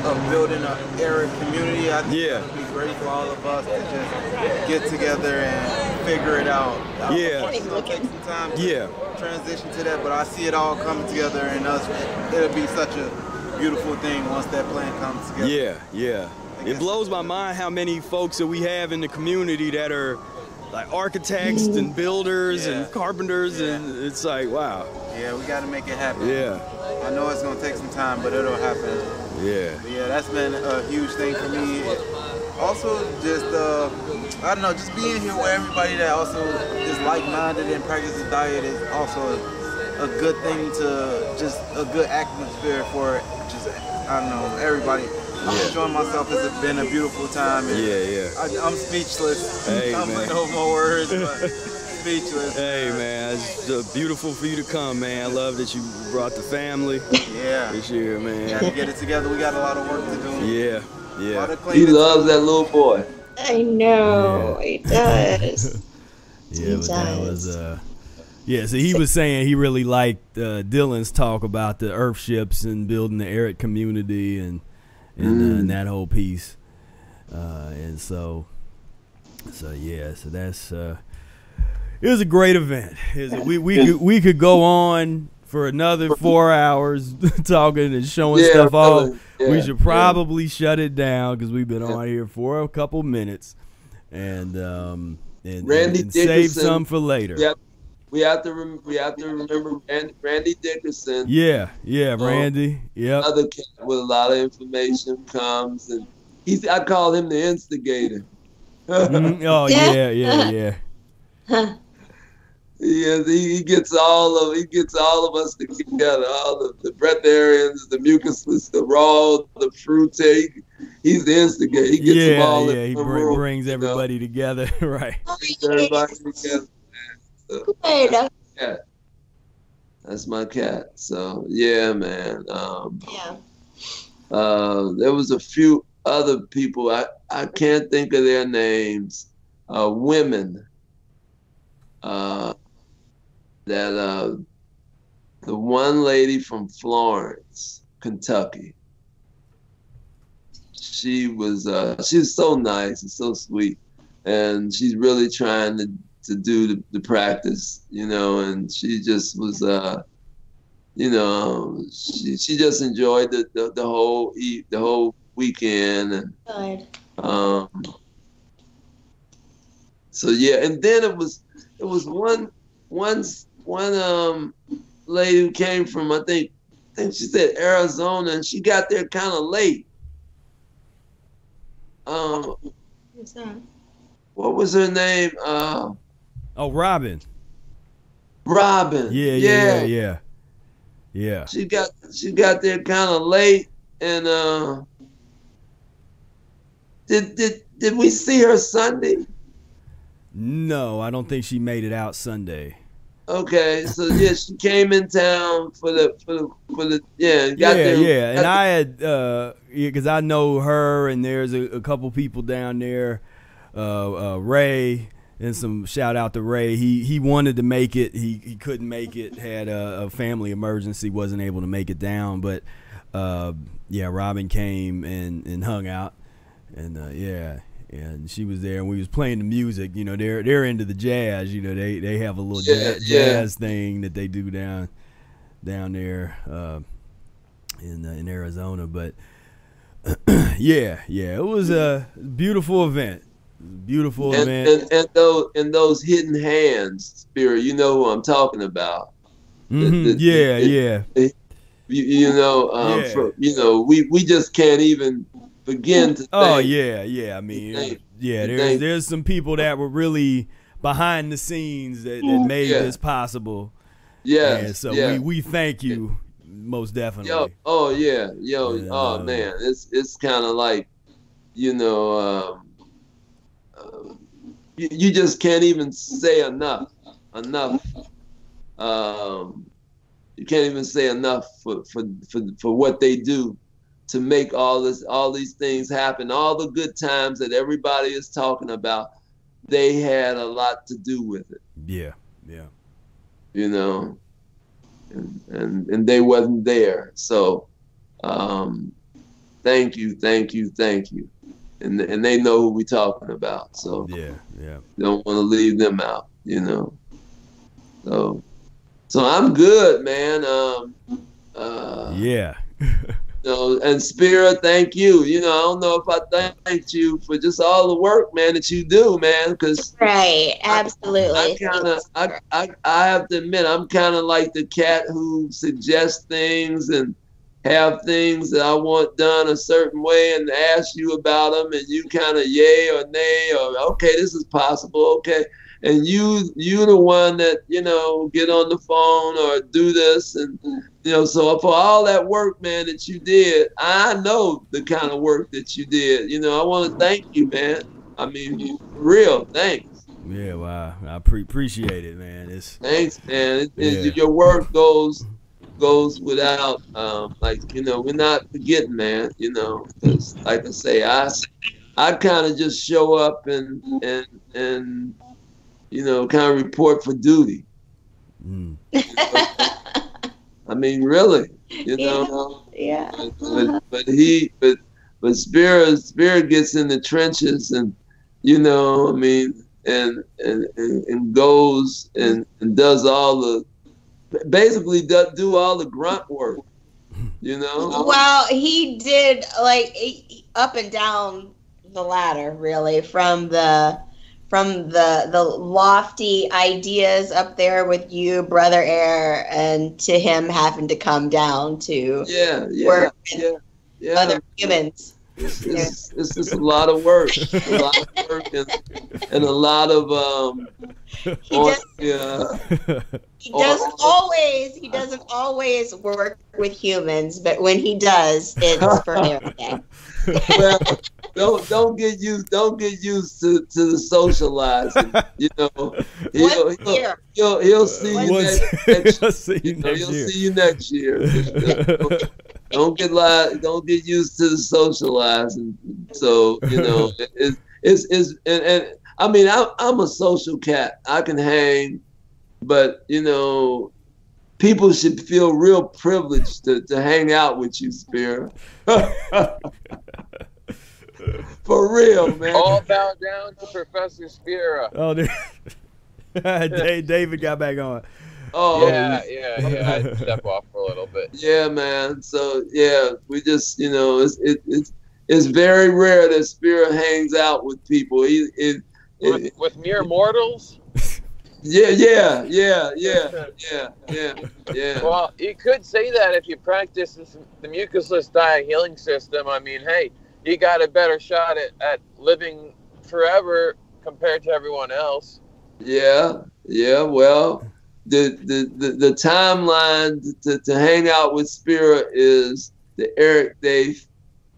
Speaker 9: of building an Ehret community.
Speaker 10: Yeah.
Speaker 9: For all of us to just get together and figure it out. I
Speaker 10: Yeah.
Speaker 9: It's gonna take some time to
Speaker 10: Yeah.
Speaker 9: transition to that, but I see it all coming together, and us. It'll be such a beautiful thing once that plan comes together.
Speaker 10: Yeah, yeah. It blows my mind how many folks that we have in the community that are like architects and mm-hmm. builders
Speaker 9: Yeah.
Speaker 10: and carpenters, and it's like, wow.
Speaker 9: Yeah, we got to make it happen.
Speaker 10: Yeah,
Speaker 9: I know it's gonna take some time, but it'll happen.
Speaker 10: yeah.
Speaker 9: But yeah, that's been a huge thing for me. Also, just uh, I don't know, just being here with everybody that also is like-minded and practices diet is also a, a good thing to just a good atmosphere for just I don't know everybody. I'm
Speaker 10: Yeah.
Speaker 9: enjoying myself. It's been a beautiful time. and
Speaker 10: Yeah, yeah.
Speaker 9: I, I'm speechless.
Speaker 10: Hey,
Speaker 9: I'm
Speaker 10: man.
Speaker 9: no more words, but speechless.
Speaker 10: Hey, man, it's uh, beautiful for you to come, man. I love that you brought the family
Speaker 9: Yeah.
Speaker 10: this year,
Speaker 9: We got
Speaker 10: man.
Speaker 9: to get it together. We got a lot of work to do.
Speaker 10: Yeah, yeah.
Speaker 3: He loves that little boy.
Speaker 4: I know. He does.
Speaker 2: Yeah,
Speaker 4: He
Speaker 2: but that was uh yeah, so he was saying he really liked uh, Dylan's talk about the earthships and building the Ehret community and and, uh, and that whole piece. Uh, and so so yeah, so that's uh it was a great event. It was- we we could we could go on for another four hours talking and showing
Speaker 3: Yeah,
Speaker 2: stuff off.
Speaker 3: really.
Speaker 2: we
Speaker 3: Yeah,
Speaker 2: should
Speaker 3: yeah.
Speaker 2: probably shut it down because we've been
Speaker 3: Yeah.
Speaker 2: on here for a couple minutes, and um and,
Speaker 3: Randy
Speaker 2: and save some for later.
Speaker 3: Yeah. We have to rem- we have to remember Randy, Randy Dickerson,
Speaker 2: Yeah, yeah,
Speaker 3: Oh.
Speaker 2: Randy. Yep.
Speaker 3: another cat with a lot of information comes and he's I call him the instigator.
Speaker 2: Mhm. Oh yeah, yeah, yeah.
Speaker 3: He, he he gets all of he gets all of us together, all the, the breatharians, the mucusless, the raw, the fruit take. He's the instigator. He gets them
Speaker 2: Yeah,
Speaker 3: all
Speaker 2: yeah.
Speaker 3: in
Speaker 2: He br-
Speaker 3: room,
Speaker 2: brings
Speaker 3: you know?
Speaker 2: everybody together, right?
Speaker 3: Brings everybody together.
Speaker 4: Good.
Speaker 3: Cat. That's my cat. So yeah, man. Um,
Speaker 4: Yeah.
Speaker 3: uh, there was a few other people. I, I can't think of their names. Uh, women. Uh, that uh, the one lady from Florence, Kentucky. She was uh, she was so nice and so sweet, and she's really trying to to do the, the practice, you know, and she just was, uh, you know, she, she just enjoyed the, the, the whole the whole weekend, and
Speaker 4: Good.
Speaker 3: um, so yeah, and then it was it was one one one um lady who came from I think I think she said Arizona, and she got there kind of late. Um,
Speaker 4: Who's that?
Speaker 3: what was her name? Uh,
Speaker 2: Oh, Robin.
Speaker 3: Robin.
Speaker 2: Yeah, yeah, yeah, yeah. Yeah.
Speaker 3: She got she got there kind of late, and uh, did did did we see her Sunday?
Speaker 2: No, I don't think she made it out Sunday.
Speaker 3: Okay, so yeah, she came in town for the for the for the yeah. Got
Speaker 2: yeah,
Speaker 3: there,
Speaker 2: yeah. And I had, uh, because I know her, and there's a, a couple people down there, uh, uh, Ray, and some shout out to Ray. He he wanted to make it, he he couldn't make it, had a, a family emergency, wasn't able to make it down. But uh, yeah, Robin came and and hung out, and uh, yeah. And she was there, and we was playing the music. You know, they're they're into the jazz. You know, they they have a little
Speaker 3: Yeah,
Speaker 2: ja-
Speaker 3: yeah.
Speaker 2: jazz thing that they do down down there uh, in uh, in Arizona. But yeah, yeah, it was a beautiful event. Beautiful
Speaker 3: and,
Speaker 2: event.
Speaker 3: and and those and those hidden hands, spirit. You know who I'm talking about.
Speaker 2: Mhm,
Speaker 3: the- the-
Speaker 2: yeah,
Speaker 3: the-
Speaker 2: yeah.
Speaker 3: You, you know, um,
Speaker 2: Yeah.
Speaker 3: for, you know, we we just can't even begin to.
Speaker 2: Oh yeah, yeah. I mean,
Speaker 3: thank-
Speaker 2: yeah. There's there's some people that were really behind the scenes that, that made
Speaker 3: Yeah.
Speaker 2: this possible.
Speaker 3: Yeah.
Speaker 2: And so
Speaker 3: yeah.
Speaker 2: we we thank you most definitely.
Speaker 3: Yo, oh yeah, yo,
Speaker 2: Yeah.
Speaker 3: oh man, it's it's kind of like, you know, um, uh, you, you just can't even say enough, enough. Um, you can't even say enough for, for for for what they do to make all this all these things happen. All the good times that everybody is talking about, they had a lot to do with it
Speaker 2: Yeah, yeah.
Speaker 3: you know, and and, and they wasn't there. So, um, thank you, thank you, thank you, and and they know who we talking about. So
Speaker 2: Yeah, yeah.
Speaker 3: don't want to leave them out, you know. So, so I'm good, man. Um, uh,
Speaker 2: Yeah.
Speaker 3: know, and Spirit, thank you. You know, I don't know if I thanked you for just all the work, man, that you do, man, because
Speaker 4: Right, absolutely.
Speaker 3: I kind of, I, I, I have to admit, I'm kind of like the cat who suggests things and have things that I want done a certain way and ask you about them, and you kind of yay or nay or okay, this is possible, okay, and you, you the one that you know get on the phone or do this, and you know, so for all that work, man, that you did, I know the kind of work that you did. You know, I want to thank you, man. I mean, real thanks.
Speaker 2: Yeah, wow. I pre- appreciate it, man. It's
Speaker 3: Thanks, man. It, it-
Speaker 2: Yeah.
Speaker 3: your work goes goes without um like you know we're not forgetting man you know like i say i i kind of just show up and and and you know kind of report for duty.
Speaker 2: Mm,
Speaker 3: i mean really you know
Speaker 4: yeah.
Speaker 3: but but he but but spirit spirit gets in the trenches and you know i mean and and and, and goes and, and does all the basically do, do all the grunt work you know?
Speaker 4: Well, he did like up and down the ladder, really, from the from the the lofty ideas up there with you, brother Air, and to him having to come down to
Speaker 3: yeah yeah
Speaker 4: work
Speaker 3: yeah yeah
Speaker 4: other humans.
Speaker 3: it's, it's, it's just a lot of work a lot of work and, and a lot of um
Speaker 4: He
Speaker 3: on-
Speaker 4: does
Speaker 3: yeah
Speaker 4: he doesn't always he doesn't always work with humans, but when he does, it's for everything.
Speaker 3: well, don't don't get used don't get used to, to the socializing. You know, he'll he'll, he'll, he'll see you
Speaker 2: Once-
Speaker 3: next, next
Speaker 2: see you
Speaker 3: know,
Speaker 2: next
Speaker 3: he'll
Speaker 2: year.
Speaker 3: see you next year. don't get li- don't get used to the socializing. So you know, it's it's, it's and, and I mean I'm I'm a social cat. I can hang, but you know. People should feel real privileged to, to hang out with you, Spear. For real, man.
Speaker 6: All bow down to Professor Spira.
Speaker 2: oh, there- David got back on.
Speaker 3: Oh
Speaker 6: yeah, yeah, yeah. I step off for a little bit.
Speaker 3: Yeah, man. So yeah, we just you know it's it, it's it's very rare that Spirit hangs out with people. He, it,
Speaker 6: With,
Speaker 3: it,
Speaker 6: with mere mortals.
Speaker 3: Yeah, yeah, yeah, yeah, yeah, yeah, yeah.
Speaker 6: Well, you could say that if you practice the mucusless diet healing system. I mean, hey, you got a better shot at, at living forever compared to everyone else.
Speaker 3: Yeah, yeah. Well, the the the, the timeline to, to hang out with Spirit is the Ehret Day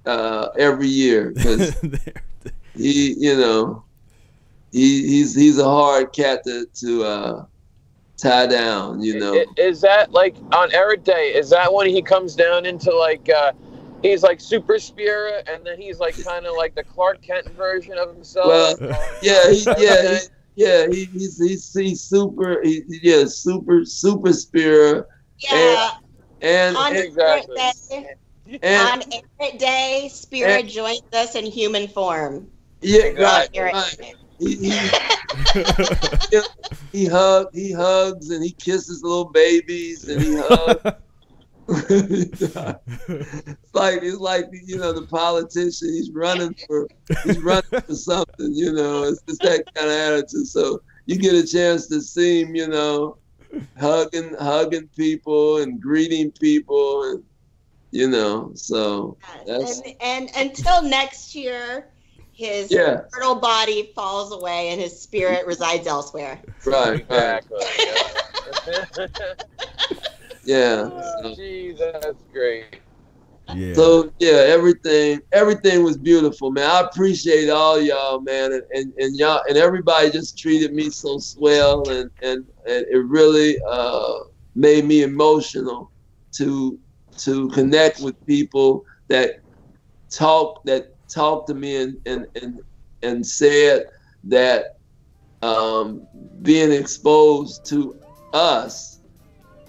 Speaker 3: uh, every year because he, you know, he he's he's a hard cat to to uh, tie down. You know.
Speaker 6: Is that like on Ehret Day? Is that when he comes down into like uh he's like super spirit and then he's like kind of like the Clark Kent version of himself?
Speaker 3: Well, yeah, he, yeah, he, yeah. He, he's he's he's super. He, yeah, super super spirit.
Speaker 4: Yeah.
Speaker 3: And
Speaker 4: on
Speaker 3: and,
Speaker 4: Spirit Day,
Speaker 3: and
Speaker 4: on Spirit Day, Spirit joins us in human form.
Speaker 3: yeah, right,
Speaker 4: Eric
Speaker 3: right. He, he, he, he hug he hugs and he kisses little babies and he hugs. it's like it's like you know the politician. He's running for he's running for something. You know, it's just that kind of attitude. So you get a chance to see him. You know, hugging hugging people and greeting people and you know. So that's
Speaker 4: And, and until next year, his
Speaker 3: Yeah.
Speaker 4: mortal body falls away and his spirit resides elsewhere.
Speaker 3: right. right.
Speaker 6: Exactly.
Speaker 3: Yeah.
Speaker 6: Oh, Gee, that's great.
Speaker 2: Yeah.
Speaker 3: So yeah, everything everything was beautiful, man. I appreciate all y'all, man, and, and, and y'all and everybody just treated me so swell, and and, and it really uh, made me emotional to to connect with people that talk that talked to me and and and, and said that um, being exposed to us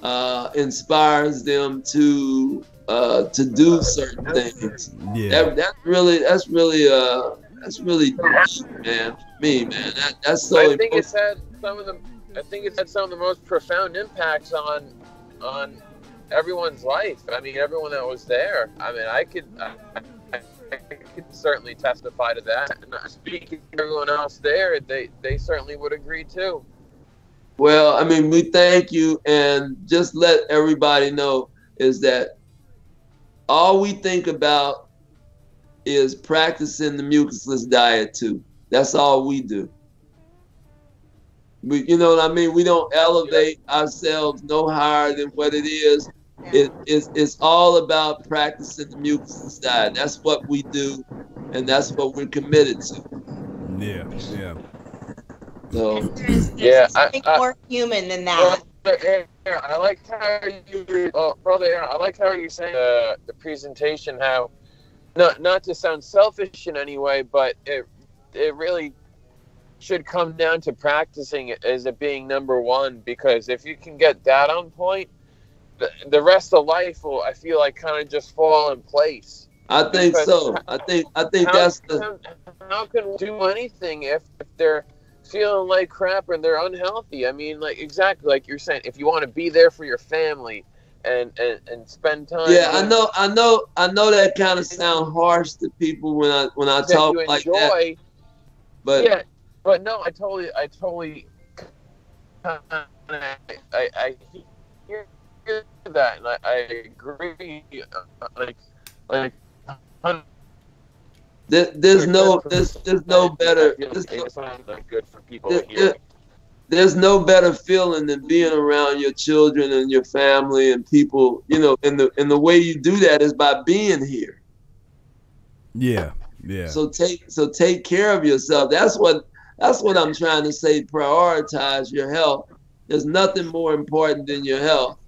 Speaker 3: uh, inspires them to uh, to do certain things.
Speaker 2: Yeah.
Speaker 3: That, that's really that's really uh that's really deep, man for me man. That, that's so
Speaker 6: I think
Speaker 3: important.
Speaker 6: it's had some of the I think it's had some of the most profound impacts on on everyone's life. I mean, everyone that was there. I mean, I could I, Could certainly testify to that. And speaking to everyone else there, they they certainly would agree too.
Speaker 3: Well, I mean, we thank you, and just let everybody know is that all we think about is practicing the mucusless diet too. That's all we do. We, you know what I mean? We don't elevate ourselves no higher than what it is. It, it's, it's all about practicing the mucus diet. That's what we do, and that's what we're committed to.
Speaker 2: Yeah. Yeah.
Speaker 3: So,
Speaker 4: There's, there's
Speaker 6: Yeah, I-
Speaker 4: nothing
Speaker 6: I-
Speaker 4: more human than that.
Speaker 6: Brother Aaron, I like how you, uh, brother Aaron, I like how you saying uh, the presentation. How, not not to sound selfish in any way, but it it really should come down to practicing it as it being number one. Because if you can get that on point, the, the rest of life will, I feel like, kind of just fall in place.
Speaker 3: I think so. I think I think
Speaker 6: How,
Speaker 3: that's the
Speaker 6: how, how can we do anything if, if they're feeling like crap and they're unhealthy? I mean, like exactly like you're saying, if you want to be there for your family and and, and spend time.
Speaker 3: Yeah, I know, I know, I know that kind of sound harsh to people when I when I talk
Speaker 6: you
Speaker 3: like that. But
Speaker 6: yeah, but no, I totally, I totally, I, I, I hear that, and I, I agree. uh, Like, like,
Speaker 3: there, there's no there's there's no better there's no,
Speaker 6: like good for people
Speaker 3: there-
Speaker 6: to
Speaker 3: there's no better feeling than being around your children and your family and people. You know, and the and the way you do that is by being here.
Speaker 2: Yeah. Yeah.
Speaker 3: So take so take care of yourself. That's what that's what I'm trying to say. Prioritize your health. There's nothing more important than your health.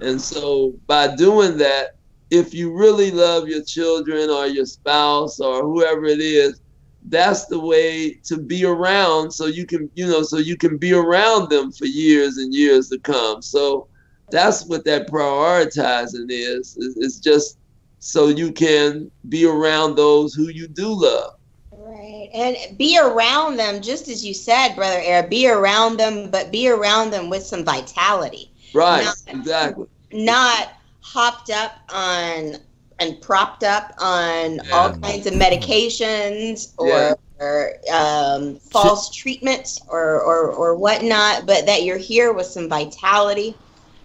Speaker 3: And so by doing that, if you really love your children or your spouse or whoever it is, that's the way to be around so you can you know so you can be around them for years and years to come. So that's what that prioritizing is. It's just so you can be around those who you do love.
Speaker 4: Right. And be around them, just as you said, Brother Air, be around them, but be around them with some vitality.
Speaker 3: Right,
Speaker 4: Not-
Speaker 3: exactly.
Speaker 4: Not hopped up on and propped up on all kinds of medications or,
Speaker 3: Yeah.
Speaker 4: or um, false treatments or, or, or whatnot, but that you're here with some vitality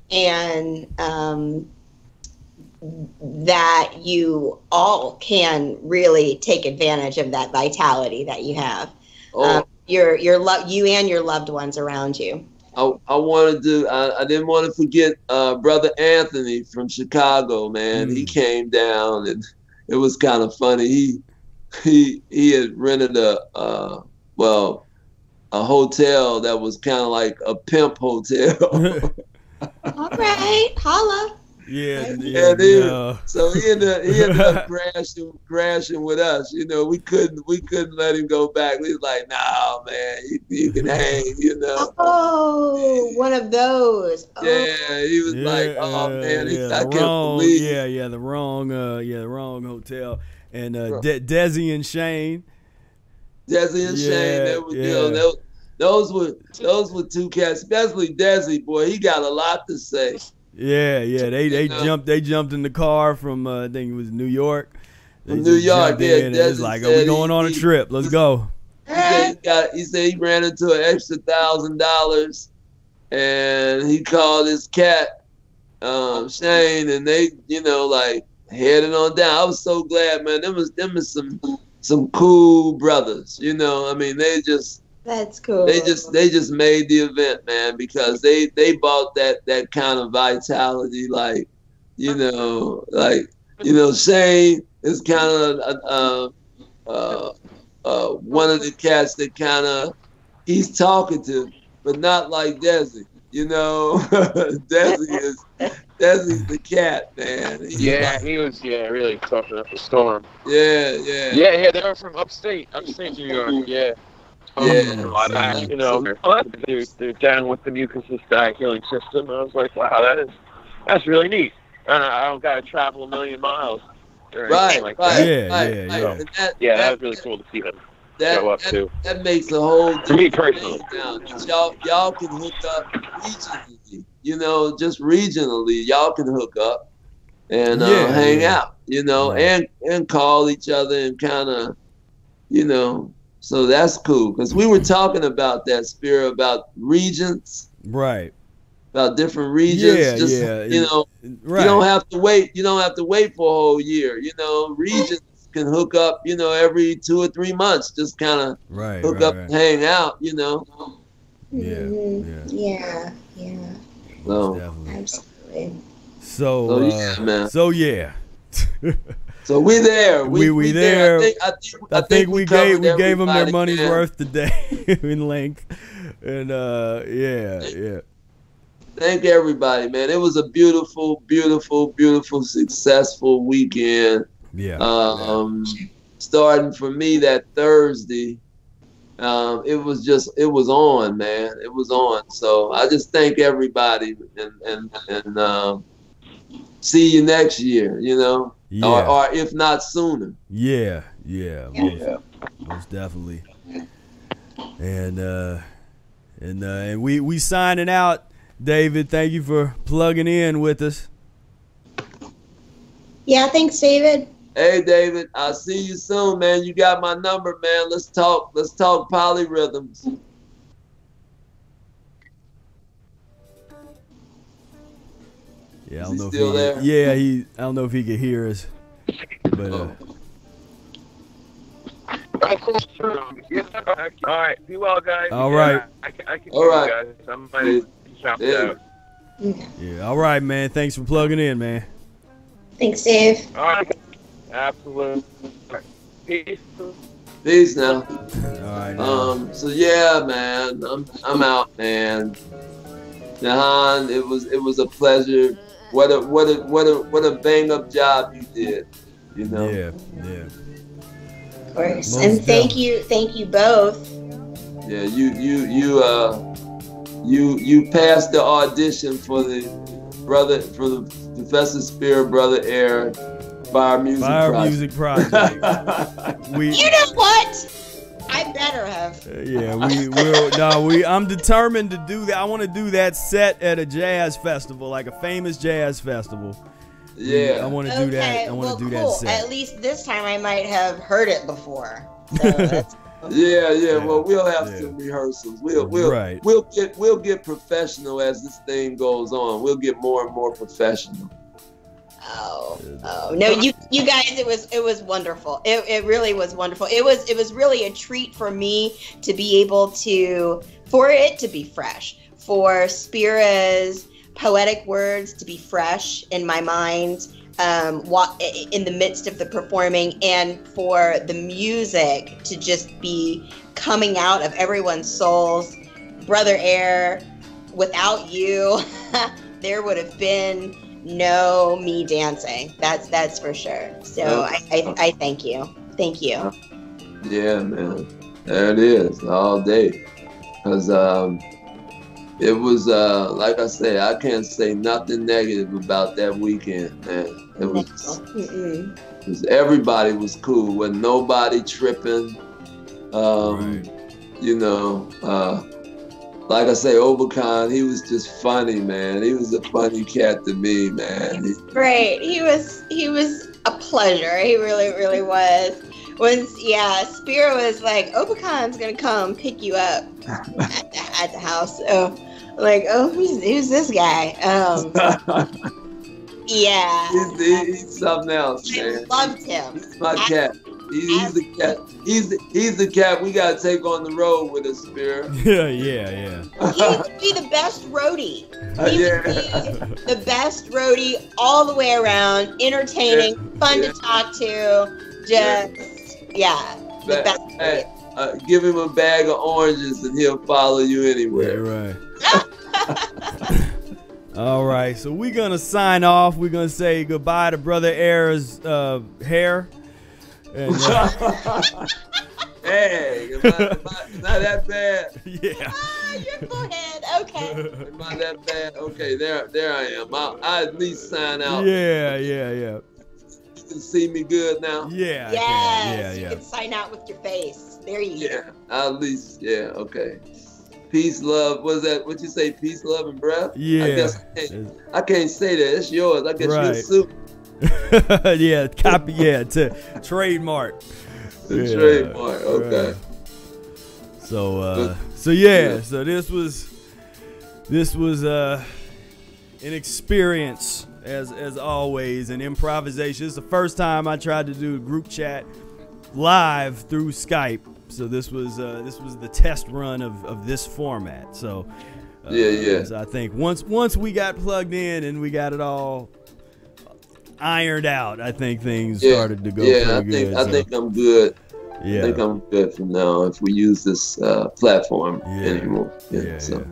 Speaker 4: and um, that you all can really take advantage of that vitality that you have.
Speaker 3: Oh,
Speaker 4: Um, your your lo- you and your loved ones around you.
Speaker 3: I, I wanted to. I, I didn't want to forget uh, brother Anthony from Chicago. Man, he came down and it was kind of funny. He he he had rented a uh, well a hotel that was kind of like a pimp hotel.
Speaker 4: All right, holla.
Speaker 2: Yeah,
Speaker 3: Yeah, dude.
Speaker 2: no.
Speaker 3: So he ended up, he ended up crashing crashing with us. You know, we couldn't we couldn't let him go back. We was like, nah, man, you, you can hang. You know.
Speaker 4: Oh, one of those. Oh,
Speaker 3: Yeah, he was like, oh
Speaker 2: Yeah,
Speaker 3: man, he,
Speaker 2: yeah,
Speaker 3: I can't
Speaker 2: wrong,
Speaker 3: believe.
Speaker 2: yeah, yeah, the wrong, uh, yeah, the wrong hotel. And uh, De- Desi and Shane,
Speaker 3: Desi and Shane,
Speaker 2: Yeah,
Speaker 3: they were, you
Speaker 2: yeah.
Speaker 3: know, those, those were those were two cats, especially Desi. Boy, he got a lot to say.
Speaker 2: Yeah, yeah, they they jumped, they jumped in the car from, uh, I think it was New York. They
Speaker 3: From New York, yeah,
Speaker 2: in and it's like, are we
Speaker 3: he-
Speaker 2: going on a trip? Let's go.
Speaker 3: He said he, got, he said he ran into an extra thousand dollars, and he called his cat um, Shane, and they, you know, like headed on down. I was so glad, man. Them was them is some some cool brothers. You know, I mean, they just
Speaker 4: That's cool.
Speaker 3: they just they just made the event, man, because they they bought that that kind of vitality, like you know, like you know, Shane is kind of uh, uh, uh, one of the cats that kind of he's talkative, but not like Desi. You know, Desi is Desi's the cat, man. He's
Speaker 6: Yeah,
Speaker 3: like-
Speaker 6: he was yeah really talking up a storm.
Speaker 3: yeah, yeah,
Speaker 6: Yeah, yeah, they were from upstate, upstate New York. Yeah.
Speaker 3: Yeah.
Speaker 6: You know, they're, they're down with the mucus diet healing system. I was like, wow, that is that's really neat. And I I don't got to travel a million miles or
Speaker 3: Right,
Speaker 6: like
Speaker 3: right,
Speaker 6: that.
Speaker 2: Yeah,
Speaker 3: right,
Speaker 2: yeah,
Speaker 3: right.
Speaker 2: yeah.
Speaker 3: That,
Speaker 6: Yeah, that
Speaker 3: that,
Speaker 6: was really cool to see them
Speaker 3: that,
Speaker 6: show up
Speaker 3: that,
Speaker 6: too.
Speaker 3: that makes the whole
Speaker 6: To me
Speaker 3: different
Speaker 6: personally.
Speaker 3: Y'all, y'all can hook up regionally. You know, just regionally, y'all can hook up and uh,
Speaker 2: Yeah,
Speaker 3: hang
Speaker 2: yeah.
Speaker 3: out. You know,
Speaker 2: Right.
Speaker 3: and and call each other and kind of, you know. So that's cool because we were talking about that spirit about regions,
Speaker 2: Right,
Speaker 3: about different regions.
Speaker 2: Yeah,
Speaker 3: just,
Speaker 2: yeah.
Speaker 3: You know,
Speaker 2: right.
Speaker 3: you don't have to wait. You don't have to wait for a whole year. You know, regions can hook up. You know, every two or three months, just kind of
Speaker 2: right,
Speaker 3: hook
Speaker 2: right,
Speaker 3: up
Speaker 2: right.
Speaker 3: and hang out. You know.
Speaker 2: Yeah,
Speaker 4: Mhm.
Speaker 2: yeah,
Speaker 4: Yeah, yeah,
Speaker 3: So,
Speaker 2: definitely.
Speaker 4: absolutely.
Speaker 2: So,
Speaker 3: So,
Speaker 2: uh,
Speaker 3: yeah, man.
Speaker 2: so yeah.
Speaker 3: so we there.
Speaker 2: We- we there.
Speaker 3: I think, I think,
Speaker 2: I think we gave we gave them their money's worth today in length, and uh, yeah, yeah,
Speaker 3: Thank everybody, man. It was a beautiful, beautiful, beautiful, successful weekend.
Speaker 2: yeah.
Speaker 3: Um, starting for me that Thursday, um, it was just it was on, man. It was on. So I just thank everybody and and and um, see you next year. You know,
Speaker 2: yeah,
Speaker 3: or, or if not sooner.
Speaker 2: yeah, yeah, most,
Speaker 3: Yeah.
Speaker 2: most definitely. And uh, and uh, and we we signing out, David. Thank you for plugging in with us.
Speaker 4: Yeah, thanks, David.
Speaker 3: Hey David, I'll see you soon, man. You got my number, man. Let's talk. Let's talk polyrhythms.
Speaker 2: Yeah, I don't
Speaker 3: he
Speaker 2: know if
Speaker 3: still
Speaker 2: he,
Speaker 3: there?
Speaker 2: Yeah, he. I don't know if he could hear us, but uh,
Speaker 6: All right, be well, guys.
Speaker 2: All right. Yeah.
Speaker 6: I, can- I can
Speaker 3: All
Speaker 6: hear
Speaker 3: right.
Speaker 6: you guys. I might have chopped
Speaker 3: Yeah.
Speaker 6: out.
Speaker 2: yeah. All right, man. Thanks for plugging in, man.
Speaker 4: Thanks, Dave.
Speaker 6: All right, absolutely. Peace.
Speaker 3: Peace now.
Speaker 2: All right. now.
Speaker 3: Um. So yeah, man. I'm I'm out, man. Jahan, it was it was a pleasure. What a what a what a what a bang up job you did. You know.
Speaker 2: yeah, yeah.
Speaker 4: Of course.
Speaker 2: Most
Speaker 4: and thank
Speaker 2: definitely.
Speaker 4: you, thank you both.
Speaker 3: Yeah. You you you uh you you passed the audition for the brother for the Professor Spira Brother Air Fire Music
Speaker 2: Fire
Speaker 3: Project.
Speaker 2: Music Project. we
Speaker 4: You know what? I better have.
Speaker 2: Uh, yeah, we will. No, we. I'm determined to do that. I want to do that set at a jazz festival, like a famous jazz festival.
Speaker 3: Yeah.
Speaker 2: I want to do that. I want
Speaker 4: well,
Speaker 2: to do
Speaker 4: cool.
Speaker 2: that set.
Speaker 4: At least this time I might have heard it before. So that's
Speaker 3: Yeah, yeah. Well, we'll have some rehearsals. We'll we'll
Speaker 2: Right.
Speaker 3: we'll get we'll get professional as this thing goes on. We'll get more and more professional.
Speaker 4: Oh, oh no, you you guys, it was it was wonderful. It, it really was wonderful. It was it was really a treat for me to be able to for it to be fresh, for Spira's poetic words to be fresh in my mind. Um, in the midst of the performing, and for the music to just be coming out of everyone's souls. Brother Air, without you, there would have been no me dancing. That's that's for sure. So I, I, I thank you. Thank you.
Speaker 3: Yeah, man. There it is all day. Cause um, it was uh, like I say, I can't say nothing negative about that weekend, man. It was, it was everybody was cool. With nobody tripping. Um, you know, uh, like I say, Overcon, he was just funny, man. He was a funny cat to me, man. He-
Speaker 4: Great. He was he was a pleasure. He really really was. Once yeah, Spira was like, Obacon's gonna come pick you up at the, at the house. So like, oh, who's who's this guy? Um, yeah,
Speaker 3: he's, he's something else, man.
Speaker 4: loved him.
Speaker 3: He's my cat. He, he's the cat. He's the, he's the cat we gotta take on the road with us, Spear.
Speaker 2: Yeah, yeah, yeah.
Speaker 4: He would be the best roadie.
Speaker 3: Uh,
Speaker 4: He
Speaker 3: yeah.
Speaker 4: would be the best roadie all the way around, entertaining, fun to talk to. Just yeah, the
Speaker 3: Ba-
Speaker 4: best.
Speaker 3: hey, uh, give him a bag of oranges and he'll follow you anywhere.
Speaker 2: right. All right, so we're gonna sign off. We're gonna say goodbye to Brother Air's uh, hair. And, uh,
Speaker 3: hey, am I, am I- not that bad.
Speaker 2: Yeah.
Speaker 4: your forehead. Okay.
Speaker 3: Am I that bad? Okay, there, there I am. I, I at least sign out.
Speaker 2: yeah, yeah, yeah.
Speaker 3: You can see me good now.
Speaker 2: Yeah.
Speaker 4: Yes,
Speaker 2: can. Yeah,
Speaker 4: you
Speaker 2: yeah.
Speaker 4: can sign out with your face. There you
Speaker 3: Yeah, at least, yeah, okay. Peace, love. Was that what you say? Peace, love, and breath.
Speaker 2: Yeah.
Speaker 3: I guess I can't, I can't say that. It's yours. I guess you a
Speaker 2: Right.
Speaker 3: suit.
Speaker 2: yeah, copy. Yeah, to trademark.
Speaker 3: The
Speaker 2: Yeah,
Speaker 3: trademark, okay.
Speaker 2: right. So, uh, so yeah, so this was, this was uh, an experience as as always, an improvisation. It's the first time I tried to do a group chat live through Skype. So this was uh, this was the test run of, of this format. So uh,
Speaker 3: Yeah, yeah.
Speaker 2: so I think once once we got plugged in and we got it all ironed out, I think things
Speaker 3: Yeah,
Speaker 2: started to go
Speaker 3: yeah.
Speaker 2: pretty
Speaker 3: I think
Speaker 2: good.
Speaker 3: I
Speaker 2: so.
Speaker 3: think I'm good.
Speaker 2: Yeah.
Speaker 3: I think I'm good from now if we use this uh, platform
Speaker 2: Yeah.
Speaker 3: anymore. Yeah.
Speaker 2: Yeah,
Speaker 3: so.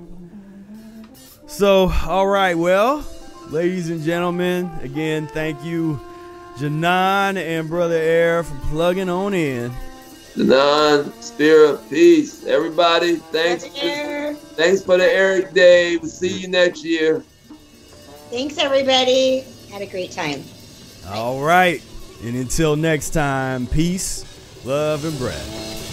Speaker 2: So, all right, well, ladies and gentlemen, again, thank you, Janan and Brother Air, for plugging on in.
Speaker 3: Danan, Spirit, peace. Everybody, thanks. For, thanks for the Ehret Day. We'll see you next year.
Speaker 4: Thanks, everybody. Had a great time.
Speaker 2: All right, and until next time, peace, love, and breath.